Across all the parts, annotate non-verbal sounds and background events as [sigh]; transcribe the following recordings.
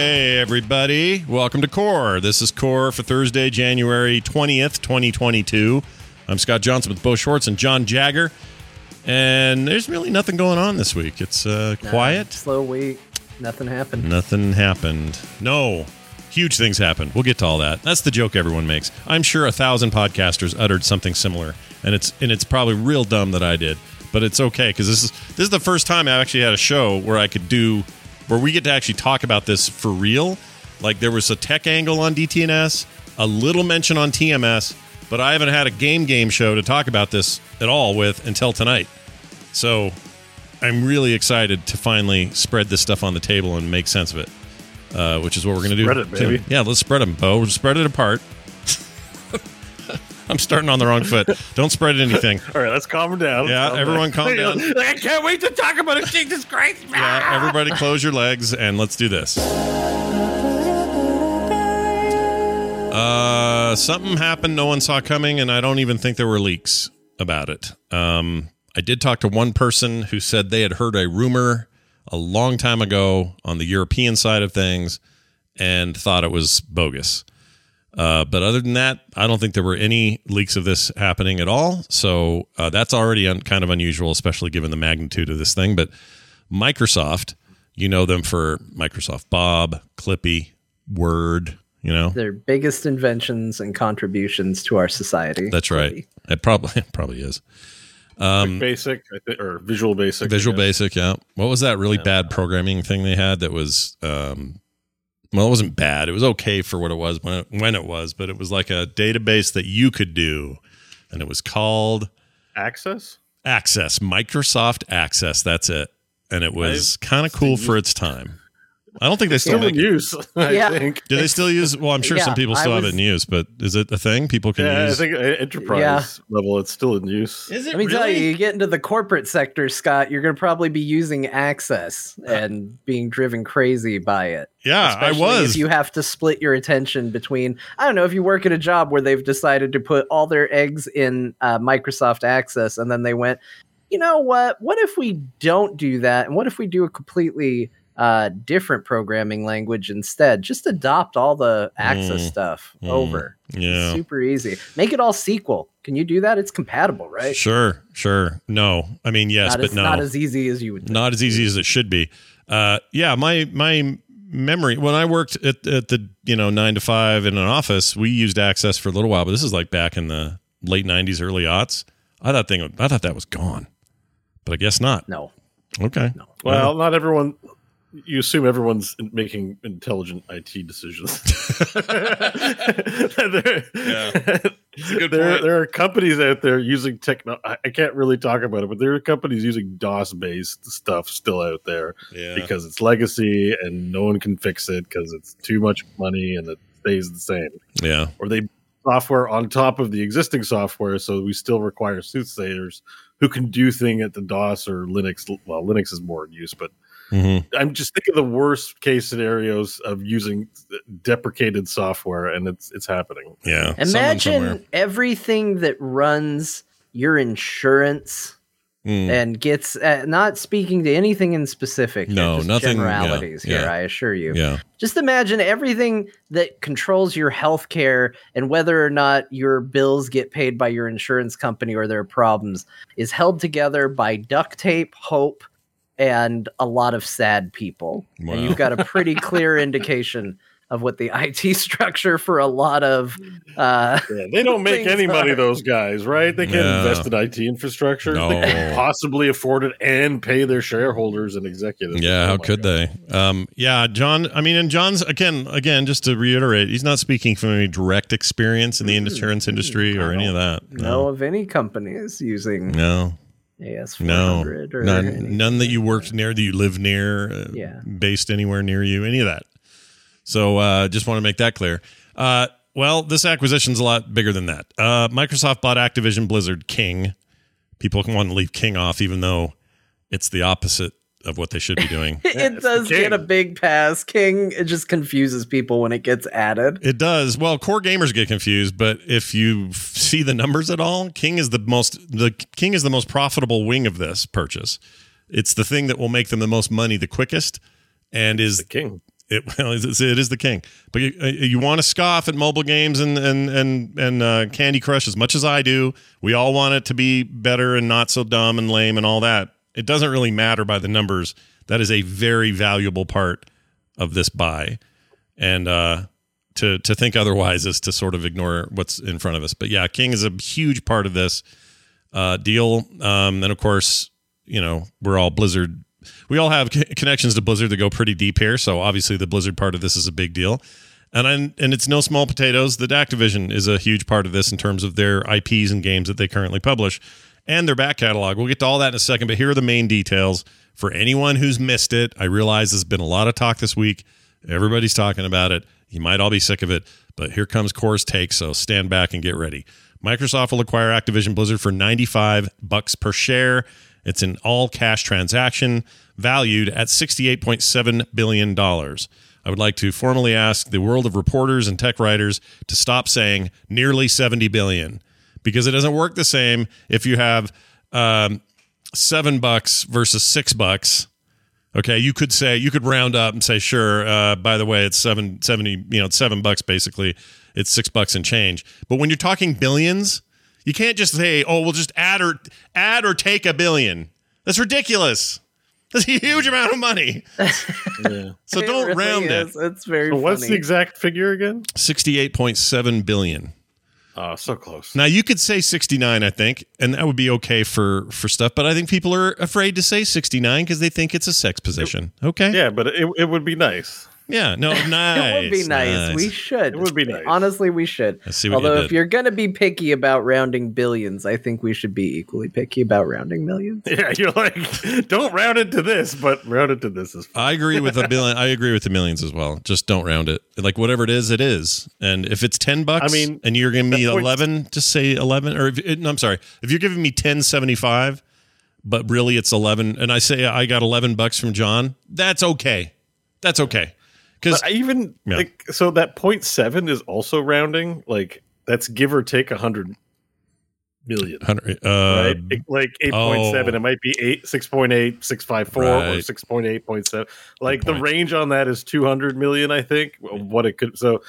Hey, everybody. Welcome to Core. This is Core for Thursday, January 20th, 2022. I'm Scott Johnson with Bo Schwartz and John Jagger. And there's really nothing going on this week. It's uh, quiet. Slow week. Nothing happened. Nothing happened. No. Huge things happened. We'll get to all that. That's the joke everyone makes. I'm sure a thousand podcasters uttered something similar, and it's and it's probably real dumb that I did, but it's okay because this is this is the first time I actually had a show where I could do where we get to actually talk about this for real. Like there was a tech angle on DTNS, a little mention on TMS, but I haven't had a game game show to talk about this at all with until tonight. So I'm really excited to finally spread this stuff on the table and make sense of it, uh, which is what we're going to do. Spread it, baby. Yeah, let's spread them, Bo. Spread it apart. I'm starting on the wrong foot. Don't spread anything. [laughs] All right, let's calm down. Yeah, Calm everyone calm [laughs] down. I can't wait to talk about it. Jesus Christ. Yeah, everybody close your legs and let's do this. Uh, something happened no one saw coming, and I don't even think there were leaks about it. Um, I did talk to one person who said they had heard a rumor a long time ago on the European side of things and thought it was bogus. Uh, but other than that, I don't think there were any leaks of this happening at all. So uh, that's already un- kind of unusual, especially given the magnitude of this thing. But Microsoft, you know them for Microsoft Bob, Clippy, Word. You know Their biggest inventions and contributions to our society. that's right. It probably [laughs] it probably is. Um, basic or Visual Basic. Visual. Basic, yeah. What was that really bad programming thing they had that was um well, it wasn't bad. It was okay for what it was when it, when it was, but it was like a database that you could do and it was called Access. Access, Microsoft Access, that's it. And it was kind of cool for its time. I don't think they still Still in it. use. I Yeah. think. Do they still use well, I'm sure some people I still have it in use, but is it a thing people can use? Yeah, I think uh, enterprise Yeah. level. It's still in use. is it Let me tell you, you get into the corporate sector, Scott, you're going to probably be using Access and being driven crazy by it. Yeah, I was. If you have to split your attention between, I don't know, if you work at a job where they've decided to put all their eggs in uh, Microsoft Access and then they went, you know what? What if we don't do that? And what if we do a completely uh, different programming language instead? Just adopt all the Access Mm, stuff mm, over. yeah. Super easy. Make it all SQL. Can you do that? It's compatible, right? Sure, sure. No. I mean, yes, not, but as, no. not as easy as you would think. not as easy as it should be. Uh, yeah, my my memory when I worked at, at the you know nine to five in an office, we used Access for a little while, but this is like back in the late '90s, early aughts. I thought thing, I thought that was gone, but I guess not. No. Okay, No. Well, not everyone. You assume everyone's making intelligent IT decisions. [laughs] there, Yeah. there, there are companies out there using techno. I, can't really talk about it, but there are companies using DOS-based stuff still out there yeah, because it's legacy and no one can fix it because it's too much money and it stays the same. yeah, Or they software on top of the existing software, so we still require soothsayers who can do thing at the DOS or Linux. Well, Linux is more in use, but hmm I'm just thinking the worst case scenarios of using deprecated software, and it's it's happening. yeah. Imagine everything that runs your insurance Mm. and gets uh, not speaking to anything in specific. No, just nothing- yeah, Generalities here, yeah. I assure you. Yeah, Just imagine everything that controls your health care and whether or not your bills get paid by your insurance company or their problems is held together by duct tape, hope, and a lot of sad people. Wow. And you've got a pretty clear indication of what the [laughs] IT structure for a lot of uh, Yeah, they don't make Things any money, are- those guys, right? They can't No. invest in IT infrastructure. No. They can possibly afford it and pay their shareholders and executives. Yeah, Oh how could God. they? Um, yeah, John. I mean, and John's again, again, just to reiterate, he's not speaking from any direct experience in the insurance industry or any of that. No, of any companies using no, AS no, or none, none that you worked near, that you live near, uh, Yeah. based anywhere near you, any of that. So, uh, just want to make that clear. Uh, well, this acquisition's a lot bigger than that. Uh, Microsoft bought Activision Blizzard King. People can want to leave King off, even though it's the opposite of what they should be doing. [laughs] it it's does get a big pass. King, it just confuses people when it gets added. It does. Well, core gamers get confused, but if you f- see the numbers at all, King is the most the King is the most profitable wing of this purchase. It's the thing that will make them the most money the quickest and is The king. It, well, it's- it is the king. But you, uh, you want to scoff at mobile games and and and and uh, Candy Crush as much as I do. We all want it to be better and not so dumb and lame and all that. It doesn't really matter by the numbers. That is a very valuable part of this buy, and uh, to to think otherwise is to sort of ignore what's in front of us. But yeah, King is a huge part of this uh, deal. Um, and of course, you know, we're all Blizzard. We all have connections to Blizzard that go pretty deep here. So obviously, the Blizzard part of this is a big deal. And I'm, and it's no small potatoes that Activision is a huge part of this in terms of their IPs and games that they currently publish and their back catalog. We'll get to all that in a second, but here are the main details for anyone who's missed it. I realize there's been a lot of talk this week. Everybody's talking about it. You might all be sick of it, but here comes Core's take, so stand back and get ready. Microsoft will acquire Activision Blizzard for 95 bucks per share. It's an all cash transaction valued at 68.7 billion dollars. I would like to formally ask the world of reporters and tech writers to stop saying nearly 70 billion because it doesn't work the same if you have um, seven bucks versus six bucks. Okay, you could say you could round up and say, sure. Uh, by the way, it's seven seventy. You know, it's seven bucks basically. It's six bucks and change. But when you're talking billions, you can't just say, oh, we'll just add or add or take a billion. That's ridiculous. That's a huge amount of money. Yeah. [laughs] So don't really round is. it. It's very So what's funny. the exact figure again? Sixty-eight point seven billion. Oh, so close. Now you could say 69, I think, and that would be okay for for stuff. But I think people are afraid to say 69 because they think it's a sex position. Okay. Yeah, but it, it would be nice. Yeah. No. Nice. [laughs] it would be nice. We should. It would be nice. Honestly, we should. I see what Although, you if you're going to be picky about rounding billions, I think we should be equally picky about rounding millions. [laughs] Yeah, you're like, don't round it to this, but round it to this is fine. I agree with a billion. I agree with the millions as well. Just don't round it. Like whatever it is, it is. And if it's ten bucks, I mean, and you're giving me that eleven, just say eleven. Or if, it, no, I'm sorry, if you're giving me ten seventy five, but really it's eleven, and I say I got eleven bucks from John, that's okay. That's okay. Because I even Yeah. like so that point seven is also rounding. Like that's give or take a hundred million. uh, right? It- like eight point seven. oh. It might be eight, six point eight, six five four, or Right. six point eight point seven. Like the range on that is two hundred million, I think. What it could so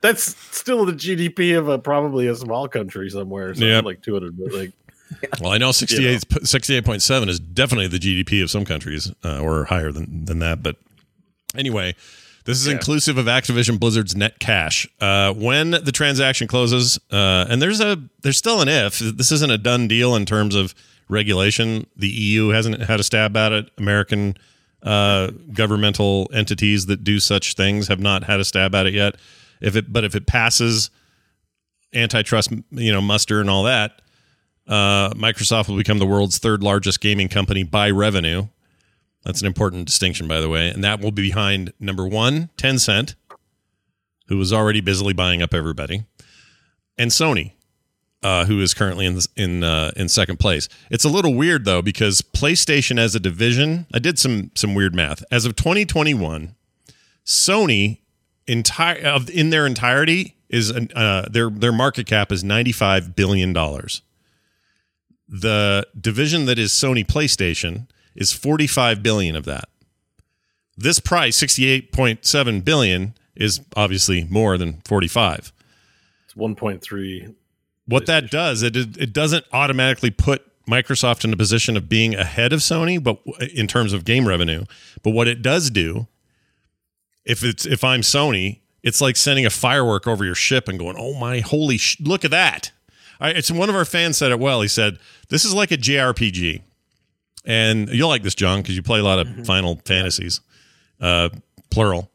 that's still the GDP of a probably a small country somewhere. So Yep. like two hundred million. Like [laughs] Well, I know 68, 68.7 is definitely the GDP of some countries uh, or higher than, than that. But anyway, this is Yeah. inclusive of Activision Blizzard's net cash. Uh, when the transaction closes, uh, and there's a there's still an if. This isn't a done deal in terms of regulation. The EU hasn't had a stab at it. American uh, governmental entities that do such things have not had a stab at it yet. If it, but if it passes antitrust, you know, muster and all that, uh, Microsoft will become the world's third largest gaming company by revenue. That's an important distinction, by the way. And that will be behind number one, Tencent, who was already busily buying up everybody, and Sony, uh, who is currently in in uh, in second place. It's a little weird though because PlayStation as a division. I did some some weird math. As of 2021, Sony entire of in their entirety is uh, their their market cap is 95 billion dollars the division that is Sony PlayStation is 45 billion of that. This price 68.7 billion is obviously more than 45. it's one point three. What that does it it doesn't automatically put Microsoft in a position of being ahead of Sony but in terms of game revenue, but what it does do if it's if I'm Sony, it's like sending a firework over your ship and going, "Oh my holy sh- look at that." I, it's one of our fans said it well. He said, "This is like a JRPG." And you'll like this, John, because you play a lot of Final Fantasies, uh, plural.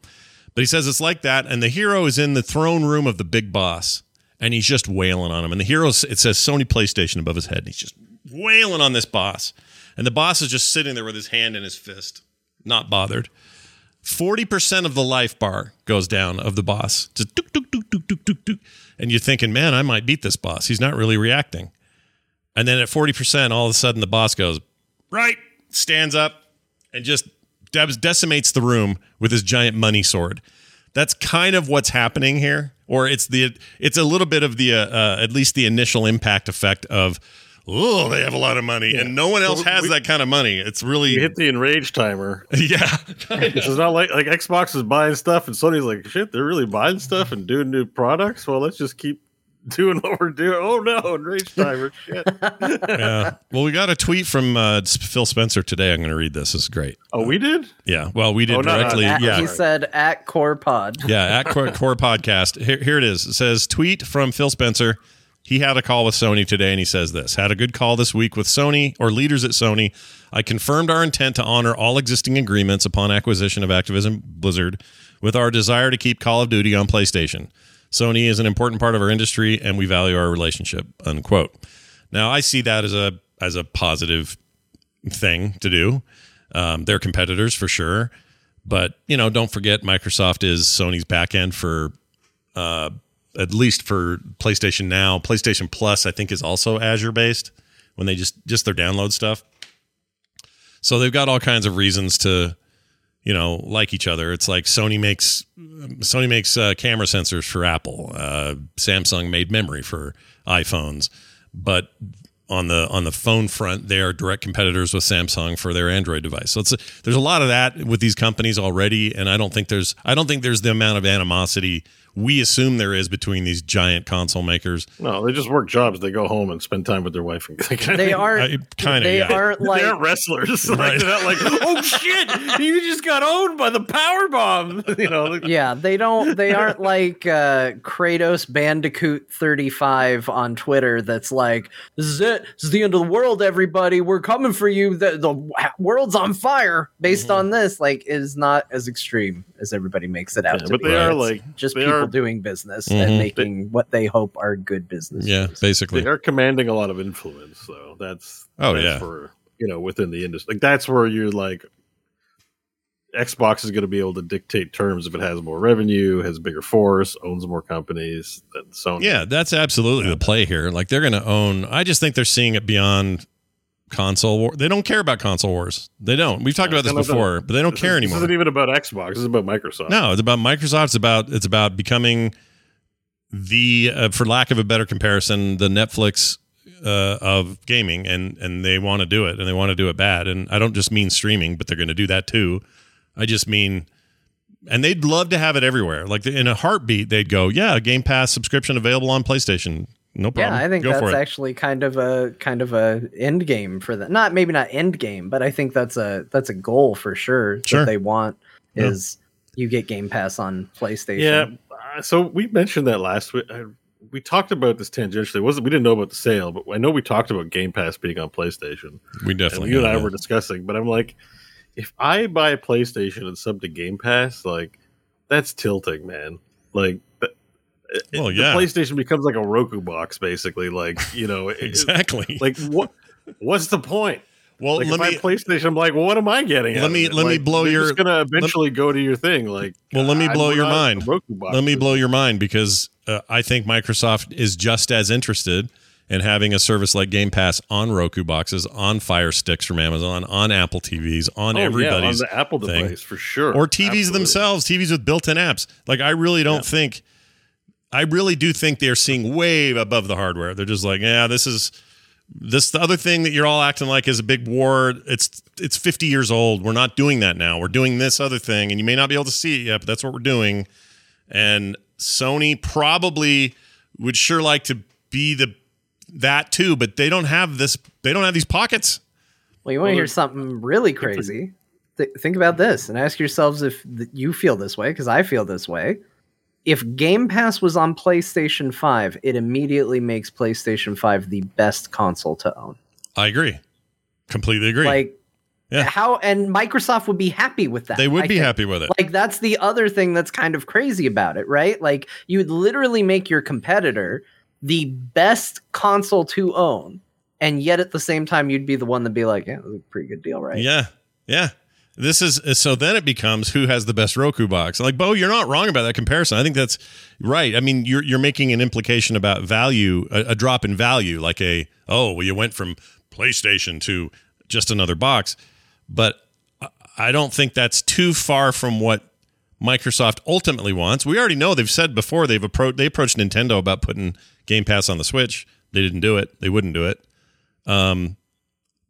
But he says it's like that, and the hero is in the throne room of the big boss, and he's just wailing on him. And the hero, it says Sony PlayStation above his head, and he's just wailing on this boss. And the boss is just sitting there with his hand in his fist, not bothered. 40% of the life bar goes down of the boss. Just dook, dook, dook, dook, dook, dook, dook. And you're thinking, man, I might beat this boss. He's not really reacting. And then at 40%, all of a sudden the boss goes, right, stands up, and just decimates the room with his giant money sword. That's kind of what's happening here, or it's the it's a little bit of the uh, uh, at least the initial impact effect of oh, they have a lot of money, Yeah. and no one else So has we- that kind of money. It's really You hit the enrage timer. [laughs] yeah. [laughs] It's not like like Xbox is buying stuff and Sony's like, shit, they're really buying stuff and doing new products. Well, let's just keep doing what we're doing. Oh no, enrage timer. [laughs] shit. yeah. Well, we got a tweet from uh, Phil Spencer today. I'm going to read this. This is great. Oh, we did. Yeah. Well, we did Oh, no, no, directly. At- yeah. he said at Core Pod. [laughs] Yeah, at Core, Core Podcast. Here, here it is. It says tweet from Phil Spencer. He had a call with Sony today, and he says this: had a good call this week with Sony or leaders at Sony. I confirmed our intent to honor all existing agreements upon acquisition of Activision Blizzard, with our desire to keep Call of Duty on PlayStation. Sony is an important part of our industry, and we value our relationship. Unquote. Now, I see that as a as a positive thing to do. Um, they're competitors for sure, but you know, don't forget Microsoft is Sony's back end for uh, at least for PlayStation Now. PlayStation Plus, I think, is also Azure based when they just just their download stuff. So they've got all kinds of reasons to, you know, like each other. It's like Sony makes Sony makes uh, camera sensors for Apple. Uh, Samsung made memory for iPhones, but on the on the phone front, they are direct competitors with Samsung for their Android device. So it's there's a lot of that with these companies already, and I don't think there's I don't think there's the amount of animosity we assume there is between these giant console makers. No, they just work jobs. They go home and spend time with their wife. And They [laughs] aren't. Kinda, they yeah. aren't they like. aren't wrestlers. [laughs] Right. Like, they're not like, oh [laughs] shit, you just got owned by the power bomb. You know, yeah, they don't. They aren't like uh, Kratos Bandicoot thirty five on Twitter. That's like, this is it. This is the end of the world. Everybody, we're coming for you. The the world's on fire. Based on this, like, is not as extreme as everybody makes it out Yeah, to but be. they are It's like just they people are doing business Mhm. and making what they hope are good business. Yeah, moves. basically. they are commanding a lot of influence. So that's Oh, that's yeah. for you know within the industry. Like that's where you're like. Xbox is going to be able to dictate terms if it has more revenue, has a bigger force, owns more companies than Sony. Yeah, that's absolutely the play here. Like they're going to own. I just think they're seeing it beyond console war. They don't care about console wars. They don't. We've talked Yeah, about this before, but they don't care is- anymore. This isn't even about Xbox. This is about Microsoft. No, it's about Microsoft. It's about it's about becoming the, uh, for lack of a better comparison, the Netflix uh, of gaming, and and they want to do it, and they want to do it bad. And I don't just mean streaming, but they're going to do that too. I just mean, and they'd love to have it everywhere. Like in a heartbeat, they'd go, "Yeah, Game Pass subscription available on PlayStation." No problem. Yeah, I think Go that's actually kind of a kind of a end game for that. Not maybe not end game, but I think that's a that's a goal for sure, Sure. that they want Yeah. is you get Game Pass on PlayStation. Yeah. uh, So we mentioned that last week. Uh, we talked about this tangentially. It wasn't we didn't know about the sale, but I know we talked about Game Pass being on PlayStation. we And definitely. you and I have were discussing, but I'm like, if I buy a PlayStation and sub to Game Pass, like that's tilting, man. Like, Well, the yeah. PlayStation becomes like a Roku box, basically. Like, you know, [laughs] exactly. like what? What's the point? well, Like, let if me PlayStation, I'm like, well, what am I getting? Let me- let me Like, blow they're your- Just gonna eventually go to your thing. Like, Well, let me blow we're your mind. Roku box Let me blow your mind because uh, I think Microsoft is just as interested in having a service like Game Pass on Roku boxes, on Fire Sticks from Amazon, on Apple TVs, on Oh, yeah, everybody's on the Apple thing. device for sure, or TVs Absolutely. themselves, TVs with built-in apps. Like I really don't think I really do think they're seeing way above the hardware. They're just like, yeah, this is this the other thing that you're all acting like is a big war. It's it's 50 years old. We're not doing that now. We're doing this other thing, and you may not be able to see it yet, but that's what we're doing. And Sony probably would sure like to be the that too, but they don't have this. They don't have these pockets. Well, you want to Well, hear something really crazy? Th- think about this and ask yourselves if th- you feel this way, because I feel this way. If Game Pass was on PlayStation 5, it immediately makes PlayStation 5 the best console to own. I agree. Completely agree. Like, Yeah. how, and Microsoft would be happy with that. they would I be think. happy with it. Like, that's the other thing that's kind of crazy about it, right? Like, you would literally make your competitor the best console to own. And yet at the same time, you'd be the one to be like, yeah, pretty good deal, right? Yeah. Yeah. This is so then it becomes who has the best Roku box. Like, Bo, you're not wrong about that comparison. I think that's right. I mean, you're you're making an implication about value, a, a drop in value, like a oh, well, you went from PlayStation to just another box. But I- don't think that's too far from what Microsoft ultimately wants. We already know they've said before they've approached they approached Nintendo about putting Game Pass on the Switch. They didn't do it. They wouldn't do it. Um,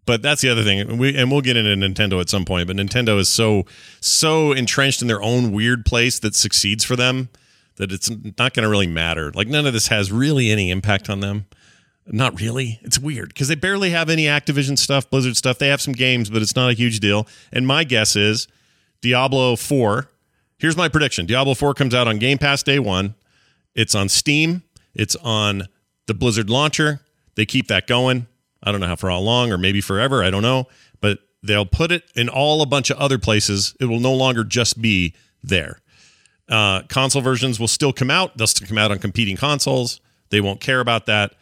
but that's the other thing. And We and we'll get into Nintendo at some point. But Nintendo is so so entrenched in their own weird place that succeeds for them that it's not going to really matter. Like none of this has really any impact on them. Not really. It's weird because they barely have any Activision stuff, Blizzard stuff. They have some games, but it's not a huge deal. And my guess is Diablo 4. Here's my prediction Diablo 4 comes out on Game Pass day one. It's on Steam, it's on the Blizzard launcher. They keep that going. I don't know how for how long or maybe forever. I don't know. But they'll put it in all a bunch of other places. It will no longer just be there. Uh, console versions will still come out. They'll still come out on competing consoles. They won't care about that.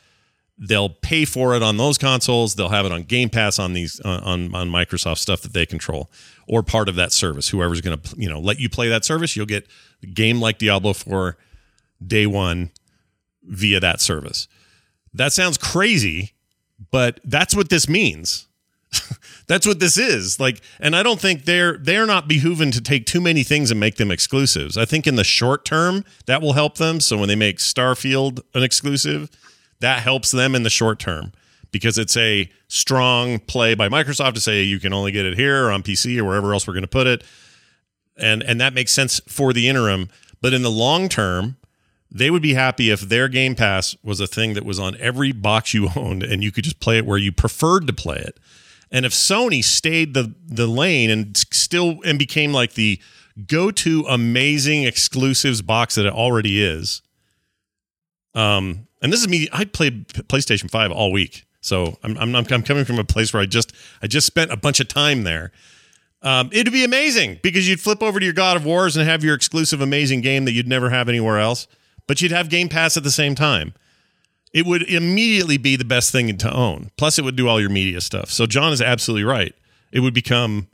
They'll pay for it on those consoles. They'll have it on Game Pass on these on on Microsoft stuff that they control or part of that service. Whoever's going to you know let you play that service, you'll get a game like Diablo 4 day one via that service. That sounds crazy, but that's what this means. [laughs] that's what this is. Like and i don't think they're they're not behooving to take too many things and make them exclusives. I think in the short term that will help them. So when they make starfield an exclusive that helps them in the short term because it's a strong play by microsoft to say you can only get it here or on pc or wherever else we're going to put it. And and that makes sense for the interim. But in the long term they would be happy if their game pass was a thing that was on every box you [laughs] owned and you could just play it where you preferred to play it and if Sony stayed the the lane and still and became like the go-to amazing exclusives box that it already is, um, and this is me. I played PlayStation Five all week, so I'm I'm, I'm coming from a place where I just I just spent a bunch of time there. Um, it'd be amazing because you'd flip over to your God of Wars and have your exclusive amazing game that you'd never have anywhere else, but you'd have Game Pass at the same time it would immediately be the best thing to own. Plus, it would do all your media stuff. So John is absolutely right. It would become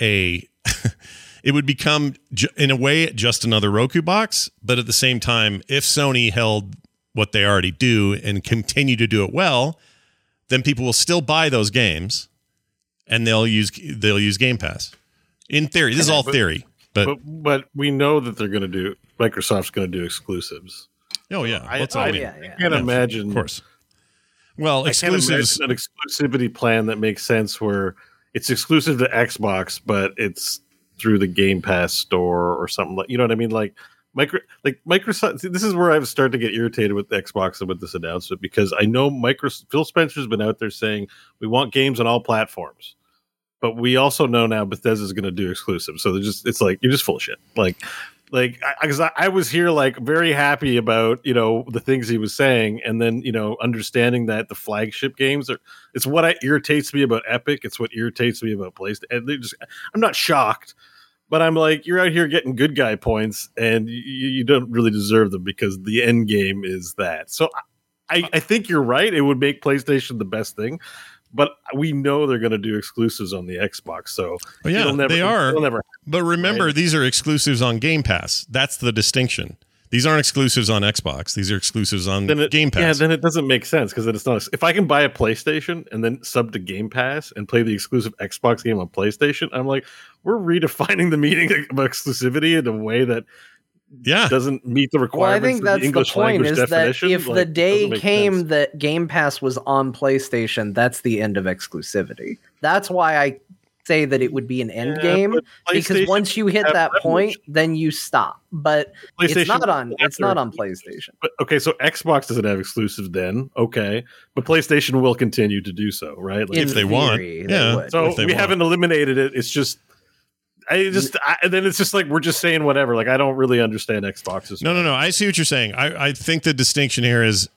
a, [laughs] it would become in a way just another Roku box. But at the same time, if Sony held what they already do and continue to do it well, then people will still buy those games, and they'll use they'll use Game Pass. In theory, this is all theory, but but, but we know that they're going to do Microsoft's going to do exclusives. Oh yeah, I, What's I, all we- yeah, yeah. I can't Yeah, imagine. of course. Well, exclusives. an exclusivity plan that makes sense where it's exclusive to Xbox, but it's through the Game Pass store or something like you know what I mean? Like micro like Microsoft this is where I've started to get irritated with Xbox and with this announcement because I know micro Phil Spencer's been out there saying we want games on all platforms. But we also know now Bethesda's going to do exclusive. So they're just it's like you're just full of shit. Like like because I, I, was here like very happy about you know the things he was saying and then you know understanding that the flagship games are it's what I, irritates me about epic. It's what irritates me about playstation just i'm not shocked but i'm like you're out here getting good guy points and you, you don't really deserve them because the end game is that. So I, I think you're right. It would make playstation the best thing but we know they're going to do exclusives on the Xbox. So But yeah, never, they are. never But remember, Right. these are exclusives on Game Pass. That's the distinction. These aren't exclusives on Xbox. These are exclusives on then it, Game Pass. Yeah, then it doesn't make sense because then it's not. If I can buy a PlayStation and then sub to Game Pass and play the exclusive Xbox game on PlayStation, I'm like, we're redefining the meaning of exclusivity in a way that yeah. doesn't meet the Well, I think of that's the English the point language is that definition. if the day came sense. that Game Pass was on PlayStation, that's the end of exclusivity. That's why I say that it would be an end Yeah, game because once you hit that revenue point, then you stop. But it's not on. It's not on PlayStation. But okay, so Xbox doesn't have exclusive then, okay, but PlayStation will continue to do so, right? Like, In If they want. they Yeah. would. So if they we want. haven't eliminated it. It's just, I just, I, and then it's just like we're just saying whatever. Like I don't really understand Xbox's. No, no, no. I see what you're saying. I, I think the distinction here is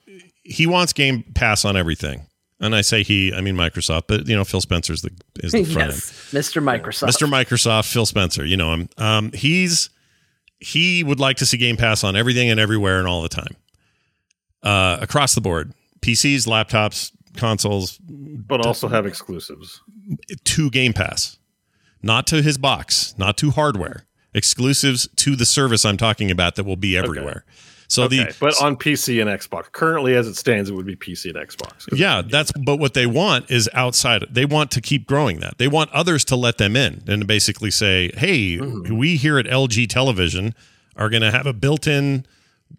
he wants Game Pass on everything. And I say he, I mean Microsoft, but you know Phil Spencer's the is the [laughs] front end. Mr. Microsoft. Mr. Microsoft, Phil Spencer, you know him. Um, he's he would like to see Game Pass on everything and everywhere and all the time, uh, across the board, PCs, laptops, consoles, but also have exclusives. to Game Pass, not to his box, not to hardware, exclusives to the service I'm talking about that will be everywhere. So Okay, the but on PC and Xbox, currently as it stands, it would be PC and Xbox. Yeah, that's but what they want is outside. They want to keep growing that. They want others to let them in and basically say, "Hey, Mm-hmm. we here at LG Television are going to have a built-in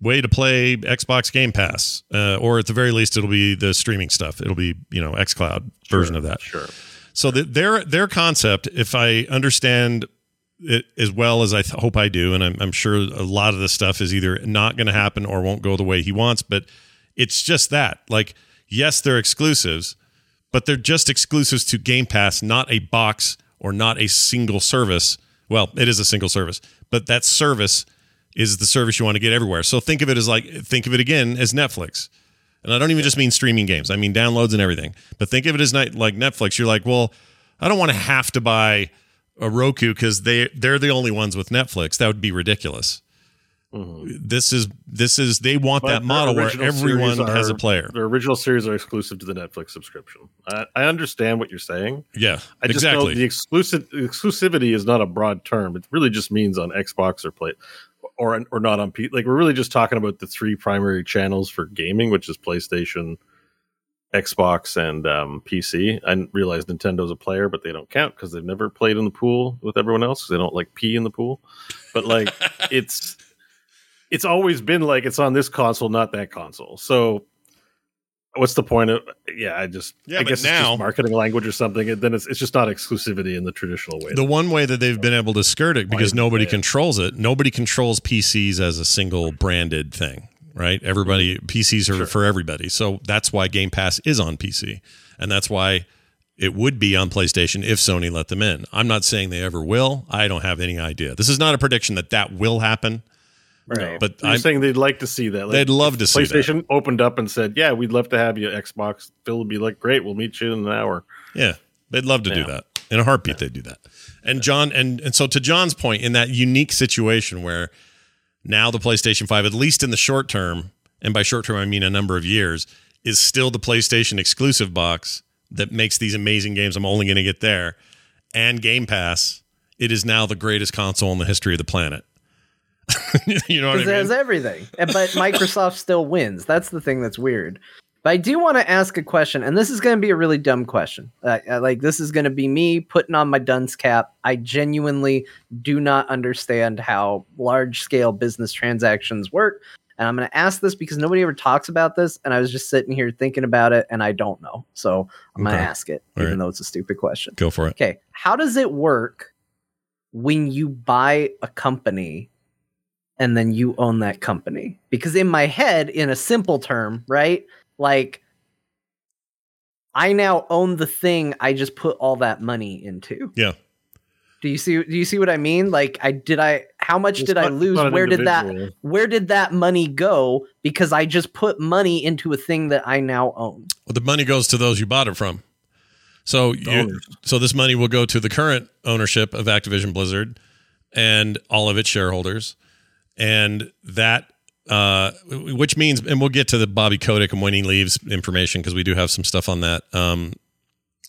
way to play Xbox Game Pass, uh, or at the very least, it'll be the streaming stuff. It'll be you know XCloud version of that. Sure. So the, their their concept, if I understand it as well as I th- hope I do, and I'm, I'm sure a lot of this stuff is either not going to happen or won't go the way he wants, but it's just that. Like, yes, they're exclusives, but they're just exclusives to Game Pass, not a box or not a single service. Well, it is a single service, but that service is the service you want to get everywhere. So think of it as like think of it again as Netflix. And I don't even just mean streaming games. I mean downloads and everything. But think of it as not, like Netflix. You're like, well, I don't want to have to buy a Roku because they they're the only ones with Netflix. That would be ridiculous. Mm-hmm. This is this is they want But that model where everyone series has a player. Their original series are exclusive to the Netflix subscription. I, I understand what you're saying. Yeah, I just exactly. know the exclusive exclusivity is not a broad term. It really just means on Xbox or play or or not on P. Like we're really just talking about the three primary channels for gaming, which is PlayStation, Xbox, and um, PC. I realize Nintendo's a player, but they don't count because they've never played in the pool with everyone else. they don't like pee in the pool. But like [laughs] it's it's always been like it's on this console, not that console. So. What's the point of? Yeah, I just Yeah, I but guess it's now- just marketing language or something. And then it's it's just not exclusivity in the traditional way. the one way that they've been able to skirt it because nobody controls it nobody controls pcs as a single branded thing right? Everybody mm-hmm. pcs are for everybody. So that's why game pass is on pc and that's why it would be on playstation if sony let them in. I'm not saying they ever will. I don't have any idea. This is not a prediction that that will happen Right. but I'm I'm, saying they'd like to see that. Like, they'd love to see that PlayStation opened up and said, "Yeah, we'd love to have you." Xbox Phil would be like, "Great, we'll meet you in an hour." Yeah, they'd love to do that in a heartbeat. They'd do that. And John, and and so to John's point, in that unique situation where now the PlayStation Five, at least in the short term, and by short term I mean a number of years, is still the PlayStation exclusive box that makes these amazing games. I'm only going to get there, and Game Pass. It is now the greatest console in the history of the planet. [laughs] you know what I Because it has everything. But Microsoft still wins. That's the thing that's weird. But I do want to ask a question, and this is going to be a really dumb question. Uh, uh, like, this is going to be me putting on my dunce cap. I genuinely do not understand how large scale business transactions work. And I'm going to ask this because nobody ever talks about this. And I was just sitting here thinking about it, and I don't know. So I'm going to ask it, All even right. though it's a stupid question. Go for it. Okay, how does it work when you buy a company and then you own that company? Because in my head, in a simple term, right? Like I now own the thing I just put all that money into. Yeah. Do you see do you see what I mean? Like I did I how much It's did I lose? Where did that where did that money go because I just put money into a thing that I now own? Well, the money goes to those you bought it from. So you, owners. so this money will go to the current ownership of Activision Blizzard and all of its shareholders, and that uh, which means, and we'll get to the Bobby Kotick and when he leaves information because we do have some stuff on that. Um,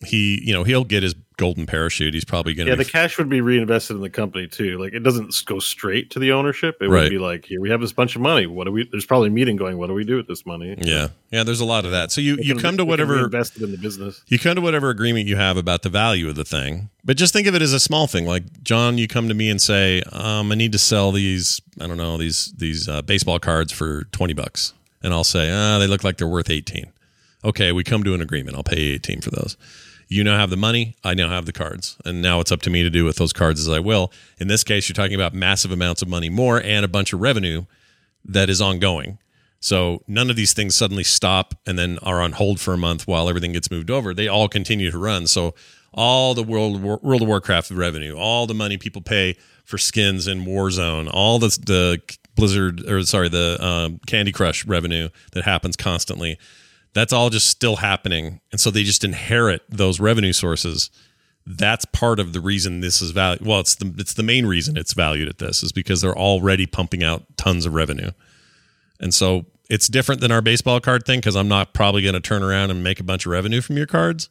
he, you know, he'll get his golden parachute. He's probably going to Yeah, the cash would be reinvested in the company too. Like it doesn't go straight to the ownership. It Right. would be like, here we have this bunch of money. What do we? There's probably a meeting going. What do we do with this money? yeah, yeah. There's a lot of that. So you you can- come to whatever invested in the business. you come to whatever agreement you have about the value of the thing but just think of it as a small thing like john you come to me and say um, i need to sell these i don't know these these uh, baseball cards for 20 bucks and i'll say ah, they look like they're worth 18 okay we come to an agreement i'll pay you 18 for those you now have the money i now have the cards and now it's up to me to do with those cards as i will in this case you're talking about massive amounts of money more and a bunch of revenue that is ongoing so none of these things suddenly stop and then are on hold for a month while everything gets moved over. They all continue to run. So all the World World of Warcraft revenue, all the money people pay for skins in Warzone, all the the Blizzard or sorry the um, Candy Crush revenue that happens constantly. That's all just still happening, and so they just inherit those revenue sources. That's part of the reason this is valued. Well, it's the it's the main reason it's valued at this is because they're already pumping out tons of revenue. And so it's different than our baseball card thing because I'm not probably going to turn around and make a bunch of revenue from your cards,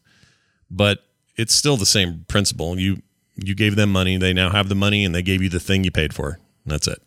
but it's still the same principle. You you gave them money, they now have the money, and they gave you the thing you paid for. That's it.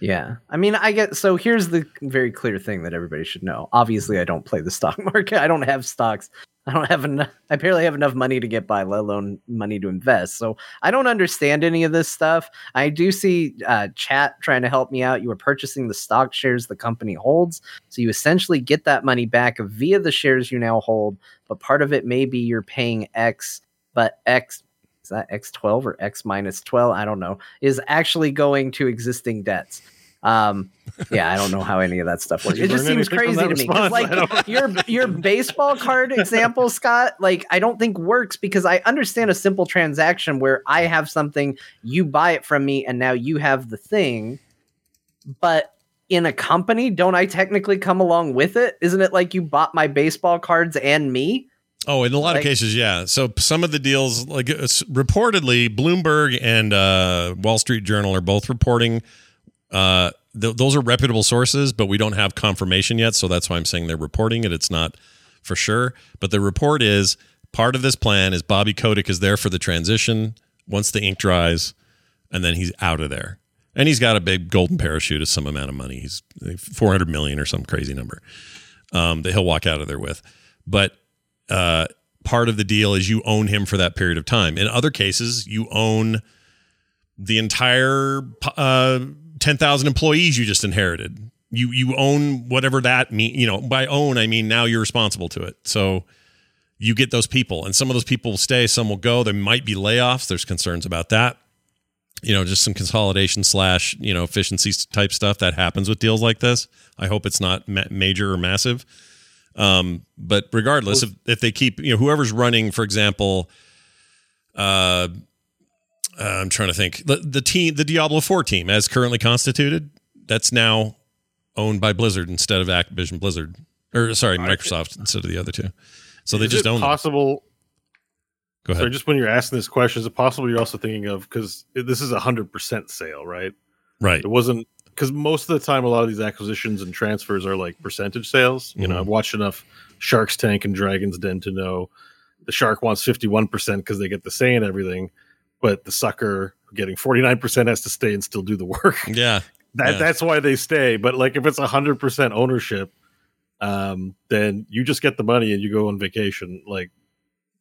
Yeah. I mean, I get so here's the very clear thing that everybody should know. Obviously, I don't play the stock [laughs] market. I don't have stocks. I don't have enough. I barely have enough money to get by, let alone money to invest. So I don't understand any of this stuff. I do see uh, chat trying to help me out. You are purchasing the stock shares the company holds, so you essentially get that money back via the shares you now hold. But part of it may be you're paying X, but X is that X twelve or X minus twelve? I don't know. Is actually going to existing debts. Um, yeah, I don't know how any of that stuff [laughs] works. It just seems crazy to me. response? [laughs] I Like your your baseball card example, Scott, like I don't think works because I understand a simple transaction where I have something, you buy it from me, and now you have the thing. But in a company, don't I technically come along with it? Isn't it like you bought my baseball cards and me? Oh, in a lot Like- of cases, yeah. So some of the deals, like reportedly, Bloomberg and uh, Wall Street Journal are both reporting. Uh, th- those are reputable sources, but we don't have confirmation yet. So that's why I'm saying they're reporting it. It's not for sure, but the report is part of this plan is Bobby Kotick is there for the transition once the ink dries, and then he's out of there. And he's got a big golden parachute of some amount of money. He's 400 million or some crazy number um, that he'll walk out of there with. But uh, part of the deal is you own him for that period of time. In other cases, you own the entire uh, 10,000 employees you just inherited. You you own whatever that mean. You know, by own I mean now you're responsible to it. So you get those people, and some of those people will stay, some will go. There might be layoffs. There's concerns about that. You know, just some consolidation slash you know efficiency type stuff that happens with deals like this. I hope it's not ma- major or massive. Um, but regardless, if, if they keep, you know, whoever's running, for example, uh, uh, I'm trying to think the, the team, the Diablo 4 team as currently constituted, that's now owned by Blizzard instead of Activision Blizzard or sorry, Microsoft instead of the other two. So they just own them. possible. Go So ahead. just when you're asking this question, is it possible you're also thinking of because this is a hundred percent sale, right? right. It wasn't because most of the time, a lot of these acquisitions and transfers are like percentage sales. You know, Mhm. I've watched enough Sharks Tank and Dragons Den to know the shark wants fifty one percent because they get the say and everything, but the sucker getting forty nine percent has to stay and still do the work. [laughs] Yeah. that Yeah. that's why they stay. But like if it's a hundred percent ownership, um, then you just get the money and you go on vacation. Like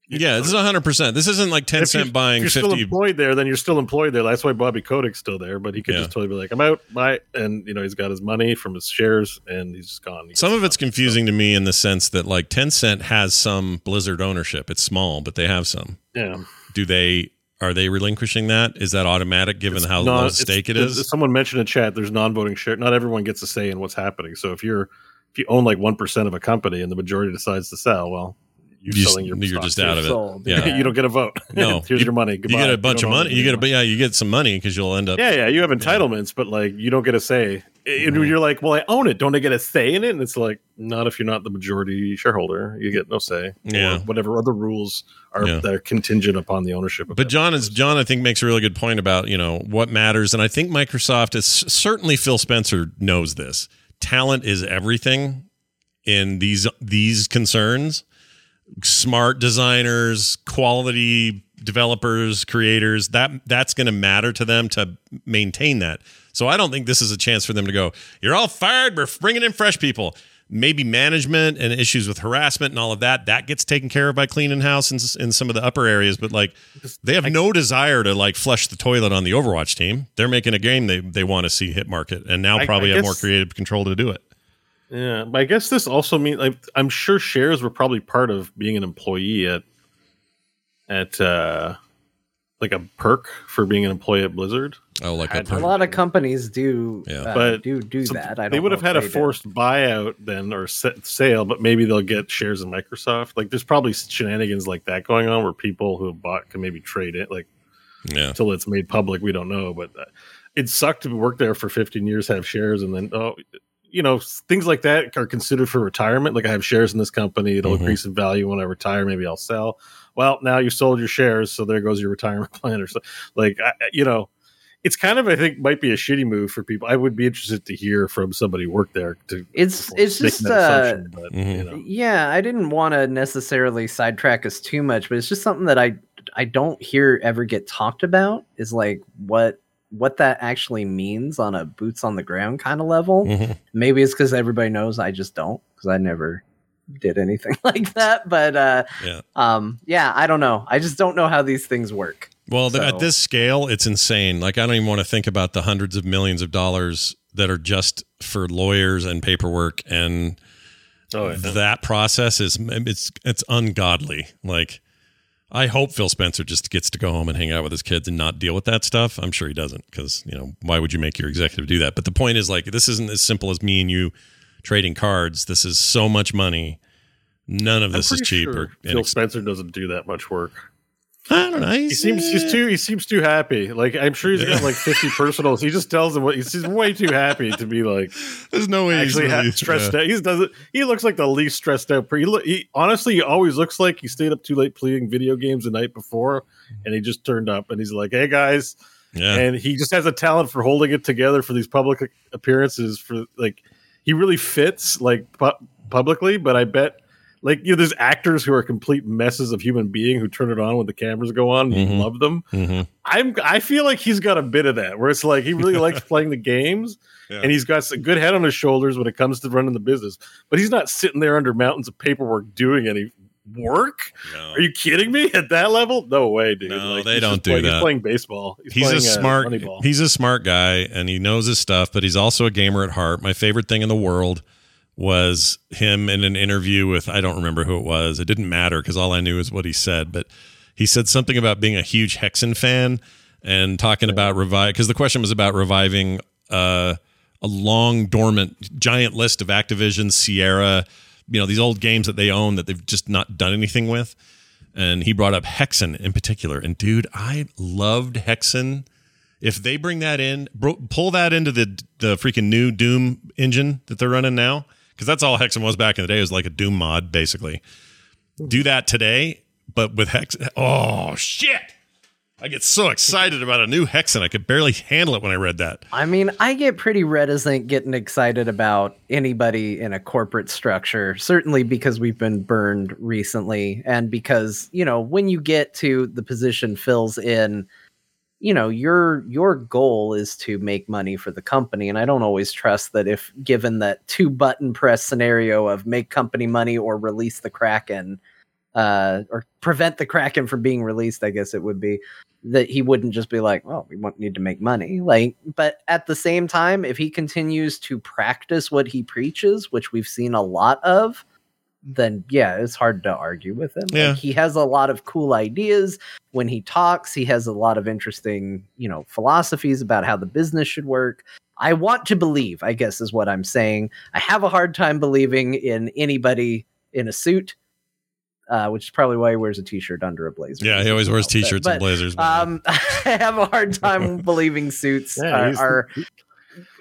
Yeah. This is 100%. This isn't like 10 if you're- buying if you're still 50. employed there, then you're still employed there. That's why Bobby Kotick's still there, but he could Yeah. just totally be like, "I'm out, bye," and you know he's got his money from his shares and he's just gone. He Some of it's confusing to me in the sense that like Tencent has some Blizzard ownership. It's small, but they have some. Yeah, do they are they relinquishing that? Is that automatic given It's how non- low stake it is? Someone mentioned in chat there's non-voting share. Not everyone gets a say in what's happening. So if you're if you own like one percent of a company and the majority decides to sell, well, you're You selling your you're just out of it. Sold. [laughs] Yeah. you don't get a vote. [laughs] No. [laughs] here's You- your money. You get a bunch of money. You get a but yeah, you get some money because you'll end up. Yeah, yeah, you have entitlements, but like you don't get a say. And you're like, well, I own it. Don't I get a say in it? And it's like, not if you're not the majority shareholder. You get no say. Yeah. Or whatever other rules are Yeah. that are contingent upon the ownership. Of But John is. John. I think makes a really good point about you know what matters, and I think Microsoft is certainly Phil Spencer knows this. Talent is everything in these these concerns. Smart designers, quality developers, creators that that's going to matter to them to maintain that. So I don't think this is a chance for them to go. You're all fired. We're bringing in fresh people. Maybe management and issues with harassment and all of that that gets taken care of by cleaning house in, in some of the upper areas. But like they have no desire to like flush the toilet on the Overwatch team. They're making a game they they want to see hit market, and now I- probably I have more creative control to do it. Yeah, but I guess this also means like I'm sure shares were probably part of being an employee at at uh like a perk for being an employee at Blizzard. Oh, like I- a A lot of companies do, Yeah. uh, But do do So that. I don't they would have had a they did. forced buyout then or sa- sale, but maybe they'll get shares in Microsoft. Like there's probably shenanigans like that going on where people who have bought can maybe trade it. Like yeah. until it's made public, we don't know. But uh, it sucked to work there for 15 years, have shares, and then oh, you know, things like that are considered for retirement. Like I have shares in this company; it'll Mhm. increase in value when I retire. Maybe I'll sell. Well, now you sold your shares, so there goes your retirement [laughs] plan, or so. Like I, I- you know, it's kind of I think might be a shitty move for people. I would be interested to hear from somebody who worked there to. It's it's just that uh, but, you Mhm. know. yeah. I didn't want to necessarily sidetrack us too much, but it's just something that I I don't hear ever get talked about. Is like what what that actually means on a boots on the ground kind of level. Mhm. Maybe it's because everybody knows I just don't because I never did anything [laughs] like that. But uh, Yeah. um, yeah, I don't know. I just don't know how these things work. Well, So- at this scale, it's insane. Like I don't even want to think about the hundreds of millions of dollars that are just for lawyers and paperwork and Oh, yeah. that process is it's it's ungodly. Like I hope Phil Spencer just gets to go home and hang out with his kids and not deal with that stuff. I'm sure he doesn't because you know why would you make your executive do that? But the point is like this isn't as simple as me and you trading cards. This is so much money. None of this is cheap sure or Phil Spencer doesn't do that much work. I don't know. He seems he's uh, too he seems too happy. Like I'm sure he's got like 50 personals. He just tells them what he's, he's way too happy to be like [laughs] There's no way actually he's ha- stressed yeah. out. He doesn't. He looks like the least stressed out. He, look, he honestly, he always looks like he stayed up too late playing video games the night before, and he just turned up and he's like, "Hey guys," Yeah. and he just has a talent for holding it together for these public appearances. For like, he really fits like pu- publicly, but I bet. Like you know, there's actors who are complete messes of human being who turn it on when the cameras go on. And. You love them. Mhm. I'm. I feel like he's got a bit of that, where it's like he really likes [laughs] playing the games, Yeah. and he's got a good head on his shoulders when it comes to running the business. But he's not sitting there under mountains of paperwork doing any work. No. Are you kidding me? At that level, no way, dude. No, they don't do playing, that. He's playing baseball. he's playing, a uh, smart Moneyball. he's a smart guy and he knows his stuff but he's also a gamer at heart my favorite thing in the world was him in an interview with i don't remember who it was it didn't matter because all i knew is what he said but he said something about being a huge hexen fan and talking about revive because the question was about reviving uh, a long dormant giant list of activision sierra you know these old games that they own that they've just not done anything with and he brought up Hexen in particular. And dude, I loved Hexen. If they bring that in, bro, pull that into the the freaking new Doom engine that they're running now, because that's all Hexen was back in the day. It was like a Doom mod, basically. Do that today, but with Hex. Oh shit! I get so excited about a new Hexen. I could barely handle it when I read that. I mean, I get pretty reticent getting excited about anybody in a corporate structure, certainly because we've been burned recently. And because, you know, when you get to the position Phil's in, you know, your your goal is to make money for the company. And I don't always trust that if given that two button press scenario of make company money or release the Kraken, uh, or prevent the Kraken from being released, I guess it would be that he wouldn't just be like, well, we need to make money. Like, but at the same time, if he continues to practice what he preaches, which we've seen a lot of, then yeah, it's hard to argue with him. Yeah. Like, he has a lot of cool ideas when he talks. He has a lot of interesting, you know, philosophies about how the business should work. I want to believe, I guess is what I'm saying. I have a hard time believing in anybody in a suit. Uh, which is probably why he wears a t-shirt under a blazer. Yeah, he always wears t-shirts But, and blazers. but- um, [laughs] I have a hard time [laughs] believing suits Yeah, are, are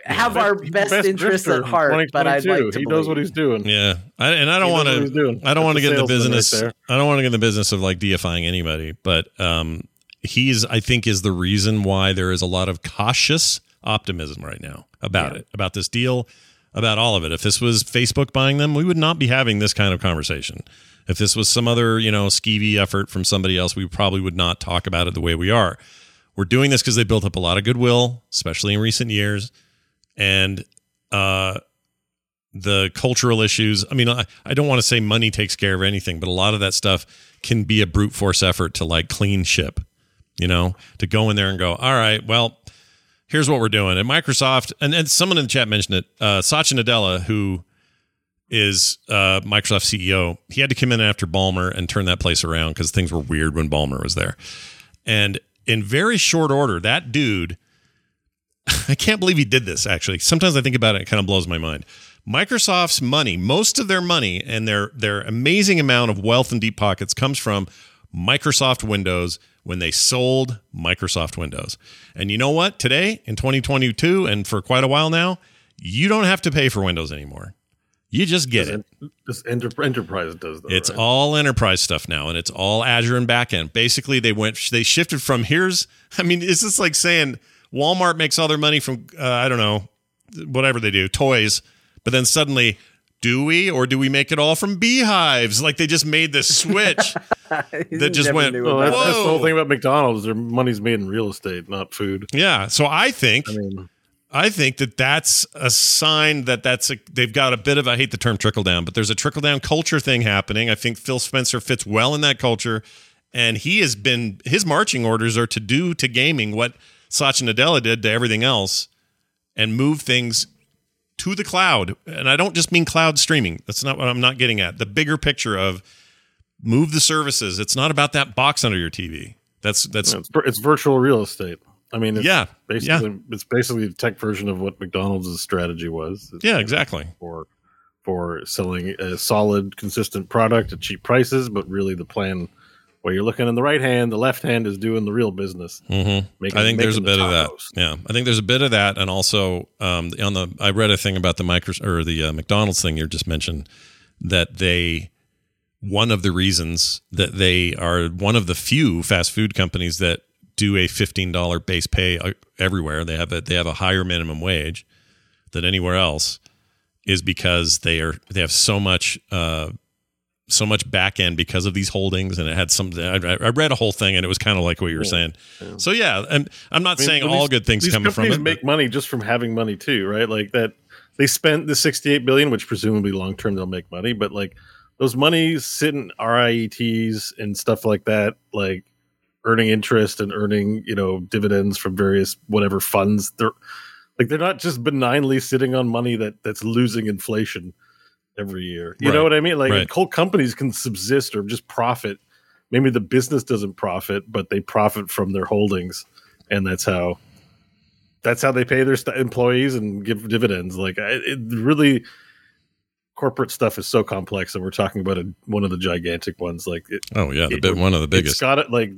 have our He's the best, interests at heart, but I'd like to he knows what he's doing. Yeah, I, and I don't want knows what he's to. I don't want to get in the the salesman right business. I don't want to get in the business of like deifying anybody, but um, he's I think is the reason why there is a lot of cautious optimism right now about Yeah. it, about this deal, about all of it. If this was Facebook buying them, we would not be having this kind of conversation. If this was some other you know skeevy effort from somebody else, we probably would not talk about it the way we are. We're doing this because they built up a lot of goodwill, especially in recent years, and uh, the cultural issues. I mean, I, I don't want to say money takes care of anything, but a lot of that stuff can be a brute force effort to like clean ship, you know, to go in there and go, all right, well, here's what we're doing. And Microsoft, and, and someone in the chat mentioned it, uh, Satya Nadella, who is uh, Microsoft CEO, he had to come in after Ballmer and turn that place around because things were weird when Ballmer was there. And in very short order, that dude, [laughs] I can't believe he did this actually. Sometimes I think about it, it kind of blows my mind. Microsoft's money, most of their money and their their amazing amount of wealth and deep pockets comes from Microsoft Windows when they sold Microsoft Windows. And you know what? Today in 2022 and for quite a while now, you don't have to pay for Windows anymore. You just get it. This enter- enterprise does that. It's right? all enterprise stuff now, and it's all Azure and backend. Basically, they went, they shifted from here's. I mean, it's just like saying Walmart makes all their money from uh, I don't know, whatever they do, toys, but then suddenly. Do we or do we make it all from beehives? Like they just made this switch. [laughs] that just went, knew Well, that's, that. that's the whole thing about McDonald's. Their money's made in real estate, not food. yeah. So I think I mean, I think that that's a sign that that's a, they've got a bit of I hate the term trickle down, but there's a trickle down culture thing happening. I think Phil Spencer fits well in that culture, and he has been his marching orders are to do to gaming what Satya Nadella did to everything else, and move things to the cloud. And I don't just mean cloud streaming. That's not what I'm not getting at. The bigger picture of move the services. It's not about that box under your TV. That's that's It's, it's virtual real estate. I mean, it's Yeah, basically it's basically the tech version of what McDonald's strategy was. It's yeah, exactly. for for selling a solid, consistent product at cheap prices, but really the plan where you're looking in the right hand, the left hand is doing the real business. Mm-hmm. Making, I think there's a the bit of that. Yeah, I think there's a bit of that, and also um, on the I read a thing about the micro or the uh, McDonald's thing you just mentioned that they one of the reasons that they are one of the few fast food companies that do a fifteen dollar base pay uh, everywhere. They have a they have a higher minimum wage than anywhere else is because they are they have so much uh, so much back end because of these holdings and it had some I, I read a whole thing and it was kind of like what you were saying so yeah and i'm not I mean, saying all these- good things these come from it make but- money just from having money too, right? Like that they spent the 68 billion, which presumably long term they'll make money, but like those monies sit in REITs and stuff like that, like earning interest and earning, you know, dividends from various whatever funds. They're like they're not just benignly sitting on money that that's losing inflation every year. You know what I mean? Like Right. whole companies can subsist or just profit. Maybe the business doesn't profit, but they profit from their holdings, and that's how that's how they pay their st- employees and give dividends. Like it really, corporate stuff is so complex, and we're talking about a, one of the gigantic ones. Like it, oh yeah the it- big, one of the it's biggest got it like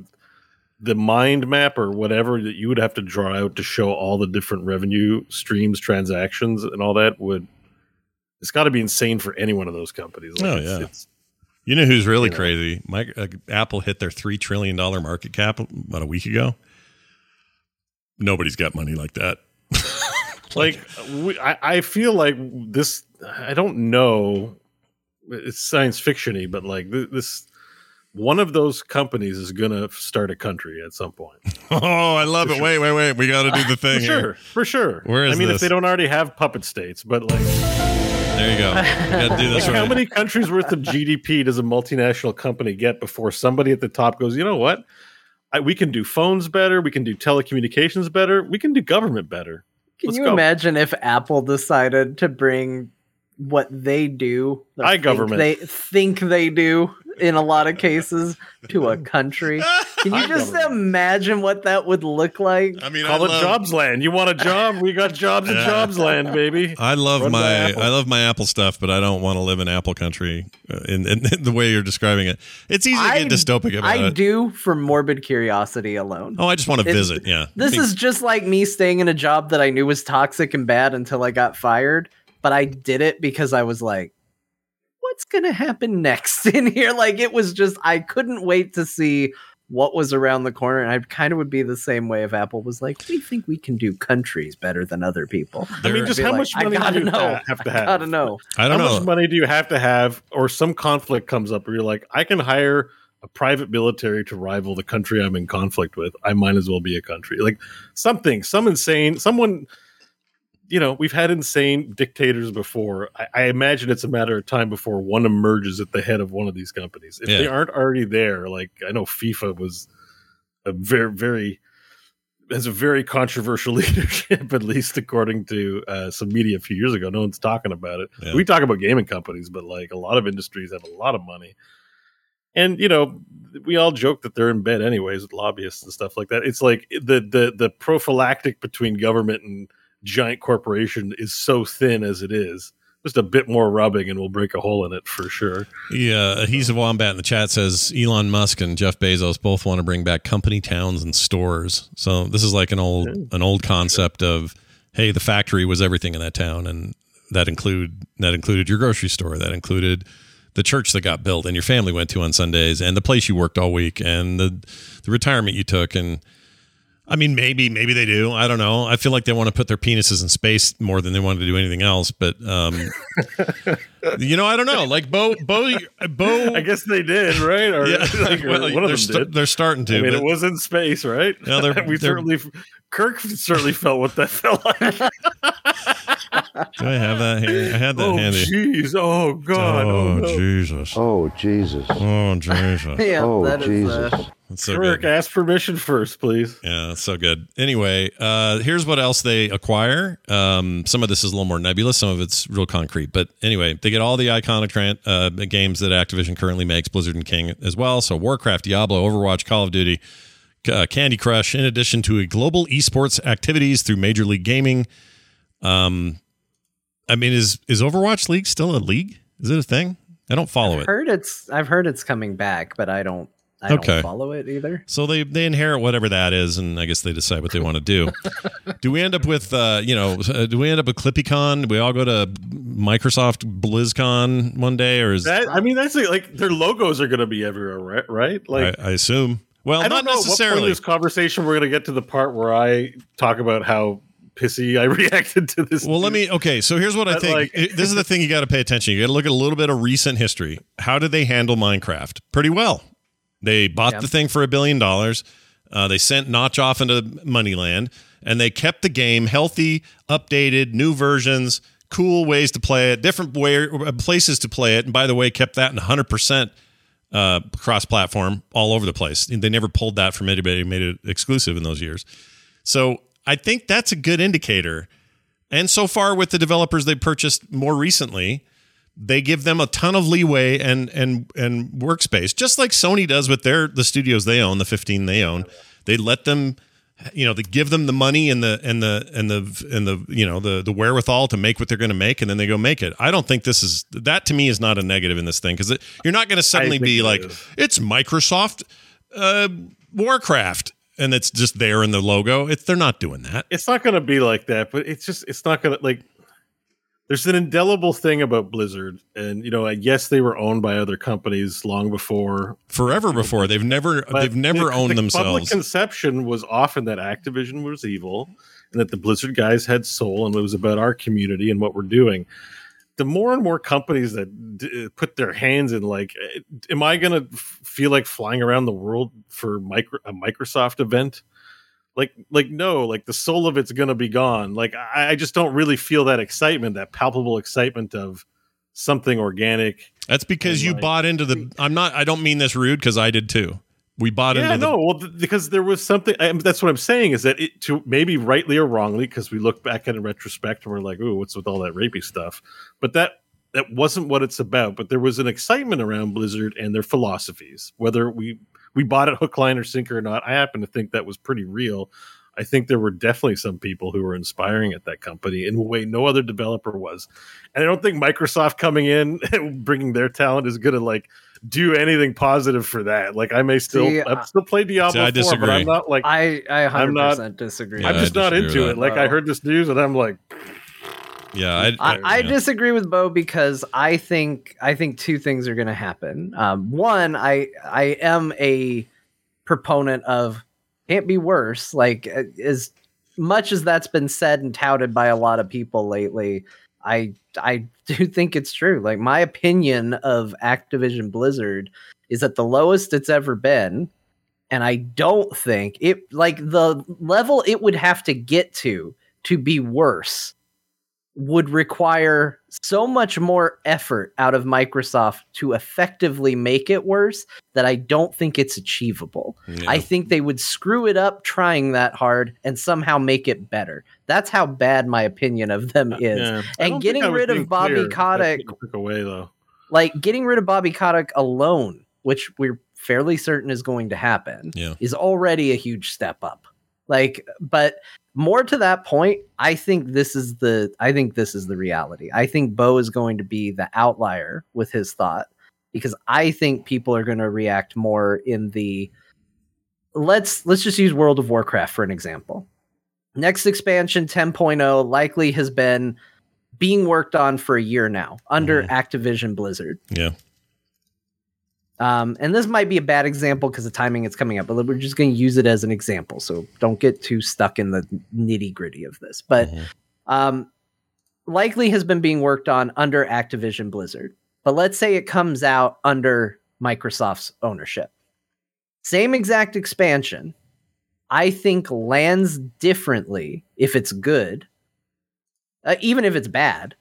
the mind map or whatever that you would have to draw out to show all the different revenue streams, transactions, and all that would. It's got to be insane for any one of those companies. Like Oh, it's, yeah. it's you know who's really you know. crazy Mike, uh, apple hit their three trillion dollar market cap about a week ago nobody's got money like that [laughs] like we, I, I feel like this i don't know it's science fictiony but like th- this one of those companies is gonna start a country at some point [laughs] oh i love it wait wait wait we got to do the [laughs] thing. for sure here for sure Where is i mean this? if they don't already have puppet states but like, there you go. We got to do this like how many countries worth of gdp does a multinational company get before somebody at the top goes you know what? I, we can do phones better we can do telecommunications better we can do government better. Can Let's you go. imagine if Apple decided to bring what they do, or think iGovernment. they think they do in a lot of cases, to a country? [laughs] Can you just iGovernment. imagine what that would look like? i mean call I it love, jobs land you want a job we got jobs in jobs land baby I love Run my Apple. I love my Apple stuff, but I don't want to live in Apple country uh, in, in, the way you're describing it. It's easy to I- get dystopic about I it. do for morbid curiosity alone. Oh, I just want to It- visit. Yeah, This I mean, is just like me staying in a job that I knew was toxic and bad until I got fired, but I did it because I was like, what's going to happen next [laughs] in here? Like, it was just, I couldn't wait to see what was around the corner. And I kind of would be the same way if Apple was like, we think we can do countries better than other people. I mean, just how like, much money do you know. have to have? I have? gotta know. I don't how know. How much money do you have to have, or some conflict comes up where you're like, I can hire a private military to rival the country I'm in conflict with. I might as well be a country. Like something, some insane, someone. You know, we've had insane dictators before. I, I imagine it's a matter of time before one emerges at the head of one of these companies. If they aren't already there, like I know FIFA was a very, very has a very controversial [laughs] leadership, at least according to uh, some media a few years ago. No one's talking about it. Yeah. We talk about gaming companies, but like a lot of industries have a lot of money. And you know, we all joke that they're in bed anyways with lobbyists and stuff like that. It's like the the the prophylactic between government and giant corporation is so thin as it is. Just a bit more rubbing, and we'll break a hole in it for sure. Yeah, uh, he's a wombat in the chat says Elon Musk and Jeff Bezos both want to bring back company towns and stores. So this is like an old an old concept of hey, the factory was everything in that town, and that include that included your grocery store, that included the church that got built and your family went to on Sundays, and the place you worked all week, and the the retirement you took, and I mean, maybe, maybe they do. I don't know. I feel like they want to put their penises in space more than they want to do anything else. But, um, [laughs] you know, I don't know. Like Bo, Bo, Bo. I guess they did, right? Or, yeah, [laughs] like, well, one of they're, them sta- did. they're starting to. I mean, but- it was in space, right? Yeah, they're- [laughs] we they're- certainly, Kirk certainly felt what that felt like. do I have that here? I had that oh, handy. jeez! Oh, God! Oh, oh, no. Jesus! Oh, Jesus. Oh, Jesus! [laughs] yeah, Oh, that is. Jesus. Uh, That's so Kirk, good. ask permission first, please. Yeah, that's so good. Anyway, uh, here's what else they acquire. Um, some of this is a little more nebulous, some of it's real concrete. But anyway, they get all the iconic uh, games that Activision currently makes, Blizzard and King as well. So Warcraft, Diablo, Overwatch, Call of Duty, uh, Candy Crush, in addition to a global esports activities through Major League Gaming. Um, I mean, is is Overwatch League still a league? Is it a thing? I don't follow I've it. heard it's. I've heard it's coming back, but I don't. I Okay. don't follow it either. So they they inherit whatever that is, and I guess they decide what they want to do. [laughs] do we end up with uh, you know? Uh, do we end up with ClippyCon? Do we all go to Microsoft BlizzCon one day, or is That, I mean, that's like, like their logos are going to be everywhere, right? Right? Like, I, I assume? Well, I not don't know at what point in this conversation we're going to get to the part where I talk about how pissy I [laughs] reacted to this. Well, let me. Okay, so here's what I think. like- this is the thing you got to pay attention. You got to look at a little bit of recent history. How did they handle Minecraft? Pretty well. They bought Yeah. the thing for a billion dollars. Uh, they sent Notch off into Moneyland, and they kept the game healthy, updated, new versions, cool ways to play it, different way, places to play it. And by the way, kept that in 100 percent uh, cross-platform all over the place. They never pulled that from anybody. Made it exclusive in those years. So I think that's a good indicator. And so far, with the developers they purchased more recently, they give them a ton of leeway and and and workspace, just like Sony does with their the studios they own, the 15 they own. They let them, you know, they give them the money and the and the and the and the you know the the wherewithal to make what they're going to make, and then they go make it. I don't think this is that to me is not a negative in this thing because you're not going to suddenly be like is. it's Microsoft uh, Warcraft and it's just there in the logo. It's they're not doing that. it's not going to be like that, but it's just it's not going to like. There's an indelible thing about Blizzard, and you know, yes, they were owned by other companies long before. Forever before they've never they've never the- owned the Public conception was often that Activision was evil, and that the Blizzard guys had soul, and it was about our community and what we're doing. The more and more companies that d- put their hands in, like, eh, am I going to feel like flying around the world for micro- a Microsoft event? Like like no like the soul of it's gonna be gone like I, I just don't really feel that excitement that palpable excitement of something organic That's because you like, bought into the. I'm not. I don't mean this rude because I did too. We bought yeah into the. no well th- because there was something I, that's what i'm saying is that it to maybe rightly or wrongly because we look back at in retrospect and we're like ooh what's with all that rapey stuff but that that wasn't what it's about but there was an excitement around blizzard and their philosophies whether we we bought it hook line or sinker or not i happen to think that was pretty real. I think there were definitely some people who were inspiring at that company in a way no other developer was. And i don't think microsoft coming in and [laughs] bringing their talent is going to like do anything positive for that. Like i may still See, i still play diablo See, I 4 but i'm not like I I hundred I'm not- disagree. Yeah, i'm I just not into it. That. like i heard this news and i'm like Yeah, I, I, I yeah. disagree with Bo because I think I think two things are going to happen. Um, one, I I am a proponent of can't be worse. Like uh, as much as that's been said and touted by a lot of people lately, I I [laughs] do think it's true. Like my opinion of Activision Blizzard is at the lowest it's ever been. And I don't think it like the level it would have to get to to be worse would require so much more effort out of Microsoft to effectively make it worse that I don't think it's achievable. Yeah. I think they would screw it up trying that hard and somehow make it better. That's how bad my opinion of them is. yeah. And getting think I was rid of Bobby clear. Kotick- what you took away though Like getting rid of Bobby Kotick alone, which we're fairly certain is going to happen, Yeah. is already a huge step up. Like, but more to that point, I think this is the I think this is the reality. I think Bo is going to be the outlier with his thought because I think people are going to react more in the let's let's just use World of Warcraft for an example. Next expansion 10.0 likely has been being worked on for a year now under Mhm. Activision Blizzard. yeah. Um, and this might be a bad example because the timing it's coming up, but we're just going to use it as an example. So don't get too stuck in the nitty gritty of this. But Mhm. um, likely has been being worked on under Activision Blizzard. But let's say it comes out under Microsoft's ownership. Same exact expansion. I think lands differently if it's good, uh, even if it's bad,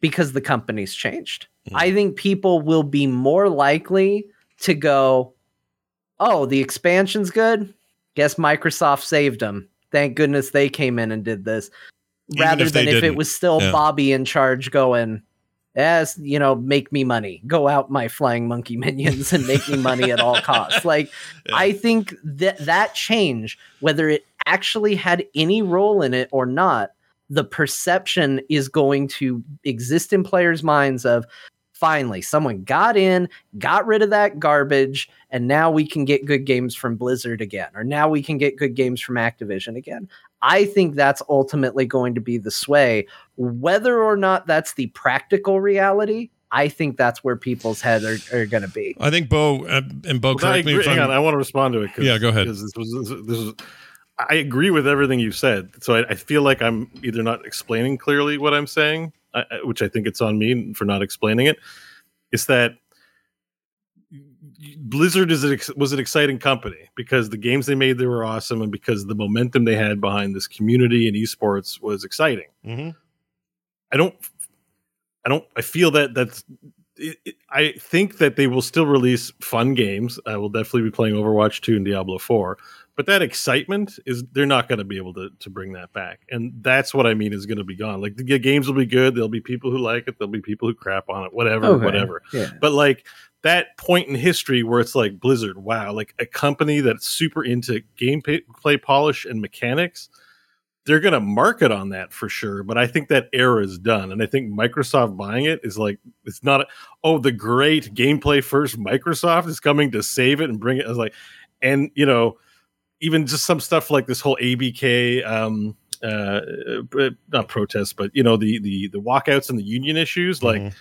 because the company's changed. I think people will be more likely to go, oh, the expansion's good. Guess Microsoft saved them. Thank goodness they came in and did this. Even Rather if than if it was still Yeah. Bobby in charge going, as you know, make me money. Go out my flying monkey [laughs] minions and make me money at all costs. Like, [laughs] Yeah. I think that that change, whether it actually had any role in it or not, the perception is going to exist in players' minds of finally someone got in, got rid of that garbage, and now we can get good games from Blizzard again, or now we can get good games from Activision again. I think that's ultimately going to be the sway. Whether or not that's the practical reality, I think that's where people's heads are, are going to be. I think Bo uh, and Bo, Well, I correct me if hang I'm. on, I want to respond to it. 'cause- Yeah, go ahead. Because this was this, this was. I agree with everything you said. So I, I feel like I'm either not explaining clearly what I'm saying, I, which I think it's on me for not explaining it. Is that Blizzard is an, ex- was an exciting company because the games they made they were awesome, and because the momentum they had behind this community and esports was exciting. Mhm. I don't I don't I feel that that's it, it- I think that they will still release fun games. I will definitely be playing Overwatch 2 and Diablo 4. But that excitement is they're not going to be able to to bring that back. And that's what I mean is going to be gone. Like the games will be good, there'll be people who like it, there'll be people who crap on it, whatever, Okay. whatever. Yeah. But like that point in history where it's like Blizzard, wow, like a company that's super into gameplay polish and mechanics, they're going to market on that for sure. But I think that era is done. And I think Microsoft buying it is like, it's not, oh, the great gameplay first Microsoft is coming to save it and bring it. I was like, and, you know, even just some stuff like this whole ABK, um, uh, uh, not protest, but you know the the the walkouts and the union issues. Like, Mhm.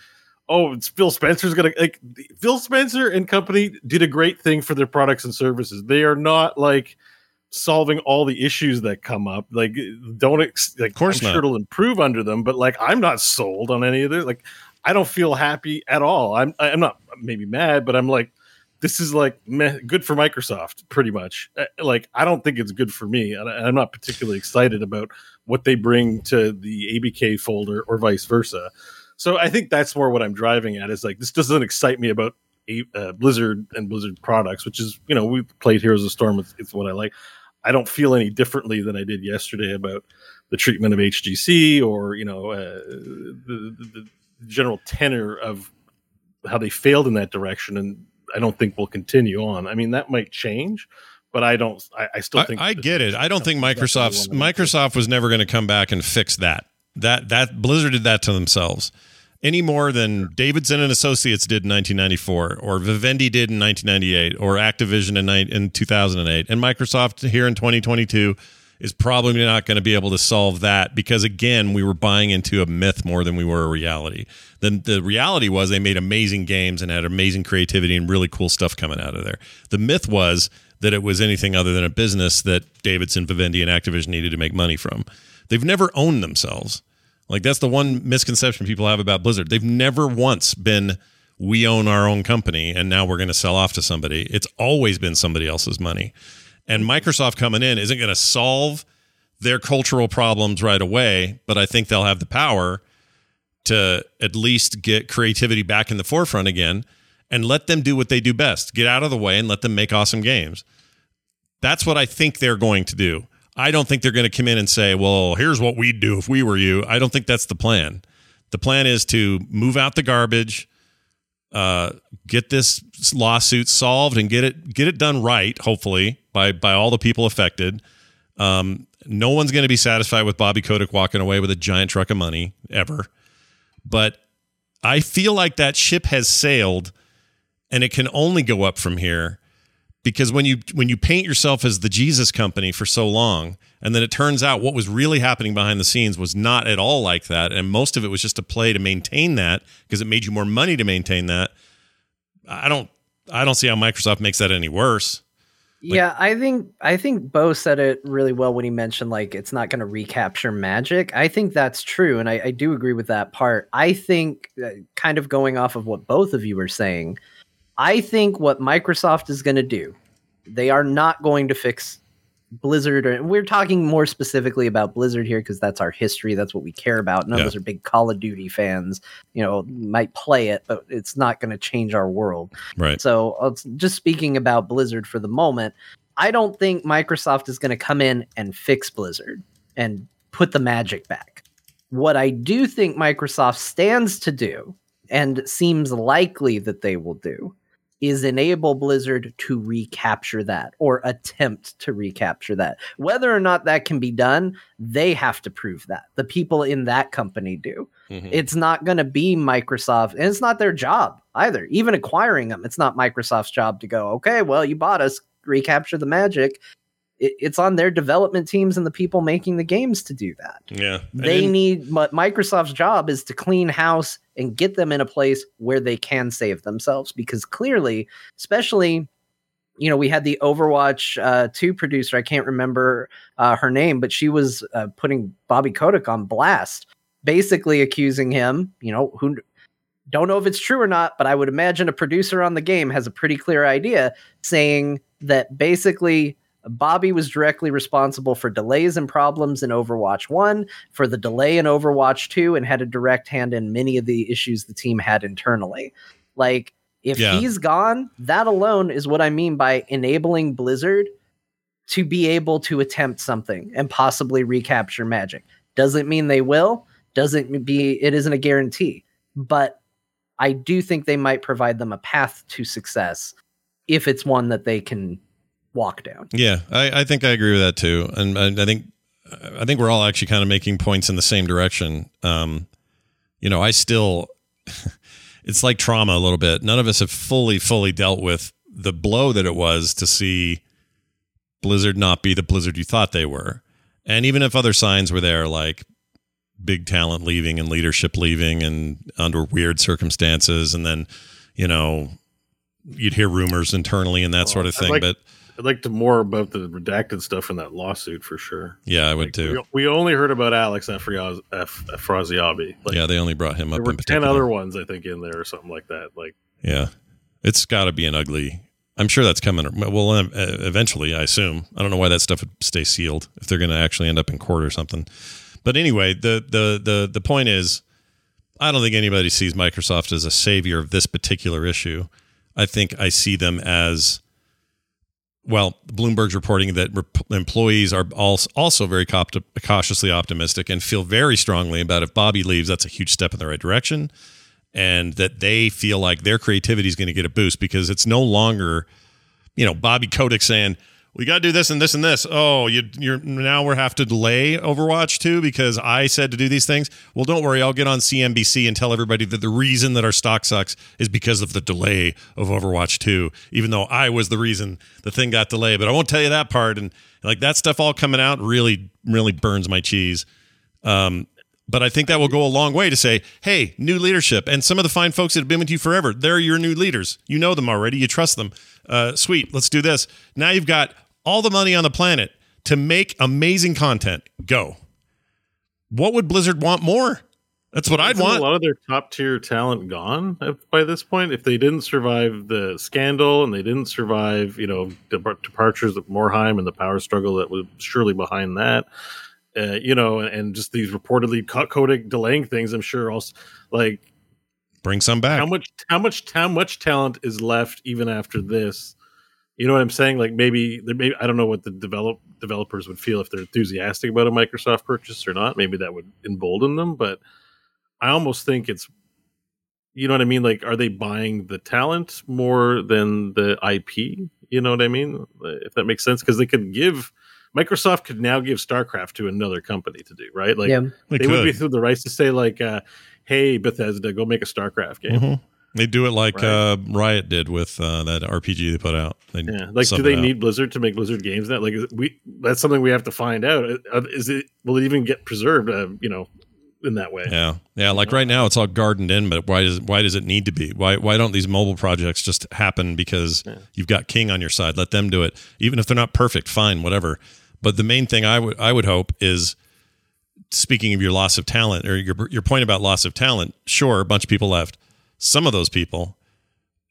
oh, it's Phil Spencer's gonna like Phil Spencer and company did a great thing for their products and services. They are not like solving all the issues that come up. Like, don't ex- like. Of course sure it'll improve under them, but like, I'm not sold on any of this. Like, I don't feel happy at all. I'm I'm not maybe mad, but I'm like, this is like meh, good for Microsoft, pretty much. Uh, Like, I don't think it's good for me, and I'm not particularly excited about what they bring to the ABK folder or vice versa. So I think that's more what I'm driving at. Is like this doesn't excite me about uh, Blizzard and Blizzard products, which is you know we played Heroes of Storm. It's, it's what I like. I don't feel any differently than I did yesterday about the treatment of HGC or you know uh, the, the, the general tenor of how they failed in that direction, and I don't think will continue on. I mean that might change, but I don't. I, I still I, think I get it. I don't think Microsoft's one of the- Microsoft was never going to come back and fix that. That that Blizzard did that to themselves. Any more than Davidson and Associates did in 1994, or Vivendi did in 1998, or Activision in, in 2008, and Microsoft here in 2022 is probably not going to be able to solve that because again, we were buying into a myth more than we were a reality. Then the reality was they made amazing games and had amazing creativity and really cool stuff coming out of there. The myth was that it was anything other than a business that Davidson, Vivendi, and Activision needed to make money from. They've never owned themselves. Like that's the one misconception people have about Blizzard. They've never once been we own our own company and now we're going to sell off to somebody. It's always been somebody else's money. And Microsoft coming in isn't going to solve their cultural problems right away, but I think they'll have the power to at least get creativity back in the forefront again and let them do what they do best. Get out of the way and let them make awesome games. That's what I think they're going to do. I don't think they're going to come in and say, well, here's what we'd do if we were you. I don't think that's the plan. The plan is to move out the garbage, uh, get this lawsuit solved and get it get it done right, hopefully, by by all the people affected. Um, no one's going to be satisfied with Bobby Kotick walking away with a giant truck of money ever. But I feel like that ship has sailed and it can only go up from here because when you when you paint yourself as the Jesus company for so long and then it turns out what was really happening behind the scenes was not at all like that and most of it was just a play to maintain that because it made you more money to maintain that I don't I don't see how Microsoft makes that any worse. Like, yeah, I think I think Bo said it really well when he mentioned like it's not going to recapture magic. I think that's true, and I, I do agree with that part. I think, uh, kind of going off of what both of you were saying, I think what Microsoft is going to do, they are not going to fix Blizzard, or we're talking more specifically about Blizzard here because that's our history. That's what we care about. None yeah. of us are big Call of Duty fans. You know, might play it, but it's not going to change our world. Right. So, uh, just speaking about Blizzard for the moment, I don't think Microsoft is going to come in and fix Blizzard and put the magic back. What I do think Microsoft stands to do, and seems likely that they will do, is enable Blizzard to recapture that or attempt to recapture that. Whether or not that can be done, they have to prove that. The people in that company do. Mm-hmm. It's not going to be Microsoft, and it's not their job either. Even acquiring them, it's not Microsoft's job to go, okay, well, you bought us, recapture the magic it, it's on their development teams and the people making the games to do that. Yeah. They need Microsoft's job is to clean house and get them in a place where they can save themselves because clearly, especially you know, we had the Overwatch uh, 2 producer. I can't remember uh, her name, but she was uh, putting Bobby Kotick on blast, basically accusing him, you know, who don't know if it's true or not, but I would imagine a producer on the game has a pretty clear idea saying that basically Bobby was directly responsible for delays and problems in Overwatch 1, for the delay in Overwatch 2, and had a direct hand in many of the issues the team had internally. Like, if yeah. he's gone, that alone is what I mean by enabling Blizzard to be able to attempt something and possibly recapture Magic. Doesn't mean they will, doesn't be it isn't a guarantee, but I do think they might provide them a path to success if it's one that they can walk down. Yeah, I, I think I agree with that too, and I, I, think I think we're all actually kind of making points in the same direction. Um, you know, I still, [laughs] it's like trauma a little bit. None of us have fully fully dealt with the blow that it was to see Blizzard not be the Blizzard you thought they were, and even if other signs were there, like big talent leaving and leadership leaving and under weird circumstances, and then you know you'd hear rumors internally and that sort of thing, like- but I'd like to more about the redacted stuff in that lawsuit for sure. Yeah, I would like, too. We, we, only heard about Alex. Afrasiabi. Like, yeah, they only brought him up. There were ten other ones, I think, in there or something like that. Like, yeah, it's got to be an ugly. I'm sure that's coming. Well, eventually, I assume. I don't know why that stuff would stay sealed if they're going to actually end up in court or something. But anyway, the the the the point is, I don't think anybody sees Microsoft as a savior of this particular issue. I think I see them as well, Bloomberg's reporting that rep- employees are also very cautiously optimistic and feel very strongly about if Bobby leaves, that's a huge step in the right direction, and that they feel like their creativity is going to get a boost because it's no longer, you know, Bobby Kotick saying, we got to do this and this and this. Oh, you, are now we have to delay Overwatch 2 because I said to do these things. Well, don't worry, I'll get on CNBC and tell everybody that the reason that our stock sucks is because of the delay of Overwatch 2, even though I was the reason the thing got delayed. But I won't tell you that part. And like that stuff all coming out really, really burns my cheese. Um, but I think that will go a long way to say, hey, new leadership. And some of the fine folks that have been with you forever, they're your new leaders. You know them already, you trust them. Uh, sweet, let's do this. Now you've got all the money on the planet to make amazing content. Go. What would Blizzard want more? That's what I'd want. A lot of their top tier talent gone by this point. If they didn't survive the scandal and they didn't survive, you know, departures of Morhaime and the power struggle that was surely behind that, uh, you know, and just these reportedly Kotick delaying things. I'm sure also like bring some back. How much? How much? How much talent is left even after this? You know what I'm saying? Like maybe there maybe I don't know what the develop developers would feel if they're enthusiastic about a Microsoft purchase or not. Maybe that would embolden them, but I almost think it's you know what I mean? Like, are they buying the talent more than the IP? You know what I mean? If that makes sense, because they could give Microsoft could now give StarCraft to another company to do, right? Like yeah, they, they would be through the rights to say like, uh, "Hey, Bethesda, go make a StarCraft game." Mm-hmm. They do it like right. uh, Riot did with uh, that RPG they put out. They yeah, like do they need Blizzard to make Blizzard games? That like we that's something we have to find out. Uh, is it will it even get preserved? Uh, you know, in that way. Yeah, yeah. Like right now, it's all gardened in, but why does why does it need to be? Why why don't these mobile projects just happen because Yeah. you've got King on your side? Let them do it, even if they're not perfect. Fine, whatever. But the main thing I would I would hope is speaking of your loss of talent or your your point about loss of talent. Sure, a bunch of people left. Some of those people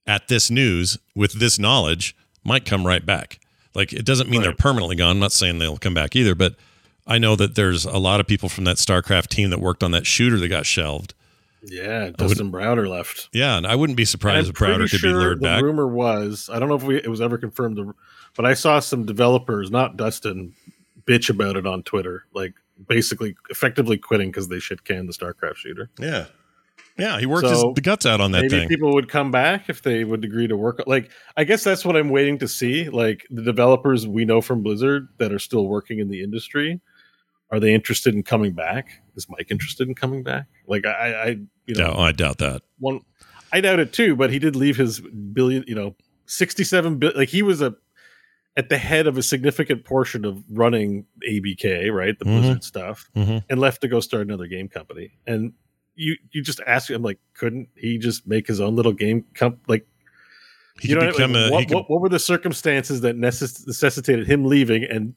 at this news with this knowledge might come right back. Like it doesn't mean they're permanently gone. I'm not saying they'll come back either, but I know that there's a lot of people from that StarCraft team that worked on that shooter that got shelved. Yeah, Dustin Browder left. Yeah, and I wouldn't be surprised if Browder could sure be lured the back. rumor was I don't know if we, it was ever confirmed, but I saw some developers, not Dustin, bitch about it on Twitter, like basically effectively quitting because they shit canned the StarCraft shooter. yeah, yeah, he worked So, his the guts out on that Maybe thing. people would come back if they would agree to work. Like, I guess that's what I'm waiting to see. Like the developers we know from Blizzard that are still working in the industry, are they interested in coming back? Is Mike interested in coming back? Like, I, I you know, no, I doubt that. one i doubt it too but he did leave his billion you know 67 billion like he was a at the head of a significant portion of running abk right the Mhm. blizzard stuff Mhm. and left to go start another game company and you you just ask him like couldn't he just make his own little game comp like He you know become like, a. what, could, what, what were the circumstances that necess- necessitated him leaving and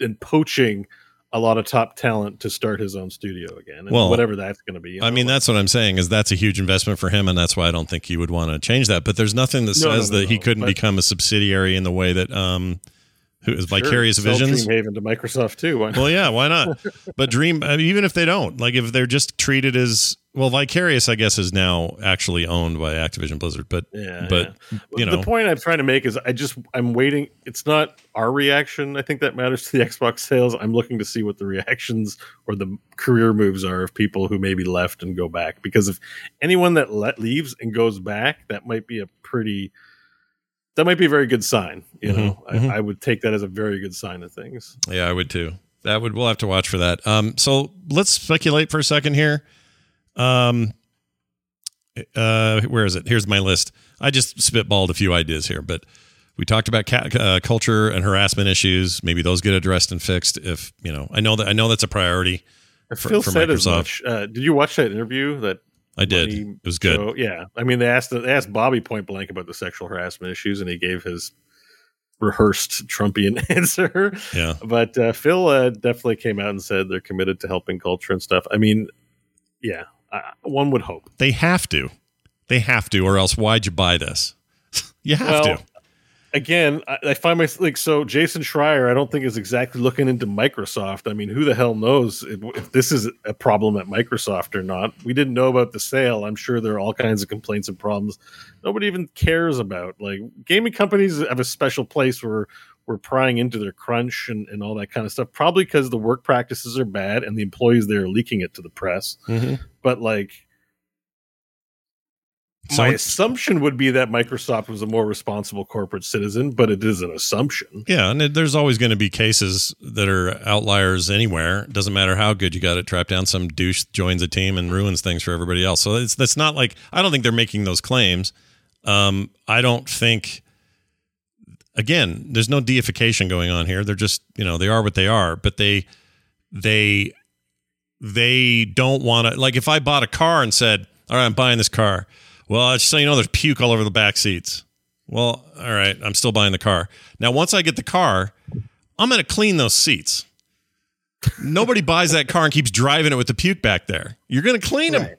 and poaching a lot of top talent to start his own studio again and Well, whatever that's going to be you I mean, that's what I'm saying is that's a huge investment for him, and that's why I don't think he would want to change that. But there's nothing that No, no, says no, that he couldn't but- become a subsidiary in the way that um, who is Sure, Vicarious sell Visions. Dreamhaven to Microsoft too. Well, yeah, why not? [laughs] But Dream, I mean, even if they don't, like if they're just treated as well, Vicarious, I guess, is now actually owned by Activision Blizzard. But Yeah, but you know, the point I'm trying to make is I just I'm waiting. It's not our reaction. I think that matters to the [laughs] Xbox sales. I'm looking to see what the reactions or the career moves are of people who maybe left and go back. Because if anyone that let leaves and goes back, that might be a pretty that might be a very good sign. You know, Mhm, mhm. I, I would take that as a very good sign of things. yeah, I would too. That would we'll have to watch for that. Um, so let's speculate for a second here. Um, uh, where is it? Here's my list. I just spitballed a few ideas here, but we talked about cat, uh, culture and harassment issues. Maybe those get addressed and fixed. If you know, I know that I know that's a priority. For- Phil for said as Microsoft. much. Uh, did you watch that interview that I did. money It was good. yeah, I mean, they asked they asked Bobby point blank about the sexual harassment issues, and he gave his rehearsed Trumpian [laughs] answer. Yeah. But uh, Phil uh, definitely came out and said they're committed to helping culture and stuff. I mean, yeah, one would hope. They have to. They have to, or else why'd you buy this? [laughs] you have Well, to. Again, I, I find myself like so Jason Schreier. I don't think is exactly looking into Microsoft. I mean, who the hell knows if, if this is a problem at Microsoft or not? We didn't know about the sale. I'm sure there are all kinds of complaints and problems nobody even cares about. Like gaming companies have a special place where we're prying into their crunch and, and all that kind of stuff. Probably because the work practices are bad and the employees there are leaking it to the press. Mhm. But like my assumption would be that Microsoft was a more responsible corporate citizen, but it is an assumption. Yeah, and it- there's always going to be cases that are outliers anywhere. Doesn't matter how good you got it trapped down. Some douche joins a team and ruins things for everybody else. So it's that's not like I don't think they're making those claims. Um, I don't think. Again, there's no deification going on here. They're just you know they are what they are, but they they they don't want to like if I bought a car and said, "All right, I'm buying this car." Well, just so you know, there's puke all over the back seats. Well, all right, I'm still buying the car. Now, once I get the car, I'm going to clean those seats. Nobody buys that car and keeps driving it with the puke back there. You're going to clean them. Right.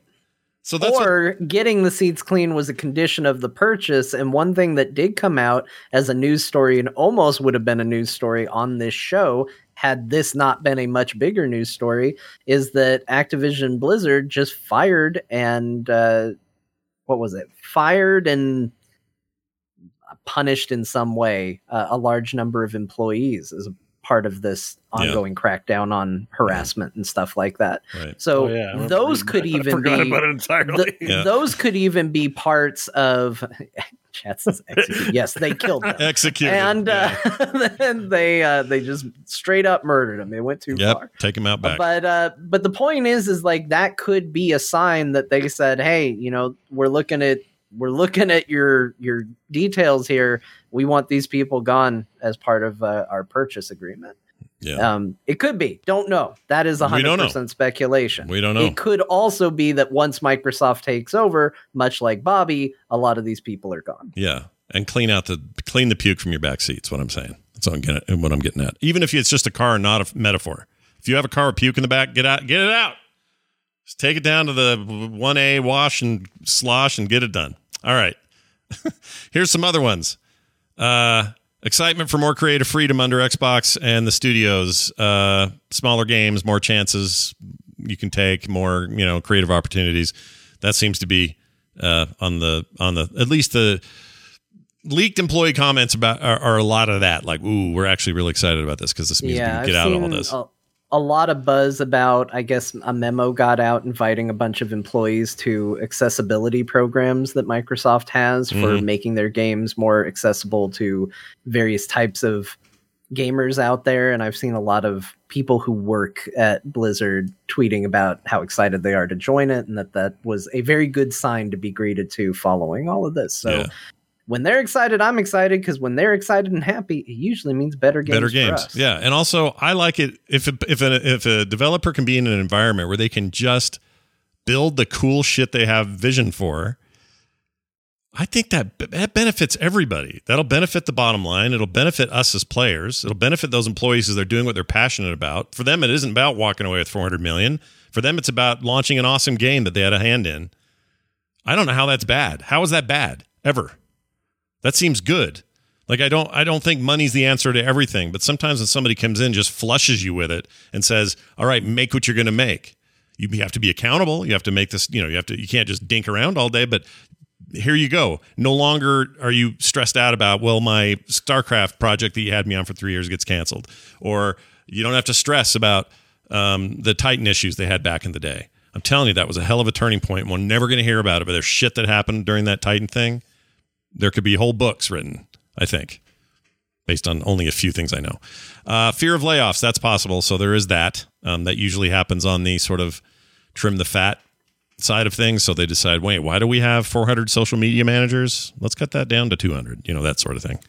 So that's what- or getting the seats clean was a condition of the purchase. And one thing that did come out as a news story and almost would have been a news story on this show, had this not been a much bigger news story, is that Activision Blizzard just fired and uh, what was it? Fired and punished in some way uh, a large number of employees as a part of this Yeah. ongoing crackdown on harassment and stuff like that. right. So Oh, yeah, those could [laughs] even be about it entirely. the- Yeah. those could even be parts of Says execute. yes, they killed them. [laughs] Executed. And Yeah. uh, [laughs] then they uh, they just straight up murdered him. They went too yep, far. take him out back. But uh, but the point is, is like that could be a sign that they said, hey, you know, we're looking at we're looking at your your details here. We want these people gone as part of uh, our purchase agreement. Yeah. Um, it could be. Don't know. That is We 100% speculation. we don't know. It could also be that once Microsoft takes over, much like Bobby, a lot of these people are gone. Yeah, and clean out the clean the puke from your back seats. What I'm saying. That's what I'm getting. What I'm getting at. Even if it's just a car, and not a metaphor. If you have a car with puke in the back, get out. Get it out. Just take it down to the one A wash and slosh and get it done. All right. [laughs] Here's some other ones. Uh, excitement for more creative freedom under Xbox and the studios. Uh, smaller games, more chances you can take, more you know creative opportunities. That seems to be uh, on the on the at least the leaked employee comments about are, are a lot of that. Like, ooh, we're actually really excited about this because this means we yeah, can I've get out of all this. A lot of buzz about. I guess a memo got out inviting a bunch of employees to accessibility programs that Microsoft has for Mhm. making their games more accessible to various types of gamers out there. And I've seen a lot of people who work at Blizzard tweeting about how excited they are to join it, and that that was a very good sign to be greeted to following all of this. So. Yeah. When they're excited, I'm excited because when they're excited and happy, it usually means better games. better games. Yeah, and also I like it if a, if a, if a developer can be in an environment where they can just build the cool shit they have vision for. I think that that benefits everybody. That'll benefit the bottom line. It'll benefit us as players. It'll benefit those employees as they're doing what they're passionate about. For them, it isn't about walking away with 400 million. For them, it's about launching an awesome game that they had a hand in. I don't know how that's bad. How is that bad ever? That seems good. Like I don't I don't think money's the answer to everything, but sometimes when somebody comes in just flushes you with it and says, "All right, make what you're going to make." You have to be accountable. You have to make this, you know, you have to you can't just dink around all day, but here you go. No longer are you stressed out about, well, my StarCraft project that you had me on for 3 years gets canceled or you don't have to stress about um, the Titan issues they had back in the day. I'm telling you, that was a hell of a turning point. We're never going to hear about it, but there's shit that happened during that Titan thing there could be whole books written, I think, based on only a few things I know. Uh, fear of layoffs, that's possible. So there is that. Um, that usually happens on the sort of trim the fat side of things. So they decide, wait, why do we have 400 social media managers? Let's cut that down to 200, you know, that sort of thing.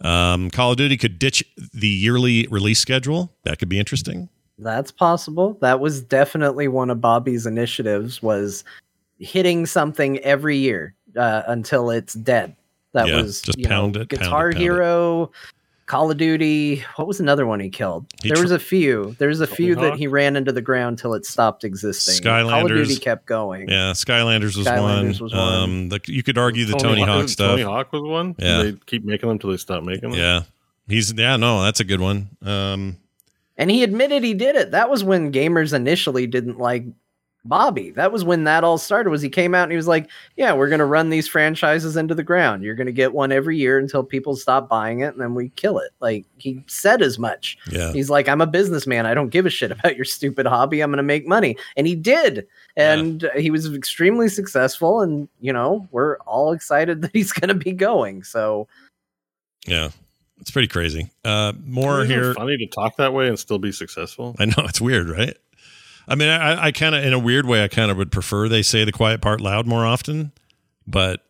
Um, Call of Duty could ditch the yearly release schedule. That could be interesting. That's possible. That was definitely one of Bobby's initiatives was hitting something every year uh, until it's dead. That Yeah, was just you know, pound it, pound it, Guitar pound it. Hero, Call of Duty. What was another one he killed? He there tr- was a few. There was a Tony few that he ran into the ground till it stopped existing. Call of Skylanders. Duty kept going. Yeah, Skylanders was Skylanders one. was one. Um, the, you could argue the Tony, Hawk isn't stuff. Tony Hawk was one. Yeah. they keep making them till they stop making them. Yeah, he's yeah. No, that's a good one. Um, And he admitted he did it. That was when gamers initially didn't like Bobby. That was when that all started. Was he came out and he was like, "Yeah, we're going to run these franchises into the ground. You're going to get one every year until people stop buying it and then we kill it." Like he said as much. yeah, He's like, "I'm a businessman. I don't give a shit [laughs] about your stupid hobby. I'm going to make money." And he did. And he was extremely successful and, you know, we're all excited [laughs] that he's going to be going. So, yeah. It's pretty crazy. Uh, more Isn't here. Funny to talk that way and still be successful. I know it's weird, right? I mean, I, I kind of, in a weird way, I kind of would prefer they say the quiet part loud more often, but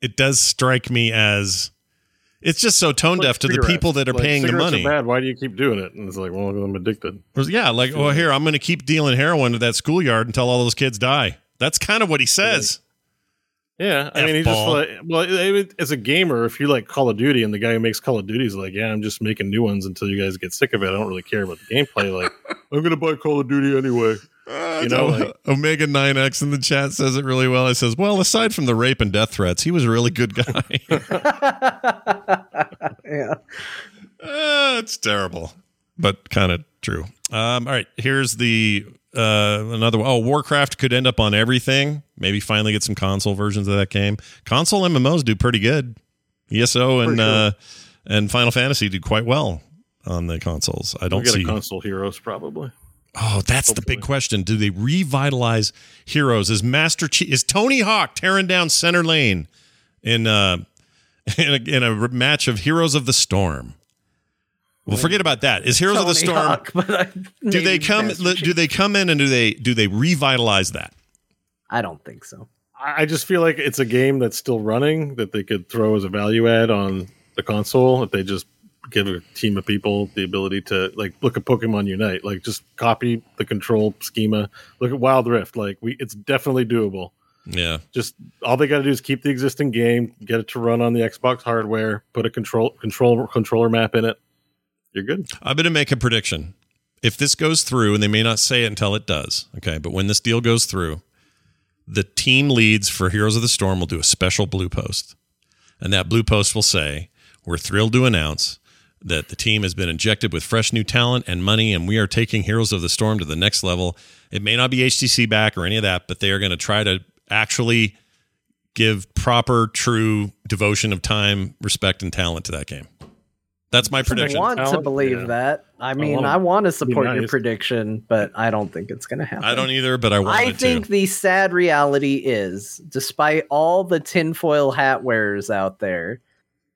it does strike me as it's just so tone deaf to the people that are Like, paying the cigarettes are money. bad. Why do you keep doing it? And it's like, well, I'm addicted. Yeah, like, oh, here I'm going to keep dealing heroin to that schoolyard until all those kids die. That's kind of what he says. Yeah, I mean, he just like well, I as a gamer, if you like Call of Duty and the guy who makes Call of Duty is like, yeah, I'm just making new ones until you guys get sick of it. I don't really care about the gameplay. Like, [laughs] I'm gonna buy Call of Duty anyway. You know, like- Omega 9X in the chat says it really well. It says, well, aside from the rape and death threats, he was a really good guy. [laughs] [laughs] yeah. Uh, it's terrible, but kind of true. Um, all right, here's the uh, another. Oh, Warcraft could end up on everything. Maybe finally get some console versions of that game. Console MMOs do pretty good. ESO and sure. uh, and Final Fantasy do quite well on the consoles. I We'll don't get see. a console heroes probably. oh, that's the big question. Do they revitalize Heroes? Is Master Chief is Tony Hawk tearing down Center Lane in uh [laughs] in a, in a match of Heroes of the Storm? Well, forget about that. Is Heroes of the Storm? Hawk, [laughs] but do they come? Master Do they come in and do they do they revitalize that? I don't think so. I I just feel like it's a game that's still running that they could throw as a value add on the console if they just give a team of people the ability to like look at Pokemon Unite, like just copy the control schema. Look at Wild Rift, like we, it's definitely doable. Yeah. Just all they got to do is keep the existing game, get it to run on the Xbox hardware, put a control control controller map in it. You're good. I'm going to make a prediction. If this goes through, and they may not say it until it does, okay, but when this deal goes through, the team leads for Heroes of the Storm will do a special blue post. And that blue post will say, We're thrilled to announce that the team has been injected with fresh new talent and money, and we are taking Heroes of the Storm to the next level. It may not be HGC back or any of that, but they are going to try to actually give proper, true devotion of time, respect, and talent to that game. That's my prediction. I want to believe yeah. that. I mean, wanna I want to support your prediction, but I don't think it's going to happen. I don't either, but I want to. I think to. the sad reality is, despite all the tinfoil hat wearers out there,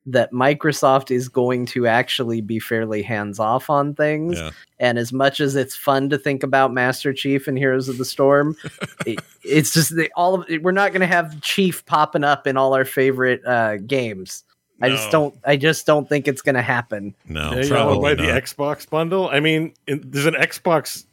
that Microsoft is going to actually be fairly hands off on things. Yeah. And as much as it's fun to think about Master Chief and Heroes of the Storm, [laughs] it, it's just the, all of we're not going to have Chief popping up in all our favorite uh, games. I just don't. I just don't think it's going to happen. No, Yeah, you want to probably buy the. Xbox bundle? I mean, in, there's an Xbox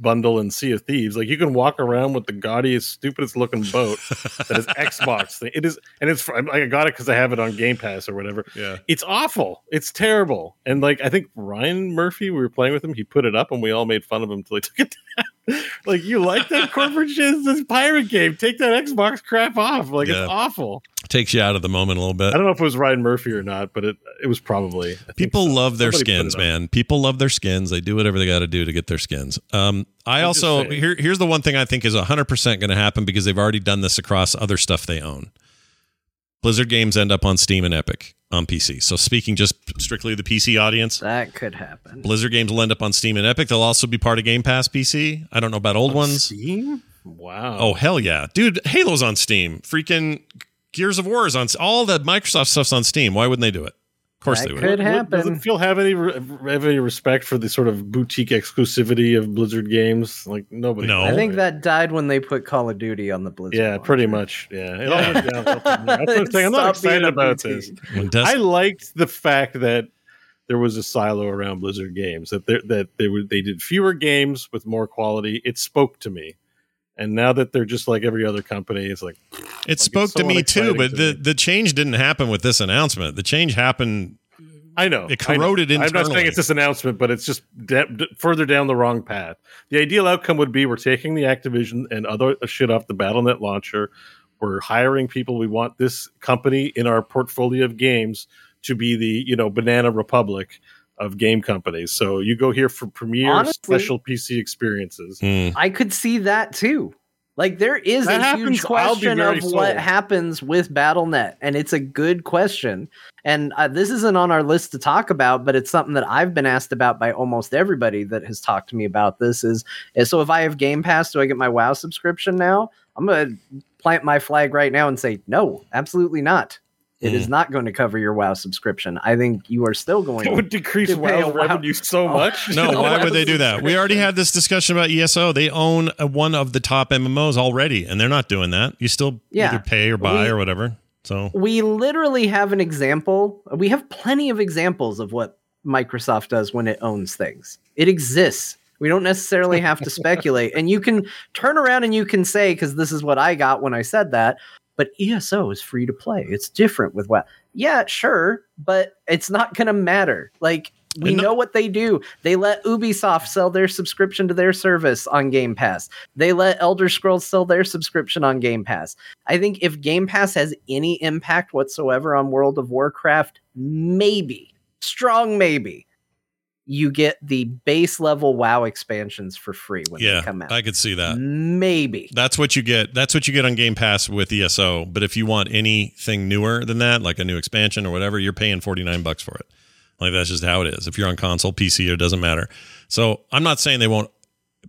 bundle in Sea of Thieves. Like you can walk around with the gaudiest, stupidest looking boat [laughs] that is Xbox thing. It is, and it's. I'm- I got it because I have it on Game Pass or whatever. yeah. It's awful. It's terrible. And like I think Ryan Murphy, we were playing with him. He put it up, and we all made fun of him until he took it down. [laughs] like you like that corporate shit? It's this pirate game. Take that Xbox crap off. Like Yeah. it's awful. Takes you out of the moment a little bit. I don't know if it was Ryan Murphy or not, but it it was probably. I People so. love their Somebody skins, man. People love their skins. They do whatever they got to do to get their skins. Um, I I'm also here, here's the one thing I think is 100% going to happen because they've already done this across other stuff they own. Blizzard games end up on Steam and Epic on PC. So speaking just strictly the PC audience, That could happen. Blizzard games will end up on Steam and Epic. They'll also be part of Game Pass PC. I don't know about old ones. Steam? Wow. Oh hell yeah, dude! Halo's on Steam. Freaking Gears of War is on. All the Microsoft stuff's on Steam. Why wouldn't they do it? Of course That they would. could What- happen. Doesn't Phil have any re- have any respect for the sort of boutique exclusivity of Blizzard games? Like nobody. No. I think right? that died when they put Call of Duty on the Blizzard. Yeah, pretty much. Yeah, it all went downhill. [laughs] That's what I'm saying. I'm not Stop excited about this. Des- I liked the fact that there was a silo around Blizzard games that they that they were they did fewer games with more quality. It spoke to me, and now that they're just like every other company, it's like It spoke so to me too, but to the, me. the change didn't happen with this announcement. The change happened. I know It I know. corroded I'm not saying it's this announcement, but it's just da- d- further down the wrong path. The ideal outcome would be we're taking the Activision and other shit off the BattleNet launcher. We're hiring people. We want this company in our portfolio of games to be the you know banana republic of game companies. So you go here for premier Honestly- special PC experiences. Hmm. I could see that too. Like there is That a happens, huge question of sold. what happens with BattleNet, and it's a good question. And uh, this isn't on our list to talk about, but it's something that I've been asked about by almost everybody that has talked to me about this. Is, is so if I have Game Pass, do I get my WoW subscription now? I'm gonna plant my flag right now and say no, absolutely not. It is not going to cover your WoW subscription. I think you are still [laughs] going. It to would decrease To pay a WoW- revenue so Oh. much. [laughs] No, No, why would they do that? We already had this discussion about ESO. They own uh one of the top MMOs already, and they're not doing that. You still Yeah. either pay or buy We- or whatever. So we literally have an example. We have plenty of examples of what Microsoft does when it owns things. It exists. We don't necessarily have to [laughs] speculate. And you can turn around and you can say, because this is what I got when I said that, but ESO is free to play. It's different with WoW. Yeah, sure, but it's not going to matter. Like, we no- know what they do. They let Ubisoft sell their subscription to their service on Game Pass. They let Elder Scrolls sell their subscription on Game Pass. I think if Game Pass has any impact whatsoever on World of Warcraft, maybe, strong maybe, you get the base level WoW expansions for free when yeah, they come out. I could see that. maybe. That's what you get. That's what you get on Game Pass with ESO. But if you want anything newer than that, like a new expansion or whatever, you're paying 49 bucks for it. Like that's just how it is. If you're on console, PC, it doesn't matter. So I'm not saying they won't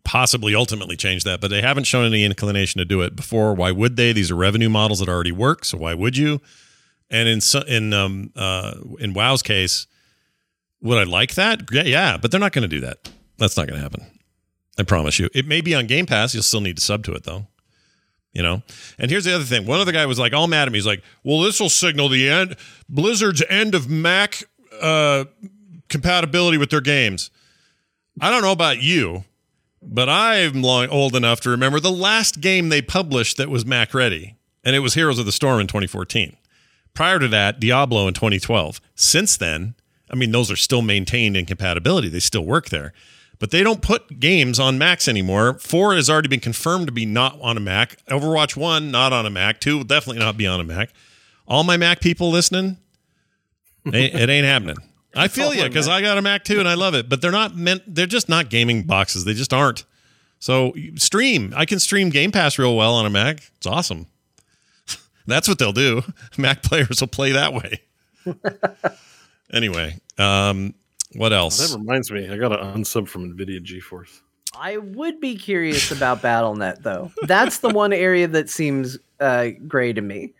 possibly ultimately change that, but they haven't shown any inclination to do it before. Why would they? These are revenue models that already work. So why would you? And in in um uh in WoW's case, would I like that? Yeah, yeah, but they're not going to do that. That's not going to happen. I promise you. It may be on Game Pass. You'll still need to sub to it though. You know. And here's the other thing. One other guy was like all mad at me. He's like, "Well, this will signal the end, Blizzard's end of Mac uh, compatibility with their games. I don't know about you, but I'm long, old enough to remember the last game they published that was Mac ready, and it was Heroes of the Storm in 2014. Prior to that, Diablo in 2012. Since then, I mean, those are still maintained in compatibility. They still work there. But they don't put games on Macs anymore. Four has already been confirmed to be not on a Mac. Overwatch 1, not on a Mac. 2 will definitely not be on a Mac. All my Mac people listening, it ain't happening. [laughs] I feel you because I got a Mac too and I love it, but they're not meant, they're just not gaming boxes. They just aren't. So stream. I can stream Game Pass real well on a Mac. It's awesome. [laughs] That's what they'll do. [laughs] Mac players will play that way. Anyway, um, what else? That reminds me, I got an unsub from NVIDIA GeForce. I would be curious about BattleNet though. That's the one area that seems uh, gray to me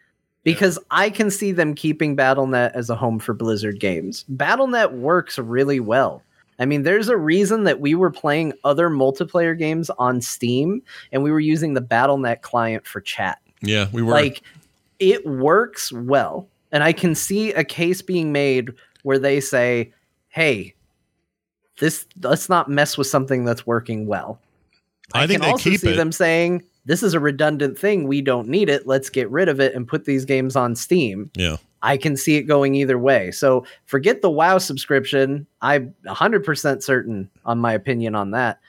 because I can see them keeping BattleNet as a home for Blizzard games. BattleNet works really well. I mean, there's a reason that we were playing other multiplayer games on Steam and we were using the BattleNet client for chat. Yeah, we were. Like, it works well. And I can see a case being made where they say, hey, this let's not mess with something that's working well. I, think can also see it. them saying, this is a redundant thing. We don't need it. Let's get rid of it and put these games on Steam. yeah. I can see it going either way. So forget the WoW subscription. I'm 100% certain on my opinion on that.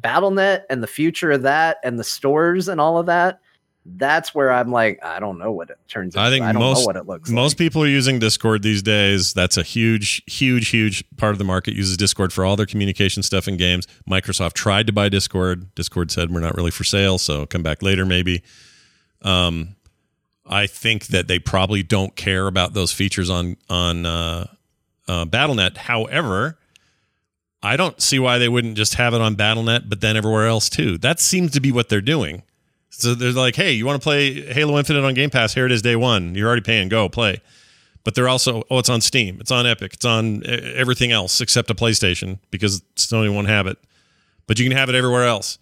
BattleNet and the future of that and the stores and all of that, that's where I'm like, I don't know what it turns out. I think I don't most- know what it looks Most like. people are using Discord these days. That's a huge, huge, huge part of the market uses Discord for all their communication stuff and games. Microsoft tried to buy Discord. Discord said we're not really for sale, so come back later maybe. Um, I think that they probably don't care about those features on on uh, uh, BattleNet. However, I don't see why they wouldn't just have it on BattleNet, but then everywhere else too. That seems to be what they're doing. So they're like, hey, you want to play Halo Infinite on Game Pass? Here it is, day one. You're already paying. Go play. But they're also, oh, it's on Steam. It's on Epic. It's on everything else except a PlayStation because Sony won't have it. But you can have it everywhere else.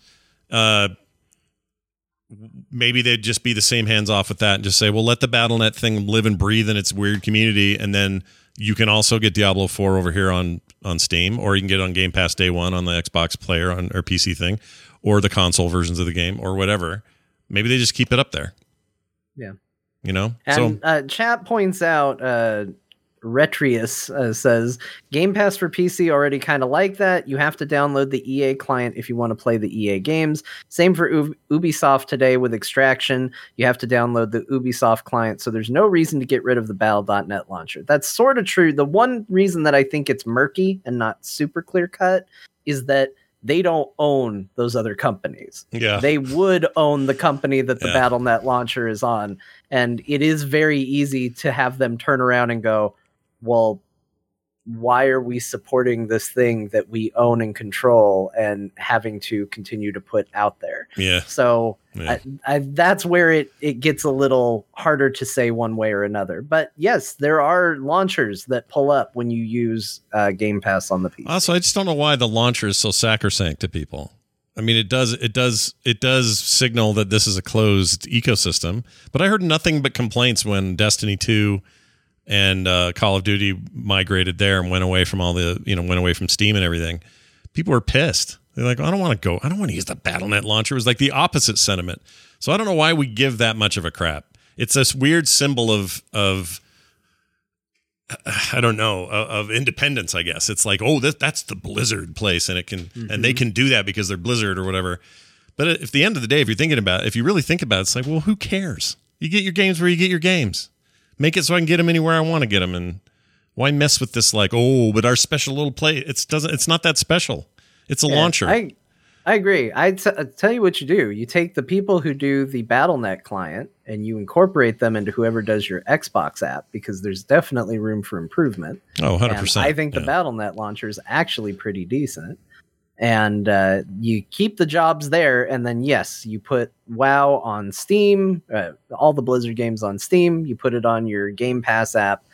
Uh, maybe they'd just be the same hands off with that and just say, well, let the BattleNet thing live and breathe in its weird community, and then you can also get Diablo 4 over here on on Steam, or you can get it on Game Pass day one on the Xbox player on or PC thing, or the console versions of the game, or whatever. Maybe they just keep it up there. Yeah. You know? And uh, chat points out, uh, Retrius uh, says Game Pass for PC already kind of like that. You have to download the EA client if you want to play the EA games. Same for U- Ubisoft today with Extraction. You have to download the Ubisoft client, so there's no reason to get rid of the Battle.net launcher. That's sort of true. The one reason that I think it's murky and not super clear cut is that they don't own those other companies yeah. they would own the company that the Yeah. BattleNet launcher is on. And it is very easy to have them turn around and go, well, why are we supporting this thing that we own and control and having to continue to put out there? yeah. So Yeah. I, I, that's where it, it gets a little harder to say one way or another. But yes, there are launchers that pull up when you use uh, Game Pass on the PC. Also, I just don't know why the launcher is so sacrosanct to people. I mean, it does, it does, it does signal that this is a closed ecosystem. But I heard nothing but complaints when Destiny two and uh, Call of Duty migrated there and went away from all the, you know, went away from Steam and everything. People were pissed. They're like, I don't want to go. I don't want to use the BattleNet launcher. It was like the opposite sentiment. So I don't know why we give that much of a crap. It's this weird symbol of of I don't know of, independence. I guess it's like, oh, that that's the Blizzard place, and it can and they can do that because they're Blizzard or whatever. But at the end of the day, if you're thinking about, it, if you really think about, it, it's like, well, who cares? You get your games where you get your games. Make it so I can get them anywhere I want to get them, and why mess with this? Like, oh, but our special little play, it's doesn't, it's not that special. It's a Yeah, launcher. I I agree. I t- tell you what you do. You take the people who do the BattleNet client and you incorporate them into whoever does your Xbox app because there's definitely room for improvement. oh, 100 And percent. I think the BattleNet launcher is actually pretty decent. And uh, you keep the jobs there, and then yes, you put WoW on Steam, uh, all the Blizzard games on Steam. You put it on your Game Pass app,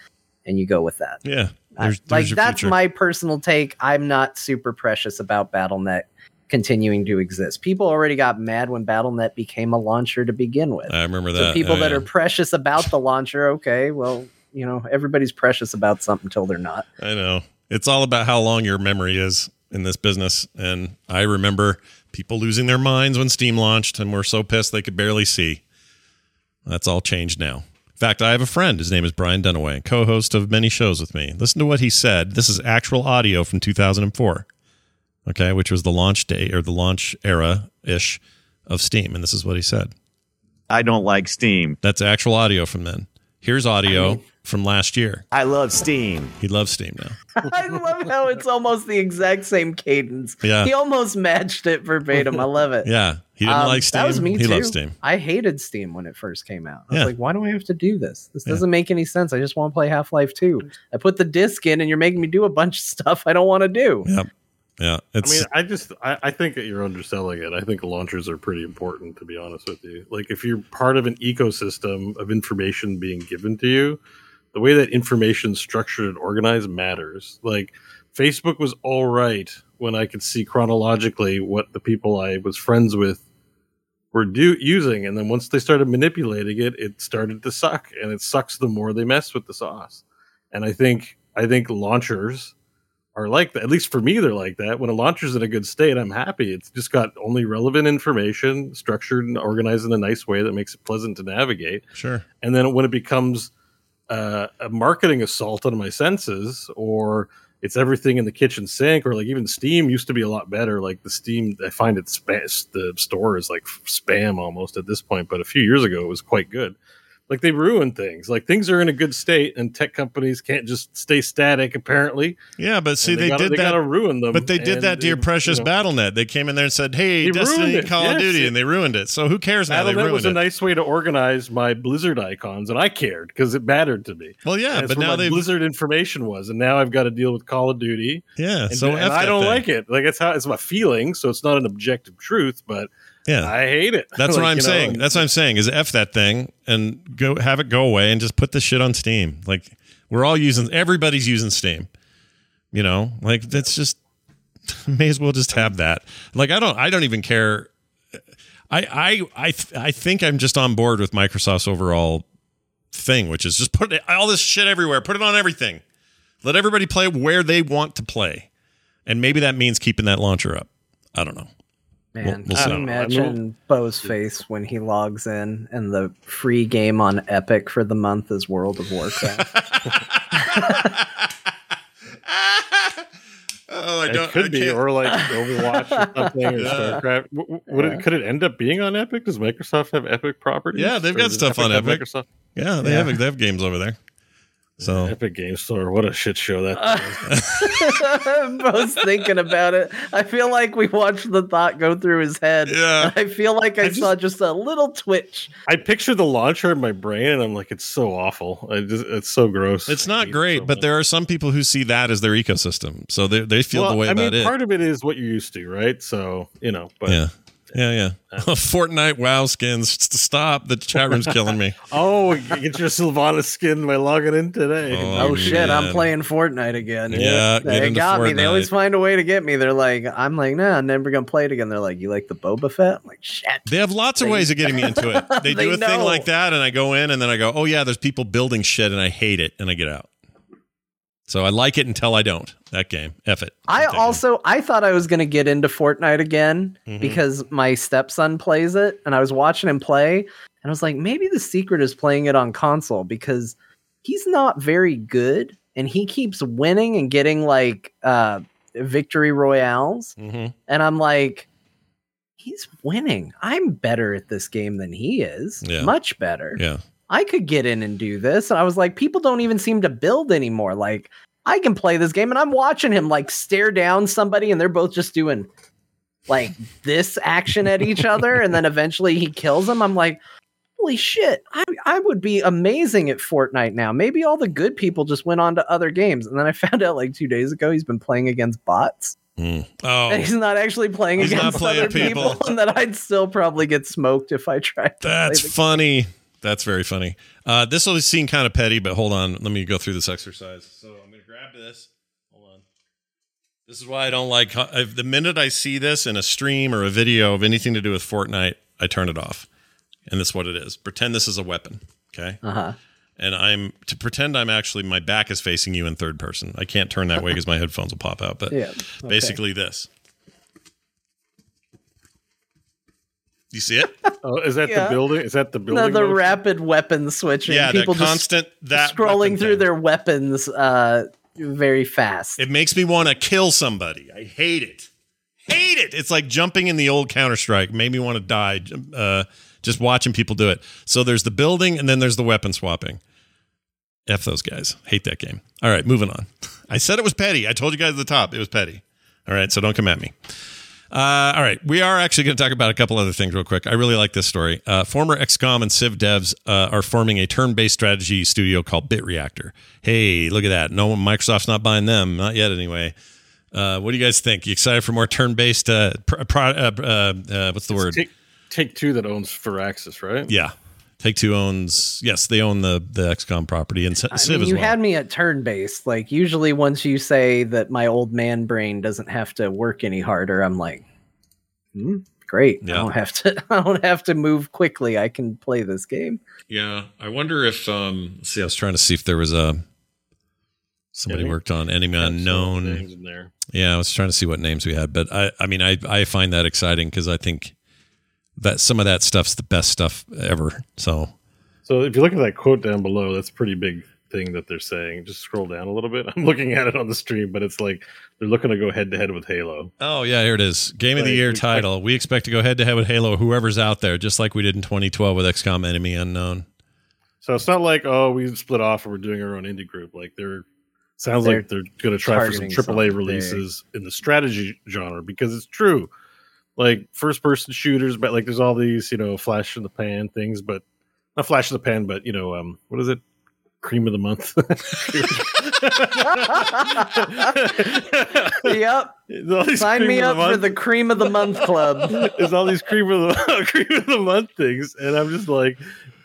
and you go with that. yeah. I- There's, like your that's future. my personal take. I'm not super precious about BattleNet continuing to exist. People already got mad when BattleNet became a launcher to begin with. I remember so that. people Oh, that yeah. are precious about the [laughs] launcher, okay, well, you know, everybody's precious about something until they're not. I know. It's all about how long your memory is in this business. And I remember people losing their minds when Steam launched and were so pissed they could barely see. That's all changed now. In fact, I have a friend. His name is Brian Dunaway, co host of many shows with me. Listen to what he said. This is actual audio from 2004, okay, which was the launch day or the launch era ish of Steam. And this is what he said. I don't like Steam. That's actual audio from then. Here's audio I mean- from last year. I love Steam. He loves Steam now. [laughs] I love how it's almost the exact same cadence. Yeah. He almost matched it verbatim. I love it. [laughs] Yeah. He didn't Um, like Steam. That was me he too. loves Steam. I hated Steam when it first came out. I Yeah. was like, why do I have to do this? This Yeah. doesn't make any sense. I just want to play Half Life 2. I put the disc in and you're making me do a bunch of stuff I don't want to do. Yep. Yeah. I mean, I just I, I think that you're underselling it. I think launchers are pretty important, to be honest with you. Like if you're part of an ecosystem of information being given to you, the way that information structured and organized matters. Like Facebook was all right when I could see chronologically what the people I was friends with were do using, and then once they started manipulating it, it started to suck, and it sucks the more they mess with the sauce. And I think I think launchers are like that. At least for me, they're like that. When a launcher's in a good state, I'm happy. It's just got only relevant information, structured and organized in a nice way that makes it pleasant to navigate. sure. And then when it becomes uh, a marketing assault on my senses, or it's everything in the kitchen sink, or like even Steam used to be a lot better. Like the Steam, I find it spa- the store is like spam almost at this point, but a few years ago it was quite good. Like they ruin things. Like things are in a good state, and tech companies can't just stay static. Apparently, Yeah, but see, And they, gotta, did they that. gotta ruin them. But they did that to your precious you know, BattleNet. They came in there and said, "Hey, They Destiny, it. Call of Duty," it- and they ruined it. So who cares now? They BattleNet was a nice way to organize my Blizzard icons, and I cared because it mattered to me. well, yeah, but now they, Blizzard information was, and now I've got to deal with Call of Duty. yeah. And, so and I don't thing. like it. Like it's how it's my feeling, so it's not an objective truth, but Yeah, I hate it. that's [laughs] Like, what I'm you know, saying. That's what I'm saying. Is f that thing and go have it go away and just put the shit on Steam. Like we're all using. Everybody's using Steam. You know, like that's just [laughs] may as well just have that. Like I don't. I don't even care. I I I th- I think I'm just on board with Microsoft's overall thing, which is just put it- all this shit everywhere. Put it on everything. Let everybody play where they want to play, and maybe that means keeping that launcher up. I don't know. Man, we'll can see. you imagine Bo's face when he logs in and the free game on Epic for the month is World of Warcraft? [laughs] [laughs] Oh, I don't. It could be, or like [laughs] Overwatch or something, or Yeah. StarCraft. W- w- Would it, could it end up being on Epic? Does Microsoft have Epic properties? Yeah, they've got does stuff on Epic. Microsoft? yeah, they Yeah. have they have games over there. So Epic Game Store. What a shit show that i was [laughs] thinking about it. I feel like we watched the thought go through his head. Yeah. I feel like I, I saw just a little twitch. I picture the launcher in my brain, and I'm like, it's so awful. I just, it's so gross. it's not great, so but much. there are some people who see that as their ecosystem, so they they feel Well, the way I about mean, it. part of it is what you're used to, right? So you know, but yeah, yeah, yeah. [laughs] Fortnite WoW skins. Stop! The chat room's killing me. [laughs] oh, get your Sylvanas skin by logging in today. Oh, Oh, shit, I'm playing Fortnite again. Yeah, get they into got me. They always find a way to get me. They're like, I'm like, nah, I'm never gonna play it again. They're like, you like the Boba Fett? I'm like, shit. They have lots of ways of getting me into it. [laughs] They, do They a thing like that, and I go in, and then I go, "Oh yeah, there's people building shit," and I hate it, and I get out. So I like it until I don't. That game, F it. I also I thought I was gonna get into Fortnite again Mhm. because my stepson plays it, and I was watching him play, and I was like, maybe the secret is playing it on console because he's not very good, and he keeps winning and getting like uh victory royales, Mhm. and I'm like. He's winning. I'm better at this game than he is. Yeah. Much better. Yeah. I could get in and do this. And I was like, people don't even seem to build anymore. Like, I can play this game and I'm watching him like stare down somebody and they're both just doing like this action at each [laughs] other. And then eventually he kills him. I'm like, holy shit, I, I would be amazing at Fortnite now. Maybe all the good people just went on to other games. And then I [laughs] found out like two days ago he's been playing against bots. Mm. Oh, And he's not actually playing He's not against playing other people. people. [laughs] And that I'd still probably get smoked if I tried to That's play the funny. That's very funny. Uh, this will seem kind of petty, but hold on. Let me go through this exercise. So I'm going to grab this. Hold on. This is why I don't like if the minute I see this in a stream or a video of anything to do with Fortnite, I turn it off. And that's what it is. Pretend this is a weapon. Okay. Uh-huh. and I'm to pretend I'm actually my back is facing you in third person. I can't turn that way because my headphones will pop out. But [laughs] Yeah, okay. basically this. You see it? [laughs] Oh, is that Yeah. the building? Is that the building? No, the motion? rapid weapon switching. yeah, people that just constant that scrolling through thing. their weapons uh, very fast. It makes me want to kill somebody. I hate it. Hate it. It's like jumping in the old Counter Strike. Made me want to die. Uh, just watching people do it. So there's the building, and then there's the weapon swapping. F those guys. Hate that game. All right, moving on. I said it was petty. I told you guys at the top it was petty. All right, so don't come at me. Uh, all right, we are actually going to talk about a couple other things real quick. I really like this story. Uh, former XCOM and Civ devs uh, are forming a turn-based strategy studio called Bit Reactor. Hey, look at that! No, Microsoft's not buying them, not yet, anyway. Uh, what do you guys think? You excited for more turn-based? Uh, pro- uh, uh, uh, what's the word? Take, take two that owns Firaxis, right? Yeah, Take Two owns. Yes, they own the the XCOM property and Civ I as mean, you well. had me at turn based. Like usually, once you say that my old man brain doesn't have to work any harder, I'm like, hmm, great. Yeah. I don't have to. [laughs] I don't have to move quickly. I can play this game. Yeah, I wonder if. um let's See, I was trying to see if there was a somebody Yeah, worked on Enemy Got some Unknown. names in there. Yeah, I was trying to see what names we had, but I, I mean, I, I find that exciting because I think that some of that stuff's the best stuff ever. So So if you look at that quote down below, that's a pretty big thing that they're saying. Just scroll down a little bit. [laughs] I'm looking at it on the stream, but it's like they're looking to go head to head with Halo. Oh yeah, here it is. Game of the year we- title. We expect to go head to head with Halo, whoever's out there, just like we did in 2012 with XCOM Enemy Unknown. So it's not like oh we split off and we're doing our own indie group. Like they're sounds They're like they're going to try for some AAA something releases in the strategy genre because it's true. Like first person shooters, but like there's all these you know flash in the pan things, but not flash in the pan, but you know um what is it? Cream of the month. [laughs] yep. There's all these Sign me up for the cream of the month club. [laughs] There's all these cream of the [laughs] cream of the month things, and I'm just like,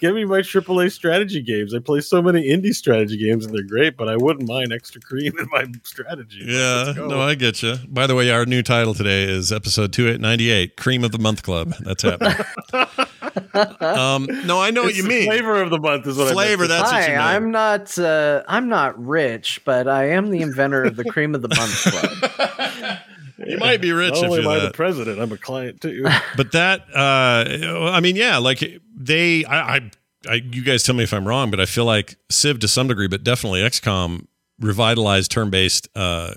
give me my AAA strategy games. I play so many indie strategy games, and they're great, but I wouldn't mind extra cream [laughs] in my strategy. Yeah, no, I get you. By the way, our new title today is episode 2898, Cream of the Month Club. That's happening. [laughs] um, no, I know what you the mean. Flavor of the month is what Flavor, I meant to that's what Hi, you meant. I'm not. Uh, I'm not rich, but I am the inventor of the cream of the month club. [laughs] You might be rich Not if only you're am I that. the president, I'm a client too. [laughs] but that uh i mean yeah like they I, I i you guys tell me if i'm wrong but i feel like civ to some degree but definitely xcom revitalized turn-based uh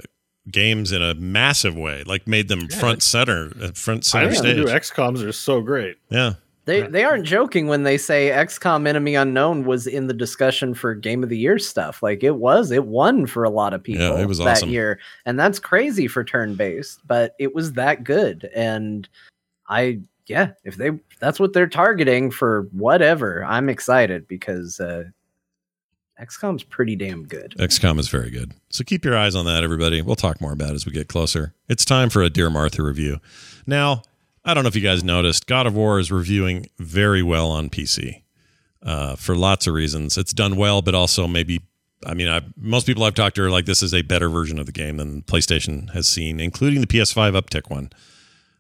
games in a massive way like made them front center uh, front I center think the new XComs are so great. yeah They they aren't joking when they say XCOM Enemy Unknown was in the discussion for Game of the Year stuff. Like it was, it won for a lot of people Yeah, it was that awesome. year, and that's crazy for turn based. But it was that good, and I yeah, if they that's what they're targeting for whatever, I'm excited because uh, XCOM's pretty damn good. xcom is very good so keep your eyes on that everybody we'll talk more about it as we get closer it's time for a dear martha review now i don't know if you guys noticed god of war is reviewing very well on pc uh, for lots of reasons. It's done well, but also maybe. I mean, I, most people I've talked to are like, this is a better version of the game than PlayStation has seen, including the PS5 uptick one.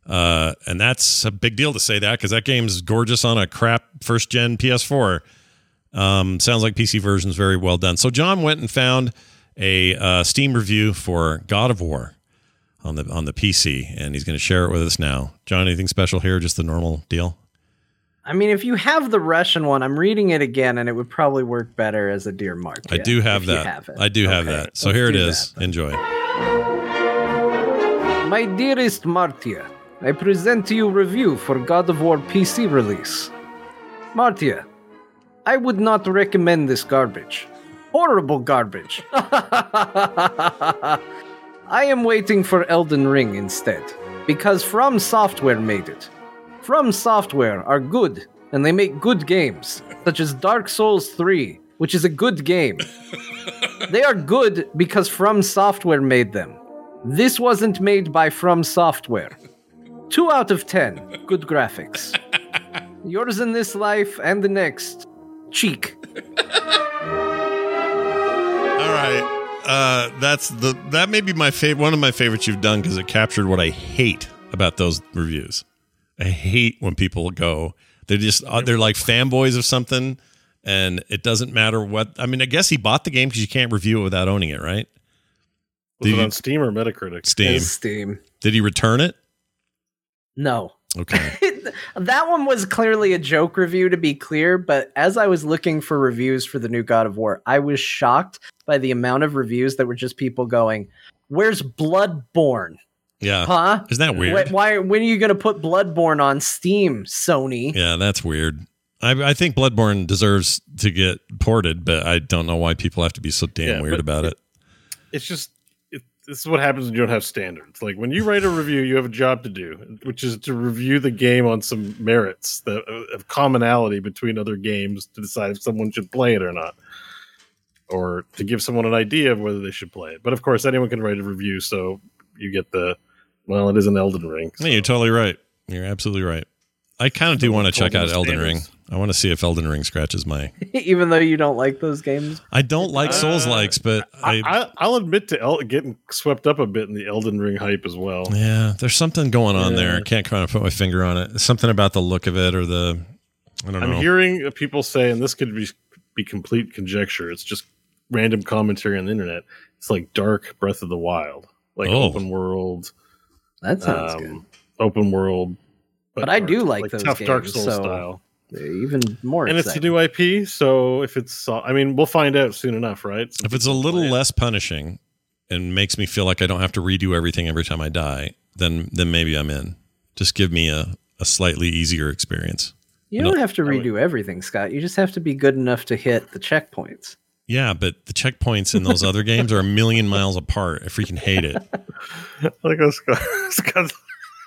Uh, and that's a big deal to say that because that game's gorgeous on a crap first gen PS4. Um, sounds like PC version's very well done. So John went and found a uh, Steam review for God of War on the on the PC, and he's going to share it with us now. John, anything special here? Just the normal deal. I mean, if you have the Russian one, I'm reading it again, and it would probably work better as a Dear Mark. I do have that. have. I do have Okay, that. So here it is. that. Enjoy. My dearest Martia, I present to you review for God of War PC release. Martia, I would not recommend this garbage. Horrible garbage. [laughs] I am waiting for Elden Ring instead, because From Software made it. From Software are good, and they make good games, such as Dark Souls 3, which is a good game. [laughs] they are good because From Software made them. This wasn't made by From Software. Two out of ten. Good graphics. [laughs] Yours in this life and the next. Cheek. All right. Uh, that's the that may be my favorite one of my favorites you've done because it captured what I hate about those reviews. I hate when people go they're just uh, they're like fanboys of something and it doesn't matter what. I mean, I guess he bought the game because you can't review it without owning it, right? Was Did it you- on Steam or Metacritic? Steam. Steam. Did he return it? No. Okay. [laughs] that one was clearly a joke review to be clear, but as I was looking for reviews for the new God of War, I was shocked by the amount of reviews that were just people going, "Where's Bloodborne?" Yeah. Huh? Isn't that weird? Why, when are you going to put Bloodborne on Steam, Sony? Yeah, that's weird. I, I think Bloodborne deserves to get ported, but I don't know why people have to be so damn Yeah, weird about it. It's just it, this is what happens when you don't have standards. Like when you write a review, you have a job to do, which is to review the game on some merits that uh, of commonality between other games to decide if someone should play it or not, or to give someone an idea of whether they should play it. But of course, anyone can write a review, so you get the well, it is an Elden Ring. Yeah, you're totally right. You're absolutely right. I kind of do want to check out Elden Ring. Standards. I want to see if Elden Ring scratches my. [laughs] Even though you don't like those games. I don't like Uh, Souls likes, but I, I, I, I'll admit to El- getting swept up a bit in the Elden Ring hype as well. yeah, there's something going on there. I can't kind of put my finger on it. Something about the look of it or the. I don't know. I'm hearing people say, and this could be be complete conjecture. It's just random commentary on the internet. It's like Dark Breath of the Wild, like Oh. open world, That sounds um, open world. But I do dark, like those tough Dark Souls so style. Good. Even more And it's a new IP, so if it's, I mean, we'll find out soon enough, right? Some if it's a little less punishing and makes me feel like I don't have to redo everything every time I die, then then maybe I'm in. Just give me a, a slightly easier experience. You No, don't have to I would- redo everything, Scott. You just have to be good enough to hit the checkpoints. Yeah, but the checkpoints in those other games are a million miles apart. I freaking hate it. [laughs] like Scott, [laughs] Scott-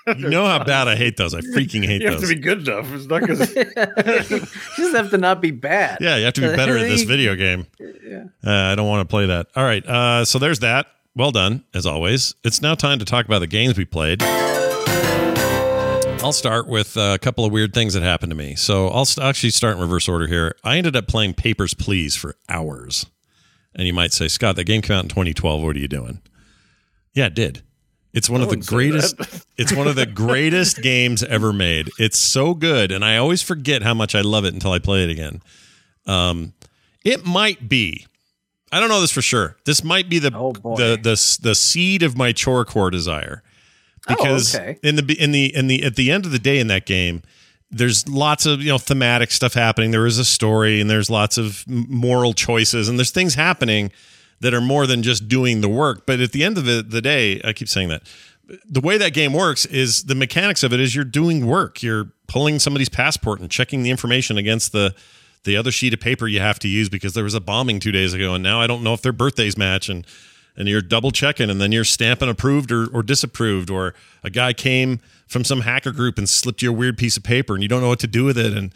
You know how bad I hate those. I [laughs] freaking hate those. you have to be good enough. It's not because [laughs] you just have to not be bad. Yeah, you have to be better at this [laughs] video game. Yeah. Uh, I don't want to play that. All right, uh, so there's that. Well done, as always. It's now time to talk about the games we played. I'll start with uh, a couple of weird things that happened to me. So I'll actually start in reverse order here. I ended up playing Papers, Please for hours. And you might say, Scott, that game came out in 2012. What are you doing? Yeah, it did. It's one I of the greatest. it's one of the greatest [laughs] games ever made. It's so good, and I always forget how much I love it until I play it again. Um, it might be. I don't know this for sure. This might be the Oh, the the the seed of my chore core desire because Oh, okay. in the in the in the at the end of the day in that game there's lots of you know thematic stuff happening there is a story and there's lots of moral choices and there's things happening that are more than just doing the work. But at the end of the, the day i keep saying that the way that game works is the mechanics of it is you're doing work. You're pulling somebody's passport and checking the information against the the other sheet of paper you have to use because there was a bombing two days ago and now i don't know if their birthdays match and and you're double checking and then you're stamping approved or, or disapproved or a guy came from some hacker group and slipped you a weird piece of paper and you don't know what to do with it and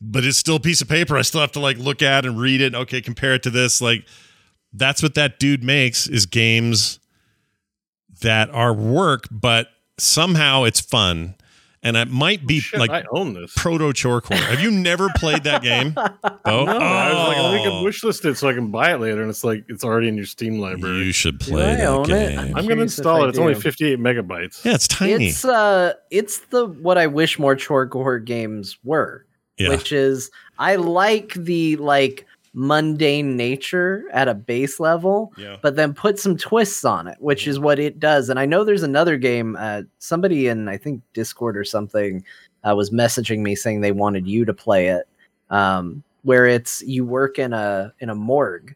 but it's still a piece of paper i still have to like look at and read it. Okay compare it to this. Like that's what that dude makes is games that are work but somehow it's fun and it might be Shit, like I own this. proto chorecore have you never played that game [laughs] oh, No, I was like, I think Oh. I wishlist it so I can buy it later, and it's like it's already in your Steam library. you should play I that own it? game I'm going to install it. It's only 58 megabytes. yeah it's tiny It's uh it's the what I wish more chore core games were. yeah Which is I like the like mundane nature at a base level, yeah but then put some twists on it, which is what it does. And I know there's another game, uh somebody in I think Discord or something uh, was messaging me saying they wanted you to play it. Um where it's you work in a in a morgue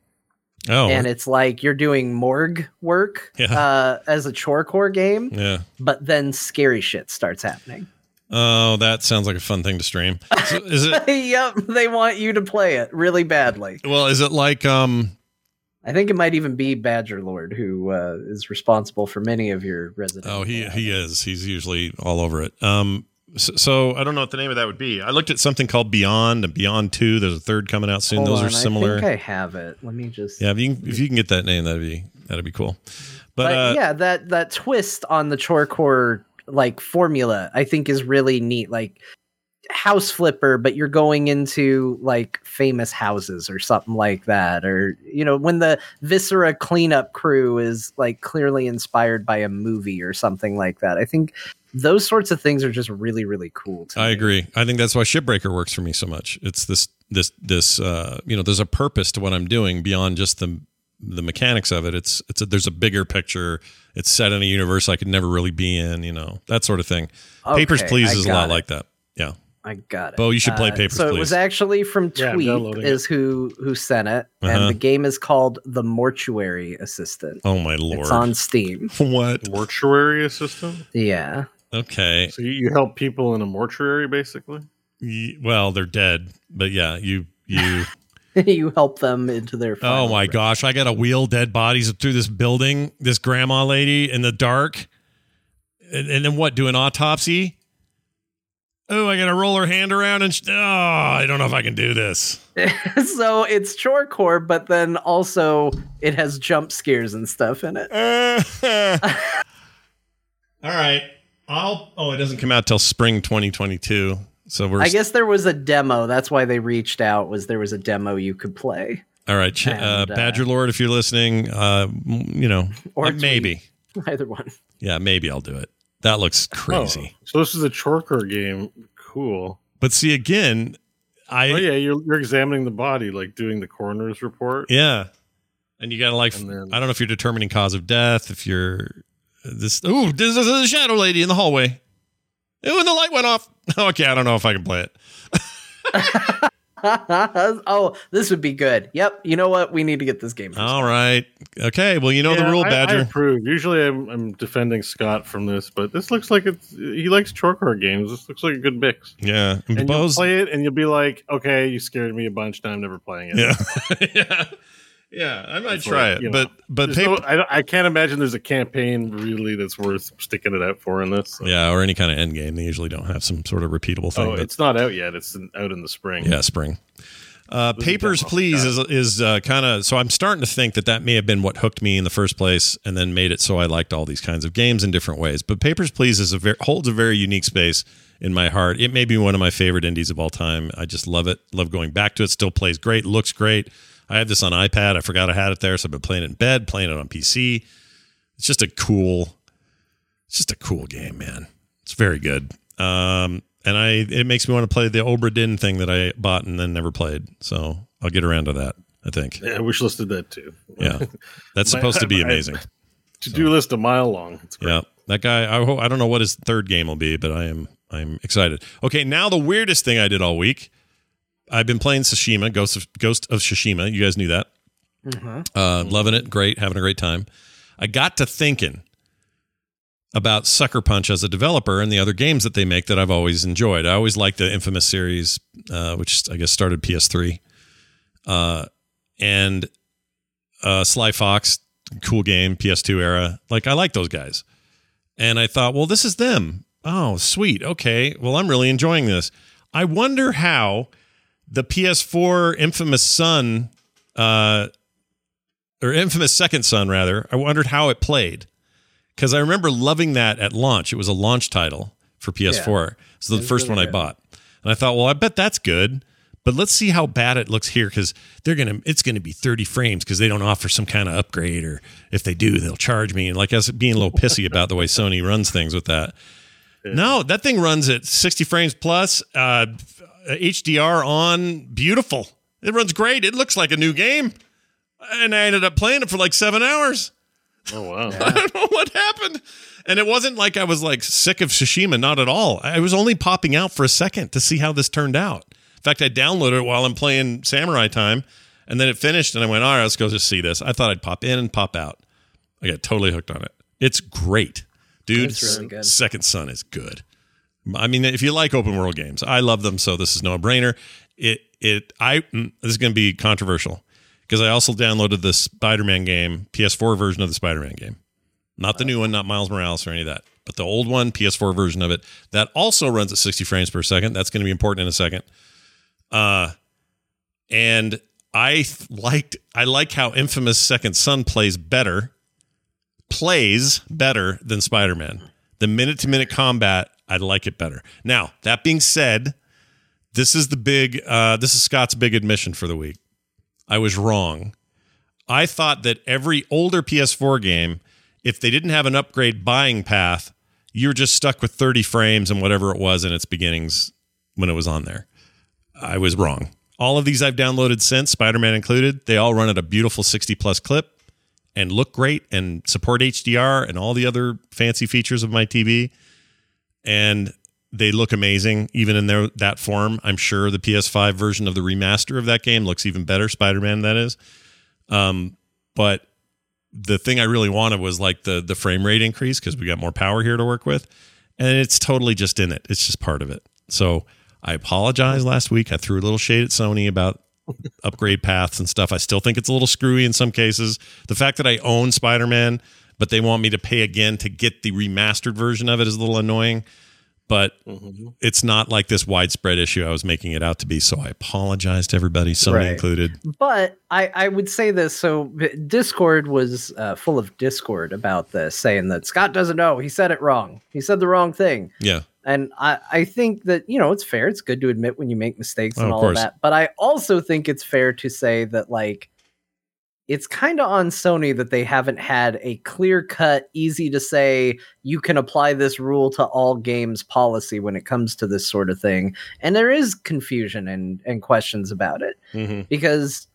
oh and it's like you're doing morgue work Yeah. uh, as a chore core game, yeah but then scary shit starts happening. Oh, that sounds like a fun thing to stream. So is it [laughs] yep, they want you to play it really badly. well? Is it like um? I think it might even be Badger Lord who uh, is responsible for many of your residents. Oh, he he is. He's usually all over it. Um. So, so I don't know what the name of that would be. I looked at something called Beyond and Beyond Two. There's a third coming out soon. Hold Those on, are similar. I think I have it. Let me just. yeah, if you can, if you can get that name, that'd be that'd be cool. But, But, uh, yeah, that that twist on the chore core like formula, I think is really neat. Like house flipper, but you're going into like famous houses or something like that. Or you know, when the Viscera cleanup crew is like clearly inspired by a movie or something like that. I think those sorts of things are just really, really cool. To I me. agree. I think that's why Shipbreaker works for me so much. It's this this this uh, you know there's a purpose to what I'm doing beyond just the the mechanics of it. It's it's a, there's a bigger picture. It's set in a universe I could never really be in. You know that sort of thing. Papers Please I is a lot it. like that. Yeah. I got it. Bo, you should play Uh, Papers, So it was actually from Tweet downloading is who who sent it, Uh-huh. and the game is called The Mortuary Assistant. Oh my lord. It's on Steam. [laughs] what? Mortuary assistant. Yeah. Okay. So you, you help people in a mortuary, basically. Well, they're dead, but yeah, you you. [laughs] [laughs] you help them into their. oh my rest. gosh! I got to wheel dead bodies through this building. This grandma lady in the dark, and, and then what? Do an autopsy? Oh, I got to roll her hand around and sh- oh, I don't know if I can do this. [laughs] so it's chorecore, but then also it has jump scares and stuff in it. [laughs] All right, I'll. Oh, it doesn't come out till spring 2022. So we're. I guess there was a demo. That's why they reached out. Was there was a demo you could play? all right, Ch- uh, and, uh, Badger Lord, if you're listening, uh, you know, Or uh, tweet. maybe. [laughs] Either one. Yeah, maybe I'll do it. That looks crazy. Oh, so this is a chorecore game. Cool. But see, again, I Oh yeah, you're you're examining the body, like doing the coroner's report. Yeah. And you got to like, then- I don't know if you're determining cause of death, if you're this. Ooh, this is a shadow lady in the hallway. Ooh, and the light went off. [laughs] Okay, I don't know if I can play it. [laughs] oh, this would be good. Yep. You know what? We need to get this game. for All right. Okay. Well, you know the Yeah, rule, I- I, Badger. approve. Usually, I'm, I'm defending Scott from this, but this looks like it's he likes chorecore games. This looks like a good mix. yeah. And And you'll play it, and you'll be like, "Okay, you scared me a bunch. Now I'm never playing it." yeah. [laughs] yeah. Yeah. I might It's try like, it. you But, know, but There's paper. no- I, I can't imagine there's a campaign really that's worth sticking it out for in this. so. yeah. Or any kind of end game. They usually don't have some sort of repeatable thing. Oh, but it's not out yet. It's in, out in the spring. Yeah, spring. Uh, Papers, please, is is uh, kind of so. I'm starting to think that that may have been what hooked me in the first place, and then made it so I liked all these kinds of games in different ways. But Papers, please, is a ver- holds a very unique space in my heart. It may be one of my favorite indies of all time. I just love it. Love going back to it. Still plays great. Looks great. I have this on iPad. I forgot I had it there, so I've been playing it in bed, playing it on PC. It's just a cool. It's just a cool game, man. It's very good. Um, and I it makes me want to play the Obra Dinn thing that I bought and then never played. So I'll get around to that. I think. Yeah, I wish listed that too. Yeah, that's [laughs] My- supposed to be [laughs] amazing. to do list a mile long. It's great. Yeah, that guy. I hope, I don't know what his third game will be, but I am I'm excited. Okay, now the weirdest thing I did all week. I've been playing Tsushima, Ghost of Ghost of Tsushima. You guys knew that. Mhm. Uh, loving it, great, having a great time. I got to thinking about Sucker Punch as a developer and the other games that they make that I've always enjoyed. I always liked the Infamous series, uh, which I guess started PS3, uh, and uh, Sly Fox, cool game, PS2 era. Like I like those guys, and I thought, well, this is them. Oh, sweet. Okay, well, I'm really enjoying this. I wonder how the PS4 Infamous Son. Uh, or infamous second son rather i wondered how it played. Because i remember loving that at launch. It was a launch title for ps4 so the first really one i bought. And i thought well i bet that's good but let's see how bad it looks here because they're gonna it's gonna be 30 frames because they don't offer some kind of upgrade or if they do they'll charge me. And like us being a little pissy about the way sony runs things with that. [laughs] No that thing runs at 60 frames plus uh hdr on beautiful it runs great it looks like a new game and I ended up playing it for like seven hours. Oh wow. [laughs] I don't know what happened. And it wasn't like I was like sick of Tsushima, not at all. I was only popping out for a second to see how this turned out. In fact, I downloaded it while I'm playing Samurai Time, and then it finished, and I went, all right, let's go just see this. I thought I'd pop in and pop out. I got totally hooked on it. It's great. Dude, really good. Second Son is good. I mean, if you like open world games, I love them, so this is no brainer. It it I mm, this is going to be controversial because I also downloaded the Spider-Man game, PS4 version of the Spider-Man game. Not the new one, not Miles Morales or any of that, but the old one, PS4 version of it that also runs at 60 frames per second. That's going to be important in a second. Uh and I liked I like how Infamous Second Son plays better plays better than Spider-Man. The minute-to-minute combat, I like it better. Now, that being said, this is the big uh this is Scott's big admission for the week. I was wrong. I thought that every older PS4 game, if they didn't have an upgrade buying path, you're just stuck with 30 frames and whatever it was in its beginnings when it was on there. I was wrong. All of these I've downloaded since, Spider Man included, they all run at a beautiful 60 plus clip and look great and support HDR and all the other fancy features of my TV. And they look amazing even in their that form. I'm sure the PS5 version of the remaster of that game looks even better, Spider-Man that is. Um, but the thing I really wanted was like the the frame rate increase because we got more power here to work with, and it's totally just in it. It's just part of it. So I apologize last week. I threw a little shade at Sony about upgrade paths and stuff. I still think it's a little screwy in some cases. The fact that I own Spider Man, but they want me to pay again to get the remastered version of it is a little annoying. But it's not like this widespread issue I was making it out to be. So I apologize to everybody, Sony Right. included. But I, I would say this. So Discord was uh, full of discord about this, saying that Scott doesn't know. He said it wrong. He said the wrong thing. Yeah. And I, I think that, you know, it's fair. It's good to admit when you make mistakes Oh, and all of course. that. But I also think it's fair to say that, like, it's kind of on Sony that they haven't had a clear cut, easy to say, you can apply this rule to all games policy when it comes to this sort of thing. And there is confusion and, and questions about it hmm because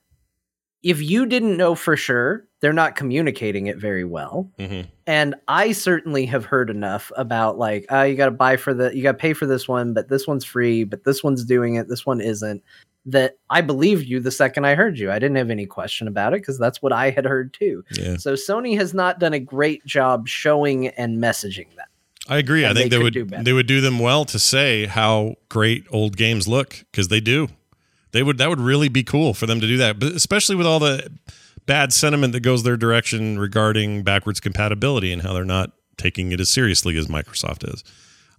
if you didn't know for sure, they're not communicating it very well. hmm And I certainly have heard enough about like, oh, you got to buy for the, you got to pay for this one, but this one's free, but this one's doing it, this one isn't. That I believed you the second I heard you. I didn't have any question about it because that's what I had heard too. Yeah. So Sony has not done a great job showing and messaging that. I agree. I think they they, would do they would do them well to say how great old games look because they do. They would that would really be cool for them to do that, but especially with all the bad sentiment that goes their direction regarding backwards compatibility and how they're not taking it as seriously as Microsoft is.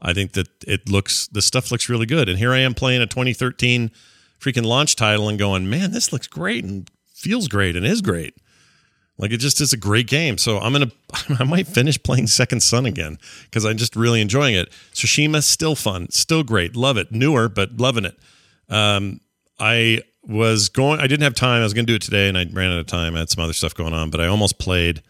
I think that it looks the stuff looks really good, and here I am playing a 2013 freaking launch title and going, man, this looks great and feels great and is great. Like it just is a great game. So I'm gonna [laughs] I might finish playing Second Son again because I'm just really enjoying it. Tsushima's still fun, still great, love it. Newer, but loving it. Um, I was going. I didn't have time. I was to do it today, and I ran out of time. I had some other stuff going on, but I almost played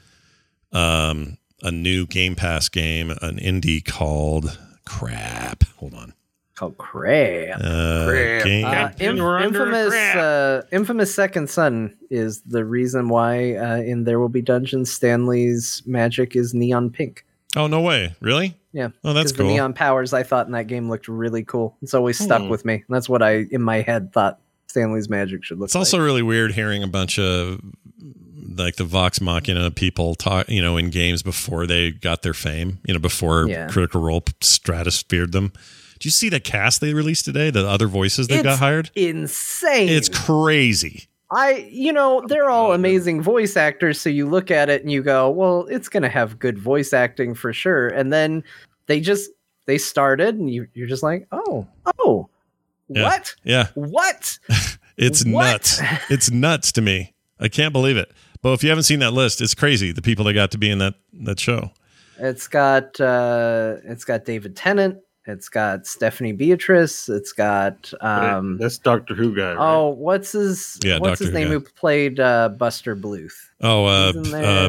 um, a new Game Pass game, an indie called Crap. Hold on. Called Crap. Uh, Crap. game- Uh, Captain, inf- infamous, crap. uh, infamous Second Son is the reason why uh, in There Will Be Dungeons, Stanley's magic is neon pink. oh no way! Really? Yeah. Oh, that's cool. The neon powers I thought in that game looked really cool. It's always stuck Hmm. with me. That's what I in my head thought Stanley's magic should look It's also really weird hearing a bunch of like the Vox Machina people talk, you know, in games before they got their fame, you know, before Yeah. Critical Role stratosphered them. Did you see the cast they released today? The other voices they got It's hired? insane. It's crazy. I, you know, they're all amazing voice actors. So you look at it and you go, well, it's going to have good voice acting for sure. And then they just, they started and you, you're just like, oh, oh, Yeah. what? Yeah, What? [laughs] it's What? nuts. It's nuts to me. I can't believe it. But if you haven't seen that list, it's crazy. The people that got to be in that that show. It's got, uh, it's got David Tennant. It's got Stephanie Beatrice. It's got, um, That's Doctor Who guy. right? oh, what's his, Yeah, what's Doctor his Who name guy. who played, uh, Buster Bluth? Oh, uh, uh,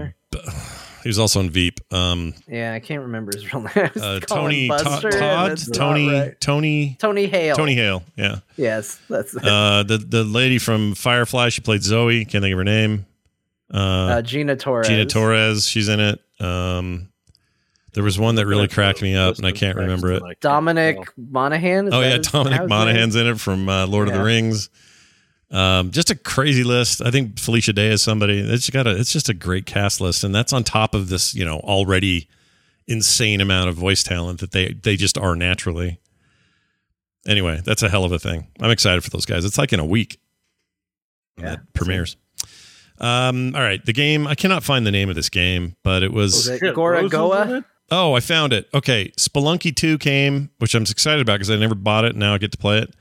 he was also in Veep. Um, Yeah, I can't remember his real name. [laughs] Uh, Tony Todd, Buster, and Todd Tony right. Tony Tony Hale. Tony Hale. Yeah. Yes, that's it. uh, the the lady from Firefly, she played Zoe. Can't think of her name. Uh, uh, Gina Torres. Gina Torres, she's in it. Um, there was one that really That's cracked me up, and I can't remember it. Paxton, Dominic. Monaghan. is Oh yeah, Dominic how's his name? Monaghan's in it from uh, Lord of the Rings. Um, just a crazy list. I think Felicia Day is somebody. It's got a. It's just a great cast list, and that's on top of this, you know, already insane amount of voice talent that they they just are naturally. Anyway, that's a hell of a thing. I'm excited for those guys. It's like in a week. when Yeah, that premieres. Um, all right, the game. I cannot find the name of this game, but it was. Was it Shit, Gora Rosen's in Goa? it? Oh, I found it. Okay, Spelunky 2 came, which I'm excited about because I never bought it. Now I get to play it.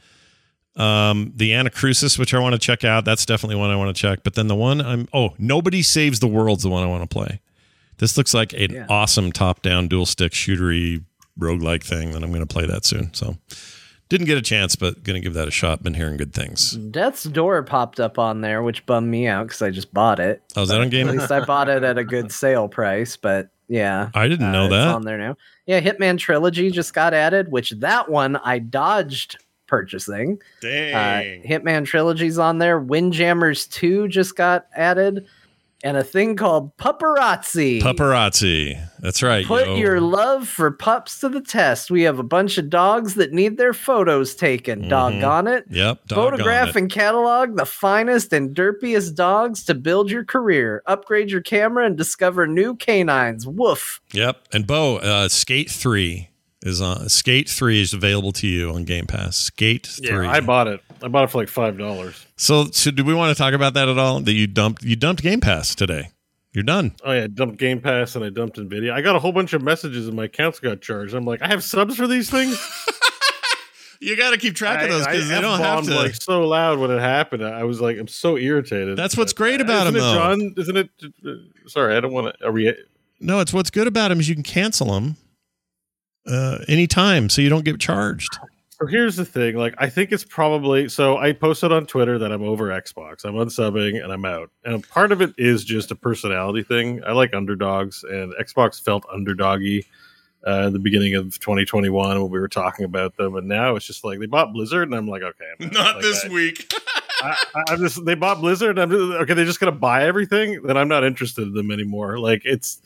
Um, the Anacrusis, which I want to check out. That's definitely one I want to check. But then the one I'm oh, Nobody Saves the World's the one I want to play. This looks like an Yeah. awesome top-down dual stick shootery roguelike thing, and I'm going to play that soon. So didn't get a chance, but going to give that a shot. Been hearing good things. Death's Door popped up on there, which bummed me out because I just bought it. Oh, is that on game? At least I bought it at a good sale price, but yeah. I didn't know uh, it's that. on there now. Yeah, Hitman Trilogy just got added, which that one I dodged purchasing. Uh, Dang. Hitman Trilogy's on there. Windjammers 2 just got added. And a thing called Pupperazzi. Pupperazzi. That's right. Put yo. your love for pups to the test. We have a bunch of dogs that need their photos taken. Mhm. Doggone it. Yep. doggone Photograph it. and catalog the finest and derpiest dogs to build your career. Upgrade your camera and discover new canines. Woof. Yep. And Bo, uh, Skate 3 is on. Skate 3 is available to you on Game Pass. Skate 3. Yeah, I bought it. I bought it for like five dollars. so, so do we want to talk about that at all? That you dumped you dumped Game Pass today. You're done. Oh yeah, I dumped Game Pass and I dumped Nvidia. I got a whole bunch of messages and my accounts got charged. I'm like, I have subs for these things. [laughs] You got to keep track of those because I they don't have F-bombed, to. like so loud when it happened. I was like, I'm so irritated. That's what's great about about 'em, isn't it, though. John, isn't it? uh, Sorry, I don't want to. Are we? no, it's what's good about them is you can cancel them uh, anytime, so you don't get charged. So here's the thing. Like, I think it's probably. So I posted on Twitter that I'm over Xbox. I'm unsubbing and I'm out. And part of it is just a personality thing. I like underdogs, and Xbox felt underdoggy. Uh, in the beginning of 2021, when we were talking about them, and now it's just like they bought Blizzard, and I'm like, okay, I'm [laughs] out. Like, I- week. [laughs] I, I, I'm just they bought Blizzard. And I'm just, okay. They're just gonna buy everything. Then I'm not interested in them anymore. Like it's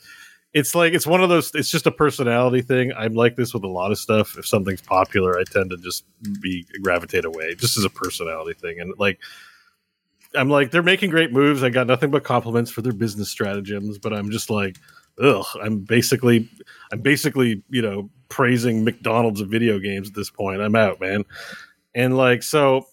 it's like it's one of those. It's just a personality thing. I'm like this with a lot of stuff. If something's popular, I tend to just be gravitate away, just as a personality thing. And like I'm like they're making great moves. I got nothing but compliments for their business stratagems, but I'm just like. Ugh, I'm basically, I'm basically, you know, praising McDonald's of video games at this point. I'm out, man. And like, so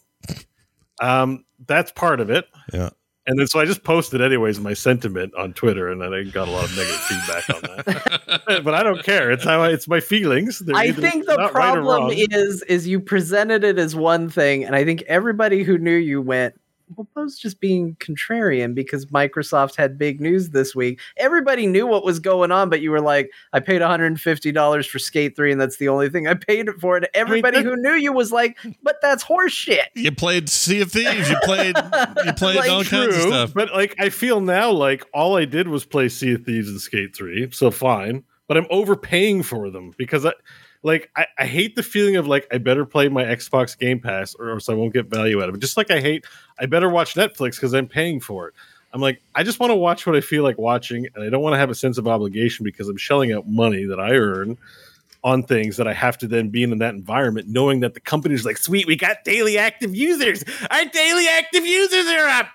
um, that's part of it. Yeah. And then so I just posted anyways my sentiment on Twitter, and then I got a lot of negative feedback on that. [laughs] but I don't care. It's how I, it's my feelings. They're I think the not right problem is is you presented it as one thing, and I think everybody who knew you went, well, Bo's just being contrarian because Microsoft had big news this week. Everybody knew what was going on, but you were like, I paid $150 for Skate 3, and that's the only thing I paid it for. And everybody that- who knew you was like, but that's horseshit. You played Sea of Thieves. You played. You played [laughs] Like, all kinds of stuff. But like, I feel now like all I did was play Sea of Thieves and Skate Three, so fine. But I'm overpaying for them because I, like, I, I hate the feeling of like I better play my Xbox Game Pass or else I won't get value out of it. Just like I hate, I better watch Netflix because I'm paying for it. I'm like, I just want to watch what I feel like watching, and I don't want to have a sense of obligation because I'm shelling out money that I earn on things that I have to then be in that environment, knowing that the company's like, sweet, we got daily active users. Our daily active users are up.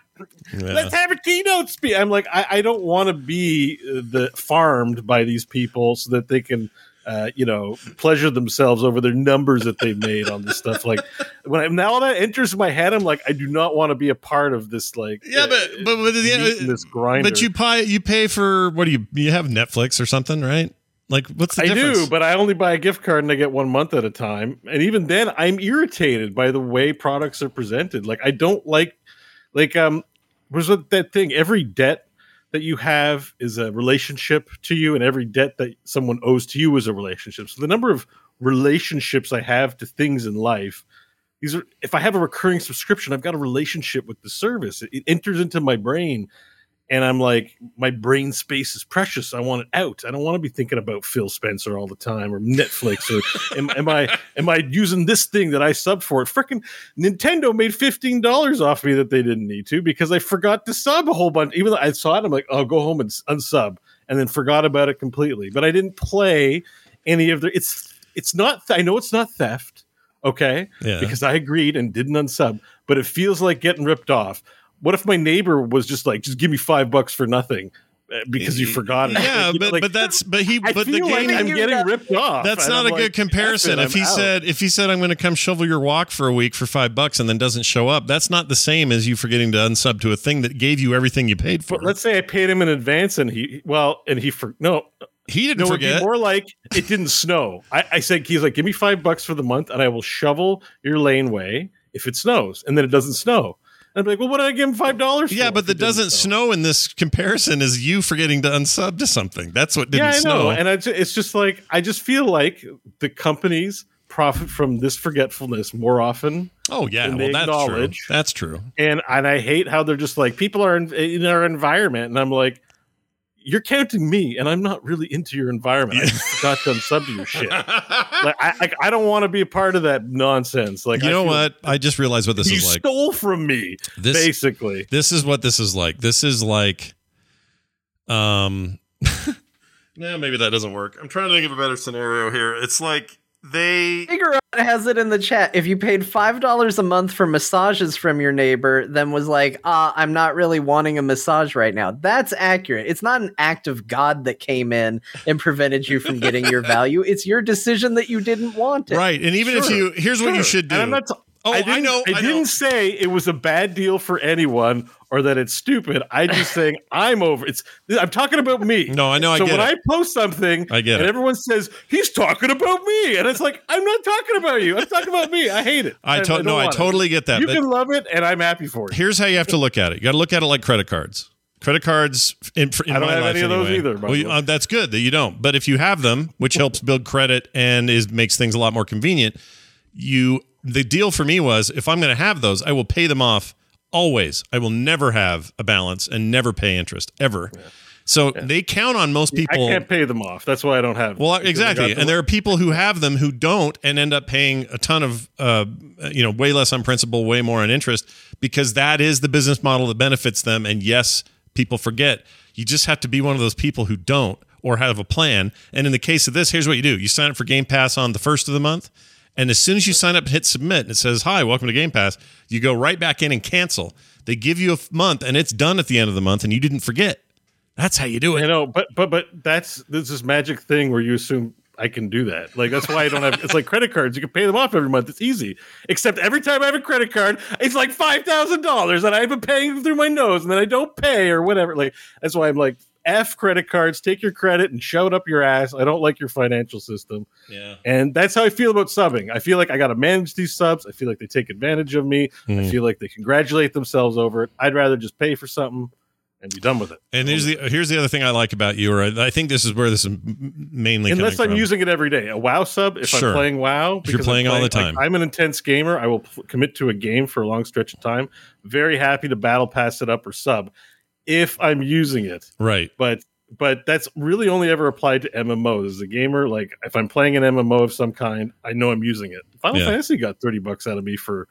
Yeah. Let's have a keynote speech. I'm like, I, I don't want to be uh, the farmed by these people so that they can, uh, you know, pleasure themselves over their numbers that they've made on this stuff. Like when I, now that enters my head, I'm like, I do not want to be a part of this. Like, Yeah, but uh, but, but meat in yeah, this grinder. but you pay you pay for what do you you have Netflix or something, right? Like what's the I difference? do, but I only buy a gift card and I get one month at a time. And even then, I'm irritated by the way products are presented. Like I don't like, like um, was it that thing? Every debt that you have is a relationship to you, and every debt that someone owes to you is a relationship. So the number of relationships I have to things in life. These are if I have a recurring subscription, I've got a relationship with the service. It, it enters into my brain and I'm like, my brain space is precious. I want it out. I don't want to be thinking about Phil Spencer all the time or Netflix or [laughs] am, am I am I using this thing that I sub for? It freaking Nintendo made fifteen dollars off me that they didn't need to because I forgot to sub a whole bunch. Even though I saw it, I'm like, I'll go home and unsub, and then forgot about it completely. But I didn't play any of their. It's it's not. I know it's not theft. Okay, Yeah. because I agreed and didn't unsub, but it feels like getting ripped off. What if my neighbor was just like, just give me five bucks for nothing uh, because you forgot it? yeah, Like, you know, but like, but that's but he I but the game like I'm getting know- ripped off. That's not I'm a good comparison. If he out." said if he said I'm going to come shovel your walk for a week for five bucks and then doesn't show up, that's not the same as you forgetting to unsub to a thing that gave you everything you paid for. But let's say I paid him in advance and he well and he for no he didn't no forget. more like it didn't snow. I, I said he's like give me five bucks for the month and I will shovel your laneway if it snows and then it doesn't snow. And I'd be like, well, what did I give him five dollars? yeah, but that doesn't snow in this comparison is you forgetting to unsub to something. That's what didn't yeah, I snow. know. And I it's just like I just feel like the companies profit from this forgetfulness more often. oh yeah, well that's true. That's true. and and I hate how they're just like people are in, in our environment, and I'm like, you're counting me, and I'm not really into your environment. I just forgot to unsub to your shit. [laughs] Like, I, I, I don't want to be a part of that nonsense. Like, you I know what? I just realized what this you is like. You stole from me, This basically. this is what this is like. This is like, um, [laughs] no, maybe that doesn't work. I'm trying to think of a better scenario here. It's like they Figure has it in the chat. If you paid five dollars a month for massages from your neighbor, then was like, ah, I'm not really wanting a massage right now. That's accurate. It's not an act of God that came in and prevented you from getting your [laughs] value. It's your decision that you didn't want it. right, and even if you here's what you should do. And I'm not. T- Oh, I didn't- know, I, I know. didn't say it was a bad deal for anyone or that it's stupid. I'm just [laughs] saying I'm over. It's. I'm talking about me. no, I know. I so get when it. I post something, I get and it. everyone says he's talking about me, and it's like I'm not talking about you. I'm talking about me. I hate it. I, to- don't no, I want it. totally get that. You can love it, and I'm happy for it. here's how you have to look at it. You got to look at it like credit cards. Credit cards in, in I don't have any of those either, Well, you- uh, that's good that you don't. But if you have them, which helps build credit and is makes things a lot more convenient, you the deal for me was if I'm going to have those, I will pay them off always. I will never have a balance and never pay interest ever. So they count on most people. I can't pay them off. That's why I don't have. them, Well, exactly, and there are people who have them who don't, and end up paying a ton of, uh, you know, way less on principal, way more on interest, because that is the business model that benefits them. And yes, people forget. You just have to be one of those people who don't or have a plan. And in the case of this, here's what you do: you sign up for Game Pass on the first of the month, and as soon as you sign up and hit submit, and it says, "Hi, welcome to Game Pass," you go right back in and cancel. They give you a month, and it's done at the end of the month, and you didn't forget. That's how you do it. know, but but but that's there's this magic thing where you assume I can do that. Like that's why I don't have. It's like credit cards. You can pay them off every month. It's easy. Except every time I have a credit card, it's like five thousand dollars, and I've been paying through my nose, and then I don't pay or whatever. Like that's why I'm like. F credit cards, take your credit and shove it up your ass. I don't like your financial system. Yeah. And that's how I feel about subbing. I feel like I got to manage these subs. I feel like they take advantage of me. I Mhm. feel like they congratulate themselves over it. I'd rather just pay for something and be done with it. And here's the here's the other thing I like about you, or I I think this is where this is m- mainly Unless I'm from. using it every day. A WoW sub, if Sure. I'm playing WoW, If you're because I'm playing all the like, time. I'm an intense gamer. I will p- commit to a game for a long stretch of time. Very happy to battle pass it up or sub if I'm using it. right. But but that's really only ever applied to MMOs. As a gamer, like if I'm playing an MMO of some kind, I know I'm using it. Final Yeah. Fantasy got 30 bucks out of me for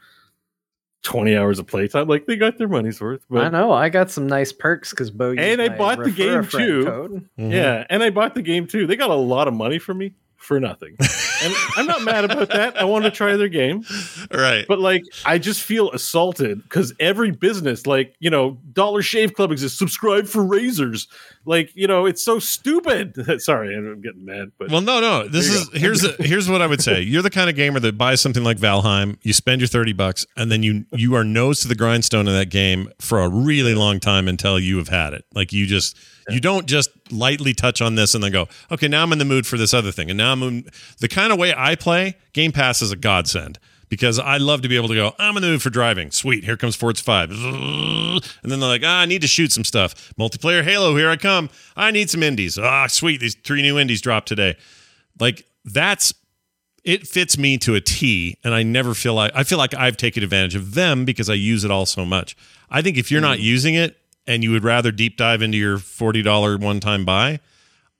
20 hours of playtime. Like they got their money's worth. But I know. I got some nice perks because Bo. used And I my bought the game, too. Code. Mhm. Yeah, and I bought the game too. They got a lot of money for me for nothing. and I'm not mad about that. I want to try their game. Right. But like I just feel assaulted because every business, like, you know, Dollar Shave Club exists, subscribe for razors. Like, you know, it's so stupid. [laughs] Sorry, I'm getting mad, but Well, no, no. This is go. [laughs] here's the, here's what I would say. You're the kind of gamer that buys something like Valheim, you spend your thirty bucks, and then you you are nose to the grindstone of that game for a really long time until you have had it. Like you just you don't just lightly touch on this and then go, okay, now I'm in the mood for this other thing, and now I'm in, the kind of way I play. Game Pass is a godsend. Because I love to be able to go, I'm in the mood for driving. Sweet, here comes Forza 5. And then they're like, ah, I need to shoot some stuff. Multiplayer Halo, here I come. I need some indies. Ah, sweet, these three new indies dropped today like that's it fits me to a T and I never feel like I feel like I've taken advantage of them because I use it all so much. I think if you're not Mm. using it and you would rather deep dive into your $40 one-time buy,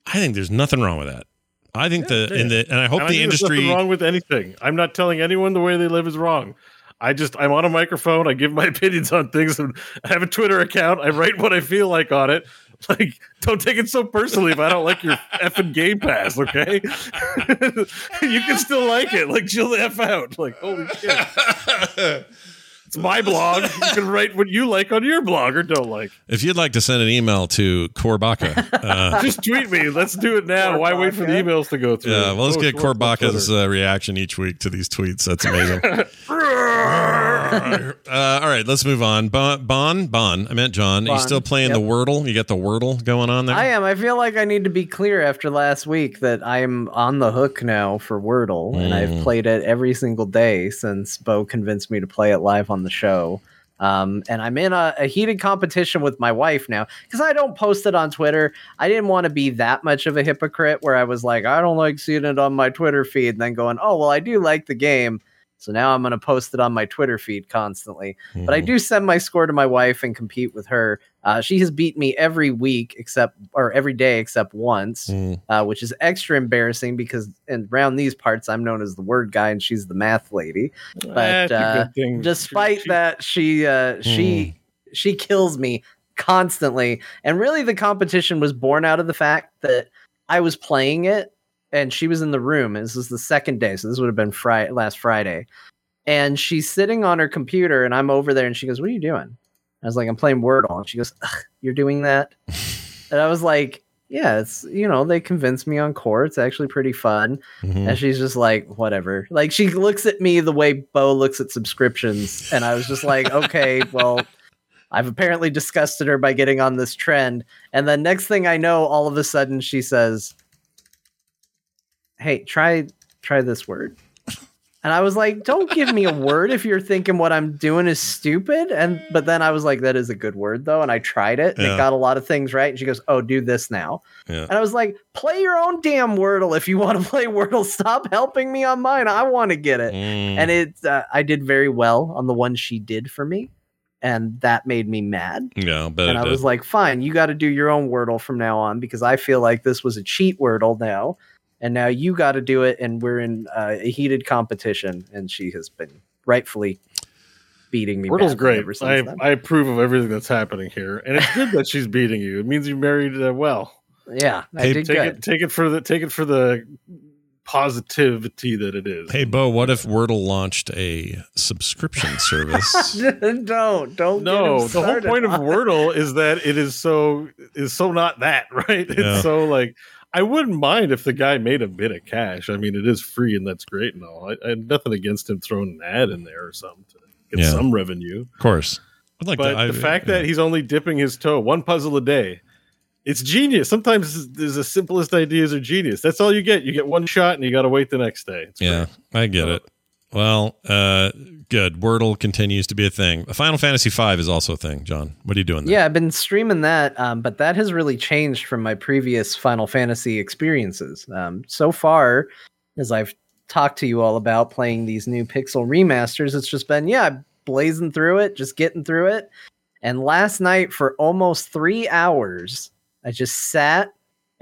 I think there's nothing wrong with that. I think the in the and I hope And the there's industry nothing wrong with anything. I'm not telling anyone the way they live is wrong. I just I'm on a microphone. I give my [laughs] opinions on things, and I have a Twitter account. I write what I feel like on it. Like, don't take it so personally if I don't like your [laughs] effing Game Pass. Okay, [laughs] you can still like it. Like, chill the f out. Like, holy shit. It's my blog. You can write what you like on your blog or don't like. if you'd like to send an email to Corbaka, uh, [laughs] Just tweet me. Let's do it now. Why wait for the emails to go through? yeah, well, let's Oh, get it's on Corbaka's Twitter. uh, reaction each week to these tweets. That's amazing. [laughs] uh, all right, let's move on. Bon, Bon, bon I meant John. Are you still playing the. Wordle? You got the Wordle going on there? I am. I feel like I need to be clear after last week that I am on the hook now for Wordle, and Mm. I've played it every single day since Bo convinced me to play it live on the show. Um, and I'm in a, a heated competition with my wife now because I don't post it on Twitter. I didn't want to be that much of a hypocrite where I was like, I don't like seeing it on my Twitter feed, and then going, oh, well, I do like the game. So now I'm going to post it on my Twitter feed constantly. But I Mhm. do send my score to my wife and compete with her. Uh, she has beat me every week except, or every day except once, Mm. uh, which is extra embarrassing because in, around these parts I'm known as the word guy and she's the math lady. But uh. Despite She- that, she uh, she she kills me constantly, and really the competition was born out of the fact that I was playing it and she was in the room. This is the second day, so this would have been Friday, last Friday. And she's sitting on her computer, and I'm over there, and she goes, "What are you doing?" I was like, "I'm playing Wordle." And she goes, Ugh, "You're doing that?" [laughs] and I was like, "Yeah, it's you know they convinced me on core. It's actually pretty fun." Mhm. And she's just like, "Whatever." Like she looks at me the way Bo looks at subscriptions, and I was just like, [laughs] "Okay, well." I've apparently disgusted her by getting on this trend. And then next thing I know, all of a sudden she says, Hey, try try this word. And I was like, Don't give me a word if you're thinking what I'm doing is stupid. And but then I was like, That is a good word though. And I tried it and Yeah. it got a lot of things right. And she goes, Oh, do this now. Yeah. And I was like, Play your own damn Wordle if you want to [laughs] play Wordle. Stop helping me on mine. I want to get it Mm. and it uh, i did very well on the one she did for me and that made me mad yeah, but and i was like fine you got to do your own wordle from now on because i feel like this was a cheat wordle now and now you got to do it and we're in uh, a heated competition and she has been rightfully beating me Wordle's great. ever since I, then. I approve of everything that's happening here, and it's good that she's beating you. It means you married uh, well. yeah i Hey, did Take good it, take it for the, take it for the positivity that it is. Hey, Bo, what if Wordle launched a subscription [laughs] service? [laughs] don't don't no, the whole point of Wordle is that it is so is so not that [laughs] right. It's so like I wouldn't mind if the guy made a bit of cash. I mean, it is free and that's great and all. I, I had nothing against him throwing an ad in there or something to get Yeah. some revenue. of course. I'd like but to, I- the fact yeah. that he's only dipping his toe one puzzle a day it's genius sometimes there's the simplest ideas are genius that's all you get you get one shot and you got to wait the next day it's Yeah, great. I get it. Well, uh, good. Wordle continues to be a thing. Final Fantasy V is also a thing. John, what are you doing there? Yeah, I've been streaming that, um, but that has really changed from my previous Final Fantasy experiences. Um, so far, as I've talked to you all about playing these new Pixel remasters, it's just been, yeah, blazing through it, just getting through it. And last night, for almost three hours, I just sat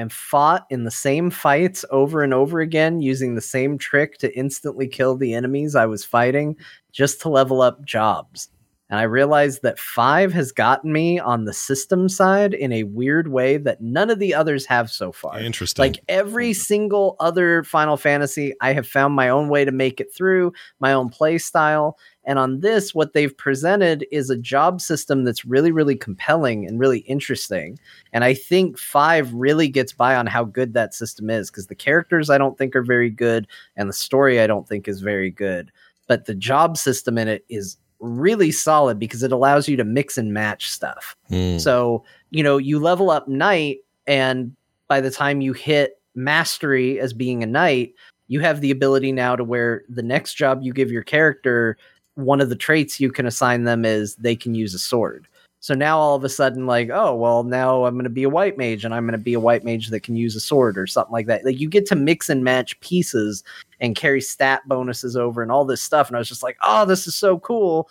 and fought in the same fights over and over again using the same trick to instantly kill the enemies I was fighting just to level up jobs. And I realized that five has gotten me on the system side in a weird way that none of the others have so far. Interesting. Like every mm-hmm. single other Final Fantasy, I have found my own way to make it through, my own play style. And on this, what they've presented is a job system that's really, really compelling and really interesting. And I think five really gets by on how good that system is because the characters I don't think are very good, and the story I don't think is very good. But the job system in it is really solid because it allows you to mix and match stuff. Hmm. So, you know, you level up knight, and by the time you hit mastery as being a knight, you have the ability now to where the next job you give your character, one of the traits you can assign them is they can use a sword. So now all of a sudden, like, oh, well, now I'm going to be a white mage and I'm going to be a white mage that can use a sword or something like that. Like, you get to mix and match pieces and carry stat bonuses over and all this stuff. And I was just like, oh, this is so cool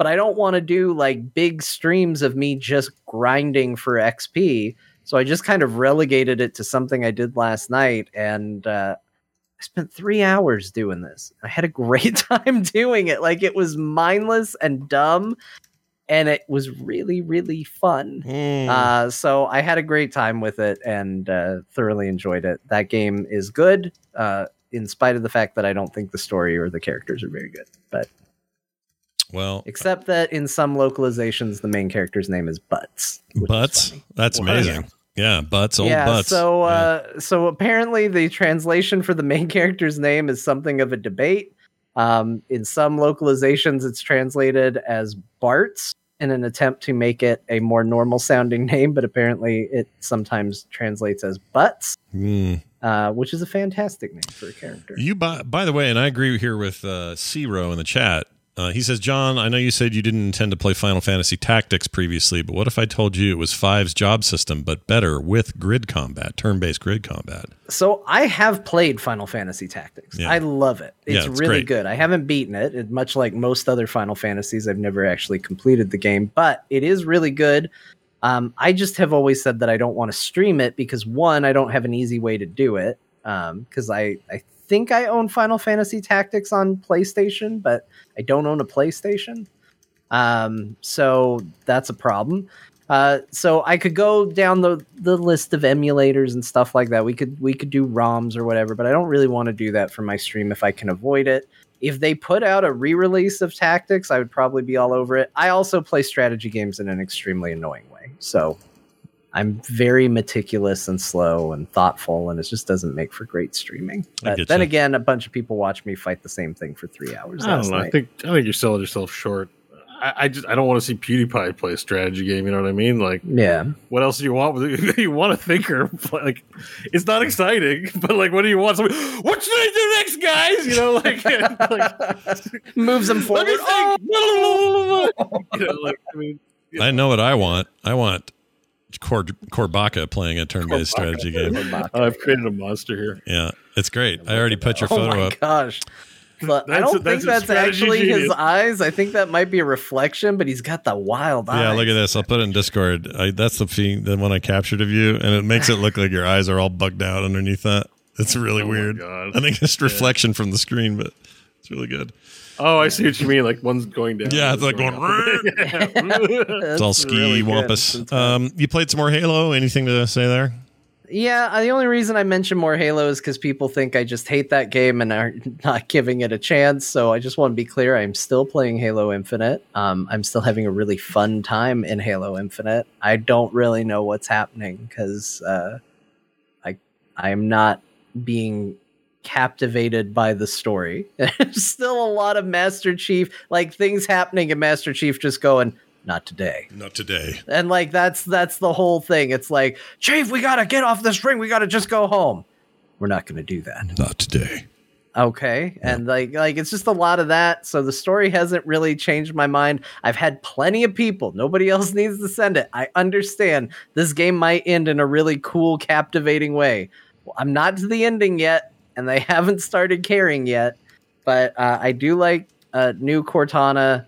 but I don't want to do like big streams of me just grinding for XP. So I just kind of relegated it to something I did last night. And uh, I spent three hours doing this. I had a great [laughs] time doing it. Like it was mindless and dumb. And it was really, really fun. Hmm. Uh, so I had a great time with it and uh, thoroughly enjoyed it. That game is good, uh, in spite of the fact that I don't think the story or the characters are very good. But well, Except that in some localizations, the main character's name is Butts. which is butts. That's Wow. amazing. Yeah, butts. Old yeah. butts. So, Yeah. uh, so apparently, the translation for the main [laughs] character's name is something of a debate. Um, in some localizations, it's translated as Bartz in an attempt to make it a more normal sounding [laughs] name, but apparently, it sometimes translates as Butts, Hmm. uh, which is a fantastic name for a character. You by by the way, and I agree here with uh in the chat. Uh, he says, John, I know you said you didn't intend to play Final Fantasy Tactics previously, but what if I told you it was Five's job system, but better with grid combat, turn based grid combat? So I have played Final Fantasy Tactics. Yeah. I love it. Yeah, It's, it's really great. good. I haven't beaten it. it. Much like most other Final Fantasies, I've never actually completed the game, but it is really good. Um, I just have always said that I don't want to stream it because one, I don't have an easy way to do it. Because I, I think I own Final Fantasy Tactics on PlayStation, but I don't own a PlayStation. Um, so that's a problem. Uh, so I could go down the the list of emulators and stuff like that. We could we could do ROMs or whatever, but I don't really want to do that for my stream if I can avoid it. If they put out a re-release of Tactics, I would probably be all over it. I also play strategy games in an extremely annoying way, so I'm very meticulous and slow and thoughtful, and it just doesn't make for great streaming. But then you. again, a bunch of people watch me fight the same thing for three hours. I don't last know. I think I think you're selling yourself short. I, I just I don't want to see PewDiePie play a strategy game. You know what I mean? Like, yeah. what else do you want? [laughs] you want a thinker? play- Like, it's not exciting, [laughs] but like, what do you want? Somebody, what should I do next, guys? You know, like, [laughs] like Moves them forward. let forward. me Oh! think. you know, like, I mean, Yeah. I know what I want. I want Cor- Corbaka playing a turn based Corbaka. strategy [laughs] game. I've created a monster here. Yeah, it's great. I already put your oh photo up. oh my up. gosh. But I That's a- don't that's think that's strategy actually his eyes. I think that might be a reflection, but he's got the wild eyes. Yeah, look at this. I'll put it in Discord. I, that's the feed, the one I captured of you, and it makes it look like your eyes are all bugged out underneath that. It's really Oh weird. God. I think it's reflection from the screen, but it's really good. Oh, I see what you mean. Like one's going down. Yeah, it's like going. up. [laughs] [laughs] It's all ski really wampus. Um, you played some more Halo. Anything to say there? Yeah, uh, the only reason I mention more Halo is because people think I just hate that game and are [laughs] not giving it a chance. So I just want to be clear: I'm still playing Halo Infinite. Um, I'm still having a really fun time in Halo Infinite. I don't really know what's happening because uh, I I'm not being captivated by the story. [laughs] There's still a lot of Master Chief, like things happening, and Master Chief just going, "Not today." Not today. and like that's that's the whole thing. It's like chief we gotta get off this ring. We gotta just go home. We're not gonna do that. Not today. okay. And like like it's just a lot of that. So the story hasn't really changed my mind. I've had plenty of people. Nobody else [laughs] needs to send it. I understand this game might end in a really cool captivating way. I'm not to the ending yet and they [laughs] haven't started caring yet but uh, i do like uh, new cortana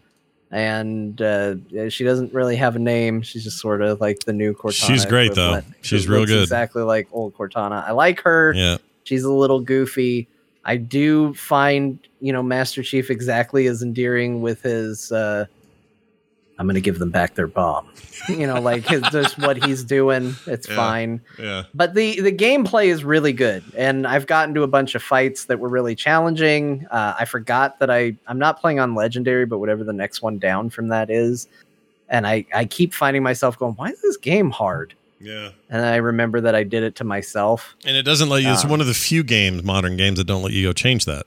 and uh, she doesn't really have a name. She's just sort of like the new Cortana. She's great, though. She's She real good. Exactly like old Cortana. I like her. Yeah. She's a little goofy. I do find, you know, Master Chief exactly as endearing with his uh I'm gonna give them back their bomb. [laughs] You know, like his just what he's doing. It's Yeah. fine. Yeah. But the the gameplay is really good, and I've gotten to a bunch of fights that were really challenging. Uh, I forgot that I I'm not playing on legendary, but whatever the next one down from that is, and I I keep finding myself going, why is this game hard? Yeah. And I remember that I did it to myself. And it doesn't let you. It's Um, one of the few games, modern games, that don't let you go change that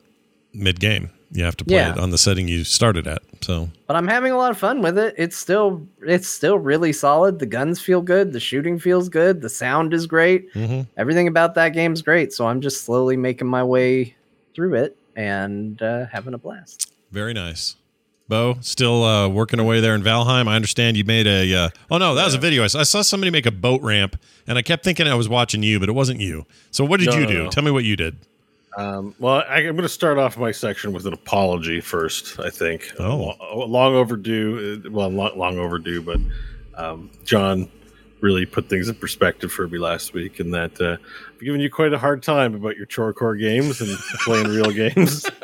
mid game. You have to play Yeah. it on the setting you started at. So But I'm having a lot of fun with it. It's still it's still really solid. The guns feel good. The shooting feels good. The sound is great. mhm. Everything about that game's great. So I'm just slowly making my way through it and uh, having a blast. very nice. Bo, still uh, working away there in Valheim. I understand you made a. Uh, oh no, that was a video. I saw, I saw somebody make a boat ramp, and I kept thinking I was watching you, but it wasn't you. So what did No, you no, do? no. Tell me what you did. Um, well, I, I'm going to start off my section with an apology first. I think. Oh. Uh, long overdue. uh, Well, long, long overdue, but um, John really put things in perspective for me last week, and that uh, I've given you quite a hard time about your chore core games and playing real games. [laughs]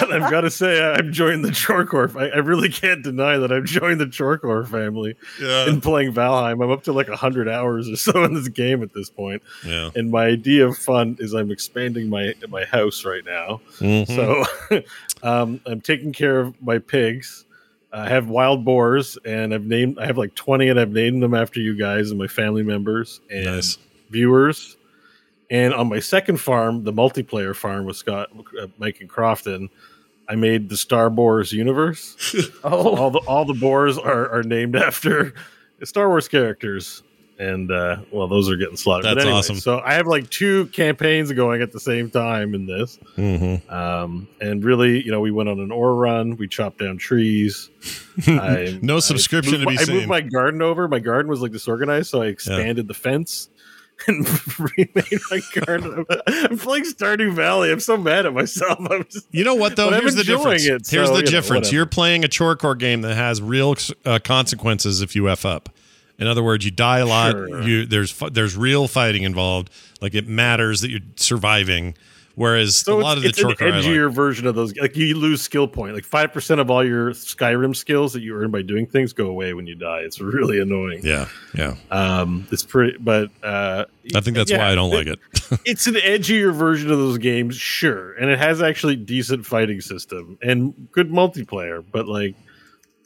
and I've got to say, I'm joining the Chorecore. I, I really can't deny that I've joined the Chorecore family Yeah. in playing Valheim. I'm up to like 100 hours or so in this game at this point. Yeah. And my idea of fun is I'm expanding my my house right now. Mhm. So [laughs] um, I'm taking care of my pigs. I have wild boars, and I've named. I have like 20, and I've named them after you guys and my family members and Nice. viewers. And on my second farm, the multiplayer farm with Scott, uh, Mike, and Crofton, I made the Star Wars universe. [laughs] Oh, all the all the boars are, are named after [laughs] Star Wars characters, and uh, well, those are getting slaughtered. That's anyway, awesome. So I have like two campaigns going at the same time in this, Mm-hmm. um, and really, you know, we went on an ore run. We chopped down trees. [laughs] I, No I subscription moved to be my- I seen. moved my garden over. My garden was like disorganized, so I expanded the fence. [laughs] And remade my garden. I'm playing Stardew Valley. I'm so mad at myself. I'm just You know what though? Here's the difference. it, Here's the you difference. whatever. You're playing a chore core game that has real uh, consequences if you f up. In other words, you die a lot. Sure. You there's there's real fighting involved. Like it matters that you're surviving. Whereas So a lot of the it's an I like. edgier version of those. Like you lose skill point. Like five percent of all your Skyrim skills that you earn by doing things go away when you die. It's really annoying. yeah, yeah. Um, it's pretty, but uh, I think that's yeah, why I don't like it. [laughs] it's an edgier version of those games, sure, and it has actually decent fighting system and good multiplayer. But like,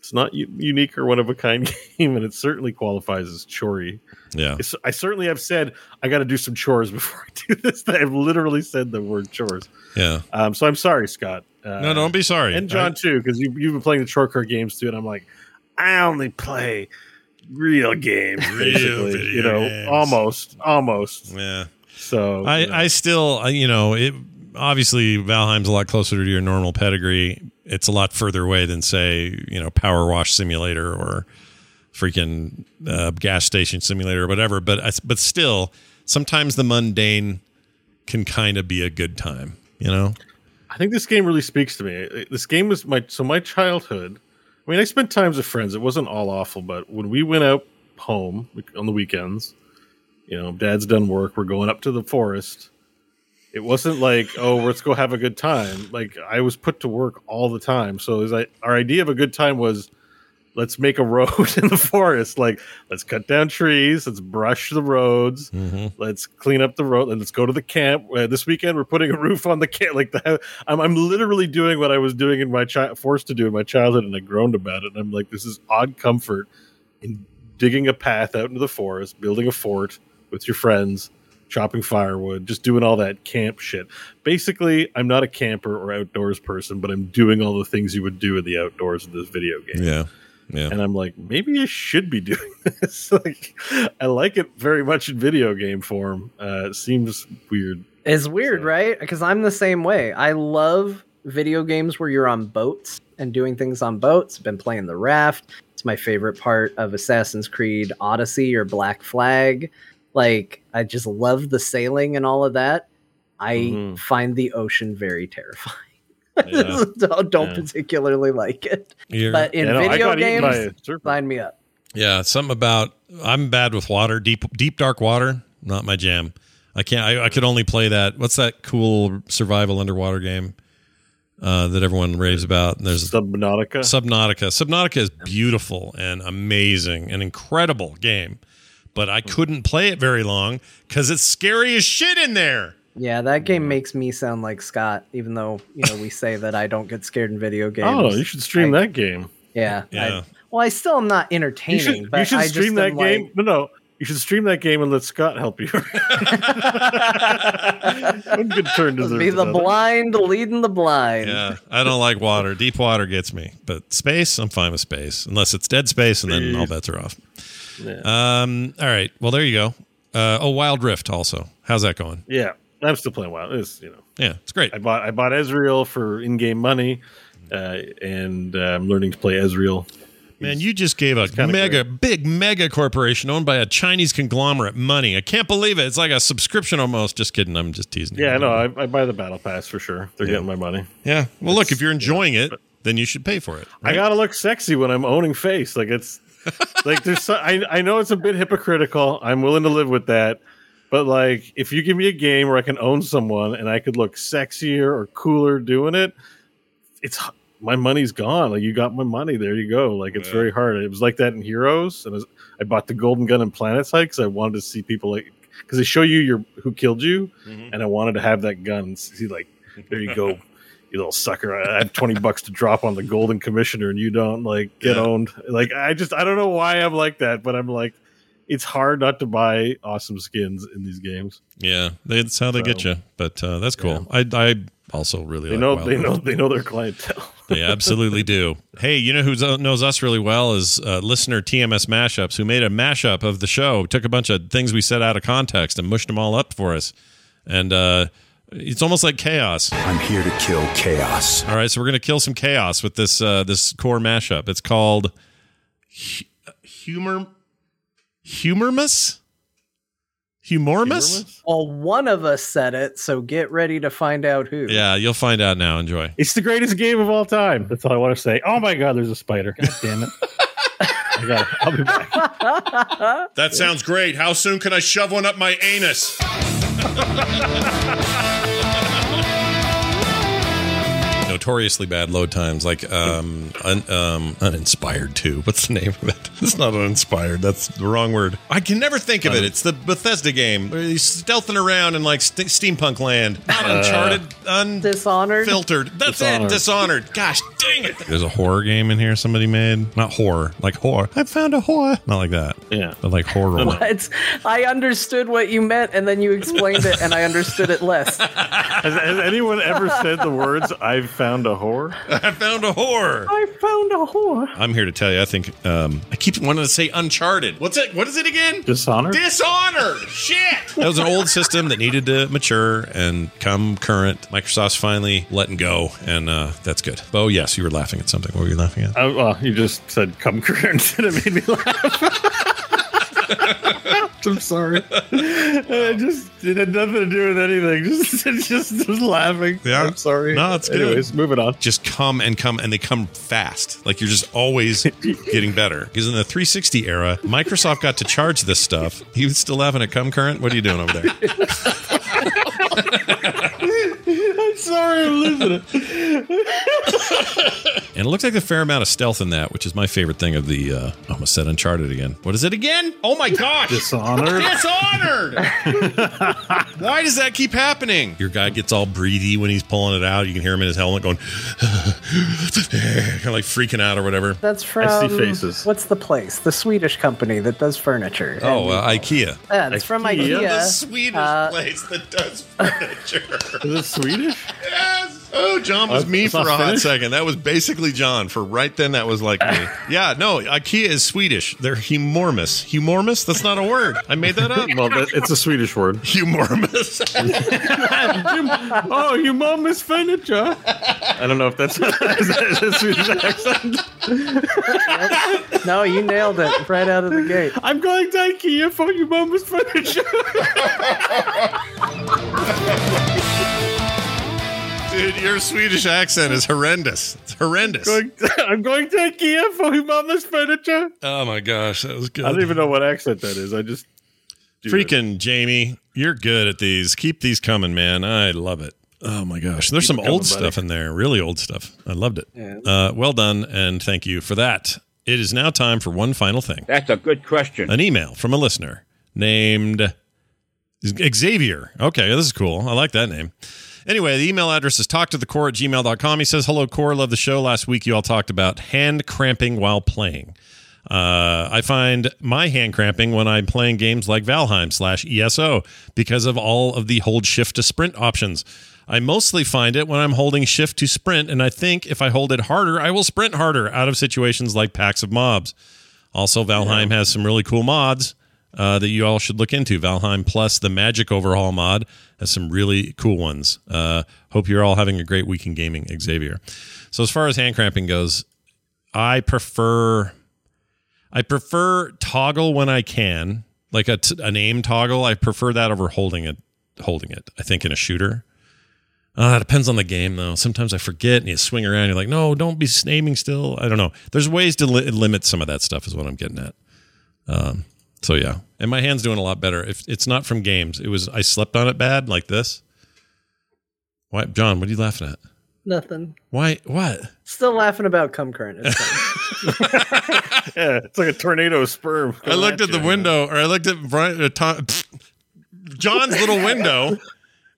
it's not u- unique or one of a kind [laughs] game, and it certainly qualifies as chory. yeah. It's, I certainly have said I got to do some chores [laughs] before I do this. I've literally said the word chores. Yeah. Um, so I'm sorry, Scott. Uh, No, don't be sorry. and John I- too, because you you've been playing the chore core games too, and I'm like, I only play real games, [laughs] Real basically. video you know, games. almost, almost. yeah. So I, you know. I still, you know, it obviously Valheim's a lot closer to your normal pedigree. It's a lot further away than, say, you know, Power Wash Simulator or freaking uh, gas station simulator or whatever. But but still, sometimes the mundane can kind of be a good time. You know? I think this game really speaks to me. This game was my so my childhood. I mean, I spent times with friends. It wasn't all awful, but when we went out home on the weekends, you know, Dad's done work. We're going up to the forest. It wasn't like, oh, let's go have a good time. Like I was put to work all the time. So like, our idea of a good time was let's make a [laughs] road in the forest. Like let's cut down trees, let's brush the roads, Mhm. let's clean up the road and let's go to the camp uh, this weekend we're putting a roof on the camp like that I'm, I'm literally doing what i was doing in my child forced to do in my childhood and i groaned about it and i'm like this is odd comfort in digging a path out into the forest building a fort with your friends chopping firewood just doing all that camp shit basically i'm not a camper or outdoors person but i'm doing all the things you would do in the outdoors in this video game Yeah. Yeah. and I'm like, maybe I should be [laughs] doing this. [laughs] like, I like it very much in video game form. Uh, it seems weird. It's weird, So- right? Because I'm the same way. I love video games where you're on boats and doing things on boats. Been playing the raft. It's my favorite part of Assassin's Creed Odyssey or Black Flag. Like, I just love the sailing and all of that. I Mhm. find the ocean very terrifying. Yeah. [laughs] don't don't Yeah. particularly like it. You're- But in Yeah, video got eaten by games, a sign me up. Yeah, something about I'm bad with water, deep deep dark water, not my jam. I can't. I, I could only play that. What's that cool survival underwater game uh, that everyone raves about? And there's Subnautica. Subnautica. Subnautica is beautiful and amazing, an incredible game, but I couldn't play it very long because it's scary as shit in there. Yeah, that game makes me sound like Scott, even though you know we say [laughs] that I don't get scared in video games. oh, you should stream I- that game. Yeah. I- Yeah. well, I still am not You entertaining, should, but you should I stream just that game. Like, No, no. You should stream that game and let Scott help you. [laughs] One good turn deserves be the another. blind leading the blind. Yeah, I don't like water. Deep water gets me, but space, I'm fine with space, unless it's dead space, and then all bets are off. Yeah. Um. All right. Well, there you go. Uh, oh, Wild Rift also. How's that going? yeah, I'm still playing Wild. It's you know, Yeah, it's great. I bought I bought Ezreal for in-game money, uh, and uh, I'm learning to play Ezreal. Man, you just gave a mega, big mega corporation owned by a Chinese conglomerate money. I can't believe it. It's like a subscription almost. Just kidding. I'm just teasing. you. Yeah, no, I, I buy the battle pass for sure. They're Yeah. getting my money. Yeah. Well, look, if you're enjoying it, then you should pay for it. I gotta look sexy when I'm owning face. Like it's like there's. So, I I know it's a bit hypocritical. I'm willing to live with that. But like, if you give me a game where I can own someone and I could look sexier or cooler doing it, it's my money's gone. Like you got my money. There you go. Like it's Yeah. very hard. It was like that in Heroes, and was- I bought the golden gun in PlanetSide because I wanted to see people like because they show you your who killed you, Mhm. and I wanted to have that gun see like there you go. You little sucker! I have twenty bucks to drop on the Golden Commissioner, and you don't like get Yeah. owned. Like I just I don't know why I'm like that, but I'm like, it's hard not to buy awesome skins in these games. Yeah, that's how they get you. But uh, that's cool. I, I also really They like know Wild they know they know their clientele. [laughs] They absolutely do. Hey, you know who knows us really well is uh, listener TMS Mashups, who made a mashup of the show, took a bunch of things we said out of context and mushed them all up for us. And uh, it's almost like chaos. I'm here to kill chaos. All right, so we're gonna kill some chaos with this uh, this core mashup. It's called hu- humor humormus humormus. Well, one of us said it, so get ready to find out who. Yeah, you'll find out now. Enjoy. It's the greatest game of all time. That's all I want to say. Oh my god, there's a spider. God damn it. [laughs] I got it. I'll be back. That sounds great. How soon can I shove one up my anus? [laughs] Notoriously bad load times, like um, un, um, uninspired too. What's the name of it? It's not uninspired. That's the wrong word. I can never think of it. It's the Bethesda game. where He's stealthing around in like st- steampunk land. Not Uncharted, Dishonored. filtered. That's Dishonored. it. Dishonored. Gosh dang it. There's a horror game in here somebody made. Not horror, like horror. I found a horror. Not like that. Yeah. But like horror. What? I understood what you meant, and then you explained it, and I understood it less. [laughs] Has, has anyone ever said the words "I've found a whore"? [laughs] I found a whore. I found a whore. I'm here to tell you. I think um, I keep wanting to say Uncharted. What's it? What is it again? Dishonored. Dishonored. [laughs] Shit. That was an old system that needed to mature and come current. Microsoft's finally letting go, and uh, that's good. Oh yes, you were laughing at something. What were you laughing at? Oh, well, you just said "come current" [laughs] and it made me laugh. I'm sorry. It just it had nothing to do with anything. [laughs] Just it just laughing. Yeah. I'm sorry. No, it's good. Anyways, moving on. Just come and come, and they come fast. Like you're just always getting better. Because in the 360 era, Microsoft got to charge this stuff. You still laughing at come current? What are you doing over there? [laughs] I'm sorry. I'm losing it. [laughs] And it looks like a fair amount of stealth in that, which is my favorite thing of the. Uh, I almost said Uncharted again. What is it again? Oh my gosh! Dishonored. Dishonored. [laughs] Why does that keep happening? Your guy gets all breathy when he's pulling it out. You can hear him in his helmet going, [laughs] kind of like freaking out or whatever. That's from. I see faces. What's the place? The Swedish company that does furniture. Oh, uh, IKEA. yeah, it's from IKEA? IKEA. The Swedish Uh, place that does furniture. Is it Swedish? Yes. Oh, John was me for a not hot second. That was basically John. For right then, that was like me. [laughs] yeah, no, IKEA is Swedish. They're humormous. Humormous? That's not a word. I made that up. Well, that, it's a Swedish word. Humormous. [laughs] oh, you mom furniture. I don't know if that's [laughs] is that a Swedish accent. No, you nailed it right out of the gate. I'm going to IKEA for your mama's furniture. Dude, your Swedish accent is horrendous. It's horrendous. Going- [laughs] I'm going to IKEA for your mama's furniture. Oh my gosh, that was good. I don't even know what accent that is. I just do it. Freaking Jamie, you're good at these. Keep these coming, man. I love it. Oh my gosh, there's some Keep it old coming, buddy. stuff in there, really old stuff. I loved it. Uh, well done, and thank you for that. It is now time for one final thing. That's a good question. An email from a listener named Xavier. Okay, this is cool. I like that name. Anyway, the email address is talktothecore at gmail.com. He says, Hello, Core. Love the show. Last week, you all talked about hand cramping while playing. Uh, I find my hand cramping when I'm playing games like Valheim slash ESO because of all of the hold shift to sprint options. I mostly find it when I'm holding shift to sprint, and I think if I hold it harder, I will sprint harder out of situations like packs of mobs. Also, Valheim has some really cool mods uh, that you all should look into. Valheim Plus, the Magic Overhaul mod, has some really cool ones. Uh, hope you're all having a great week in gaming, Xavier. So, as far as hand cramping goes, I prefer I prefer toggle when I can, like a t- an aim toggle. I prefer that over holding it. Holding it, I think, in a shooter. Uh, it depends on the game, though. Sometimes I forget, and you swing around. You're like, no, don't be aiming still. I don't know. There's ways to li- limit some of that stuff. Is what I'm getting at. Um, so yeah, and my hand's doing a lot better. If it's not from games, it was I slept on it bad like this. Why, John? What are you laughing at? Nothing. Why? What? Still laughing about cum current. It's. [laughs] Yeah, it's like a tornado of sperm. I looked at the window, or I looked at Brian, uh, Tom, John's little window,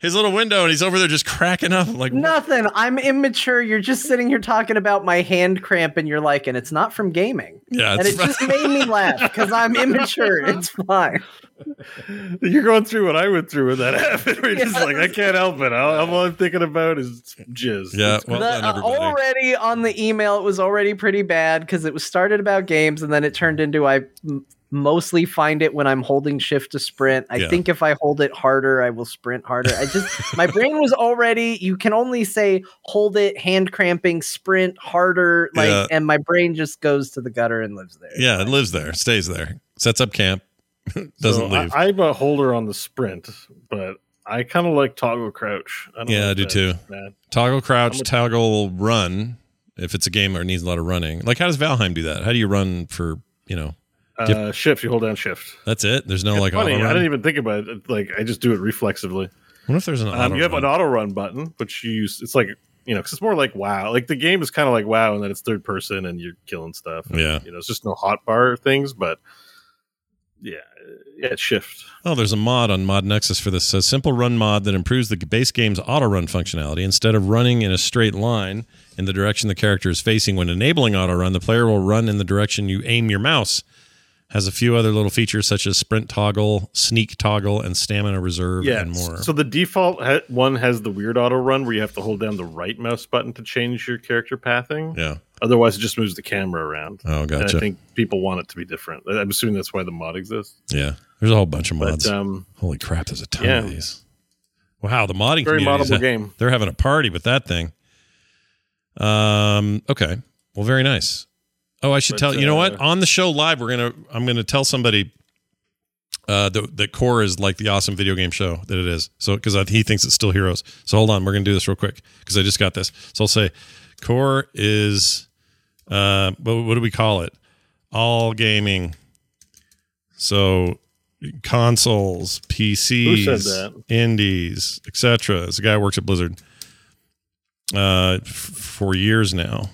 his little window, and he's over there just cracking up. I'm like, what? Nothing. I'm immature. You're just sitting here talking about my hand cramp, and you're like, and it's not from gaming. yeah, And it's it just made me laugh because I'm [laughs] immature. It's fine. You're going through what I went through when that [laughs] happened. We're just like, I can't help it. All, all I'm thinking about is jizz. yeah. It's- Well The- done, uh, everybody. already on the email, it was already pretty bad because it was started about games, and then it turned into I m- mostly find it when I'm holding shift to sprint. I Yeah. think if I hold it harder, I will sprint harder. I just [laughs] my brain was already. You can only say hold it, hand cramping, sprint harder, like, Yeah. and my brain just goes to the gutter and lives there. yeah, it lives there, stays there, sets up camp, [laughs] doesn't so leave. I, I'm a holder on the sprint, but I kind of like toggle crouch. I don't Yeah, know I do too. bad. toggle crouch, a- toggle run. If it's a game that needs a lot of running, like how does Valheim do that? How do you run for you know? Uh, shift, you hold down shift. That's it. There's no It's like funny, auto I didn't even think about it. Like I just do it reflexively. What if there's an Um, auto you have an auto run button, which you use. It's like you know, because it's more like WoW. Like the game is kind of like WoW, and then it's third person, and you're killing stuff. and, Yeah. you know, it's just no hotbar things, but yeah, yeah, shift. Oh, there's a mod on Mod Nexus for this. A simple run mod that improves the base game's auto run functionality. Instead of running in a straight line in the direction the character is facing when enabling auto run, the player will run in the direction you aim your mouse. Has a few other little features such as sprint toggle, sneak toggle, and stamina reserve, Yeah. and more. So the default ha- one has the weird auto run where you have to hold down the right mouse button to change your character pathing. yeah. Otherwise, it just moves the camera around. Oh, And gotcha. I think people want it to be different. I'm assuming that's why the mod exists. yeah. There's a whole bunch of mods. But um, Holy crap! There's a ton yeah. of these. Wow, the modding very moddable game. They're having a party with that thing. Um. Okay. Well, very nice. Oh, I should But, tell you know what uh, on the show live we're gonna I'm gonna tell somebody uh that that core is like the awesome video game show that it is. So because he thinks it's still Heroes. So hold on, we're gonna do this real quick because I just got this. So I'll say core is uh what, what do we call it? All gaming. So consoles, PCs, Who said that? indies, etc. It's a guy who works at Blizzard uh, f- for years now.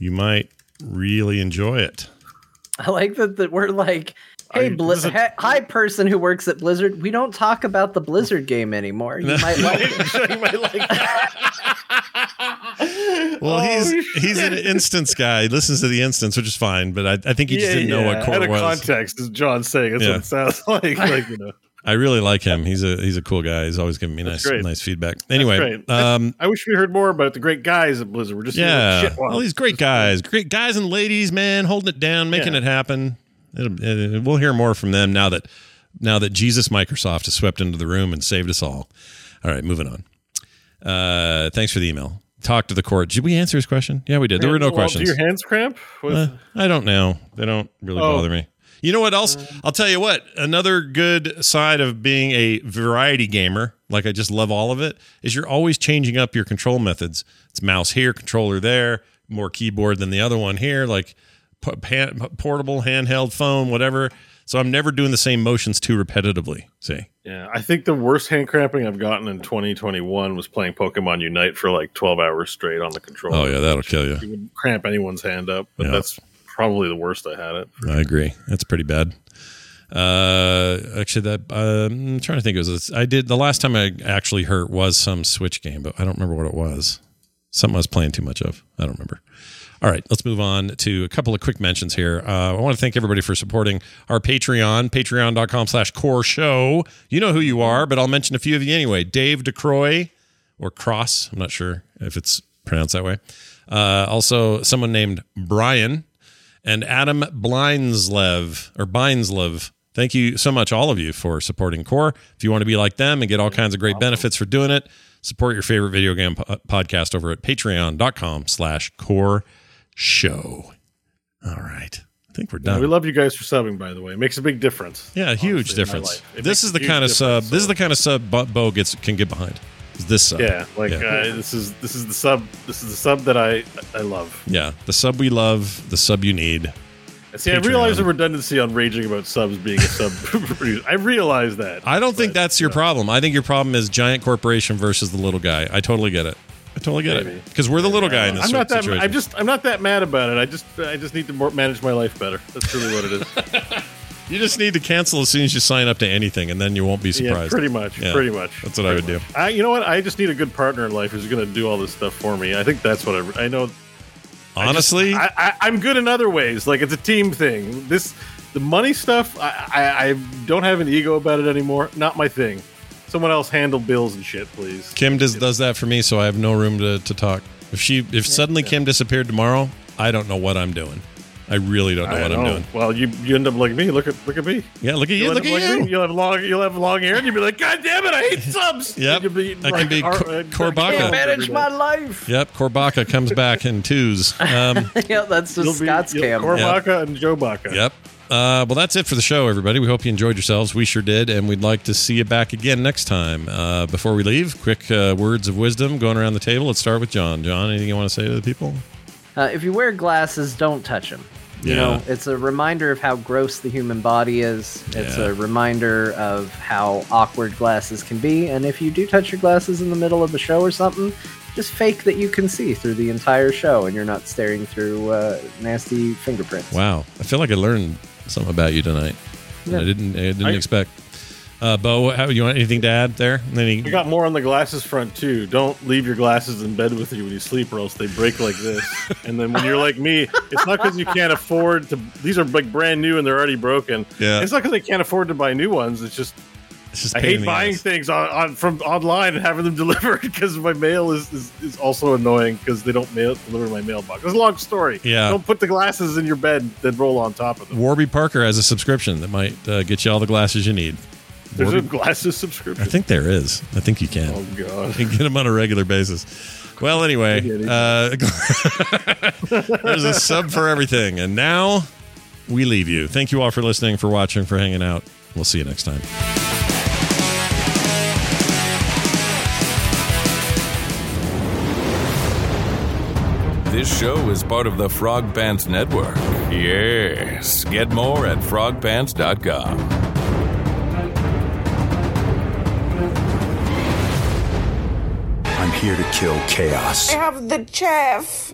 You might really enjoy it. I like that, that we're like, hey, I- Bli- a- hi, hi, person who works at Blizzard. We don't talk about the Blizzard game anymore. You might [laughs] like it. you might like Well, Oh, he's shit. he's an instance guy. He listens to the instance, which is fine. But I, I think he just didn't know what Out of was. context, as John's saying, that's Yeah. what it sounds [laughs] like. Like you know, I really like him. He's a he's a cool guy. He's always giving me nice great. nice feedback. Anyway, [laughs] um, I wish we heard more about the great guys at Blizzard. We're just yeah, shit all these great guys, great guys and ladies, man, holding it down, making Yeah. it happen. It'll, it, we'll hear more from them now that now that Jesus Microsoft has swept into the room and saved us all. All right, moving on. Uh, thanks for the email. Talk to the court. Did we answer his question? Yeah, we did. There were no Well, questions. Do your hands cramp? With, Uh, I don't know. They don't really Oh. bother me. You know what else? Mm. I'll tell you what. Another good side of being a variety gamer, like I just love all of it, is you're always changing up your control methods. It's mouse here, controller there, more keyboard than the other one here, like portable, handheld phone, whatever. So I'm never doing the same motions too repetitively. See? yeah, I think the worst hand cramping I've gotten in 2021 was playing Pokemon Unite for like 12 hours straight on the controller. Oh yeah, that'll kill you. You would cramp anyone's hand up, but Yeah. that's probably the worst I had it. I agree. That's pretty bad. Uh, actually, that uh, I'm trying to think. It was I did the last time I actually hurt was some Switch game, but I don't remember what it was. Something I was playing too much of. I don't remember. All right, let's move on to a couple of quick mentions here. Uh, I want to thank everybody for supporting our Patreon, patreon.com slash core show. You know who you are, but I'll mention a few of you anyway. Dave DeCroy, or Cross, I'm not sure if it's pronounced that way. Uh, also, someone named Brian and Adam Blindslev or Bineslev. Thank you so much, all of you, for supporting Core. If you want to be like them and get all kinds of great benefits for doing it, support your favorite video game po- podcast over at patreon.com slash core show. All right. I think we're done. We love you guys for subbing, by the way. It makes a big difference. Yeah, huge in my difference. This is the kind of sub. This is the kind of sub Bo Bo gets can get behind. Is this sub? Yeah, like Yeah. Uh, this is this is the sub. This is the sub that I I love. Yeah, the sub we love, the sub you need. See, I realize the redundancy on raging about subs being a sub [laughs] producer. I realize that. I don't think that's your you know, problem. I think your problem is giant corporation versus the little guy. I totally get it. I totally get Maybe. it because we're the little guy in this I'm not that. situation. I'm just. I'm not that mad about it. I just. I just need to manage my life better. That's really what it is. [laughs] You just need to cancel as soon as you sign up to anything, and then you won't be surprised. Yeah, pretty much. Yeah, Pretty much. That's what I would do. I, you know what? I just need a good partner in life who's going to do all this stuff for me. I think that's what I. I know. I just- Honestly, I, I, I'm good in other ways. Like it's a team thing. This, the money stuff. I, I, I don't have an ego about it anymore. Not my thing. Someone else handle bills and shit, please. Kim does does that for me, so I have no room to, to talk. If she if suddenly Kim disappeared tomorrow, I don't know what I'm doing. I really don't know I what I'm doing. Well, you you end up like me. Look at look at me. Yeah, look at you. You'll Look at like you. me. You'll have long you'll have long hair, and you'll be like, God damn it, I hate [laughs] subs. Yep. And you'll I can be Ar- Cor- uh, Corbacca. Can't manage every my life. Yep, Corbacca comes back in twos. Um, [laughs] yeah, that's You'll just be- Scott's you'll- cam. Corbacca and Joe Baca. Yep. Uh, well, that's it for the show, everybody. We hope you enjoyed yourselves. We sure did, and we'd like to see you back again next time. Uh, before we leave, quick uh, words of wisdom going around the table. Let's start with John. John, anything you want to say to the people? Uh, if you wear glasses, don't touch them. You Yeah. know, it's a reminder of how gross the human body is. It's Yeah. a reminder of how awkward glasses can be. And if you do touch your glasses in the middle of the show or something, just fake that you can see through the entire show and you're not staring through uh, nasty fingerprints. Wow, I feel like I learned something about you tonight. that I didn't. I didn't I- expect. Uh, Bo, how, you want anything to add there? Any, We got more on the glasses front too. Don't leave your glasses in bed with you when you sleep, or else they break like this. and then when you're like me, it's not because you can't afford to. These are like brand new and they're already broken. Yeah. it's not because they can't afford to buy new ones. It's just it's just I hate buying ass. things on, on from online and having them [laughs] delivered because my mail is, is, is also annoying because they don't mail deliver my mailbox. It's a long story. Yeah. don't put the glasses in your bed then roll on top of them. Warby Parker has a subscription that might uh, get you all the glasses you need. There's a glasses subscription. I think there is. I think you can. Oh god. You can get them on a regular basis. Well, anyway, uh, [laughs] there's a sub for everything. And now we leave you. Thank you all for listening, for watching, for hanging out. We'll see you next time. This show is part of the Frog Pants Network. Yes. Get more at frogpants.com. here to kill chaos. I have the chaff.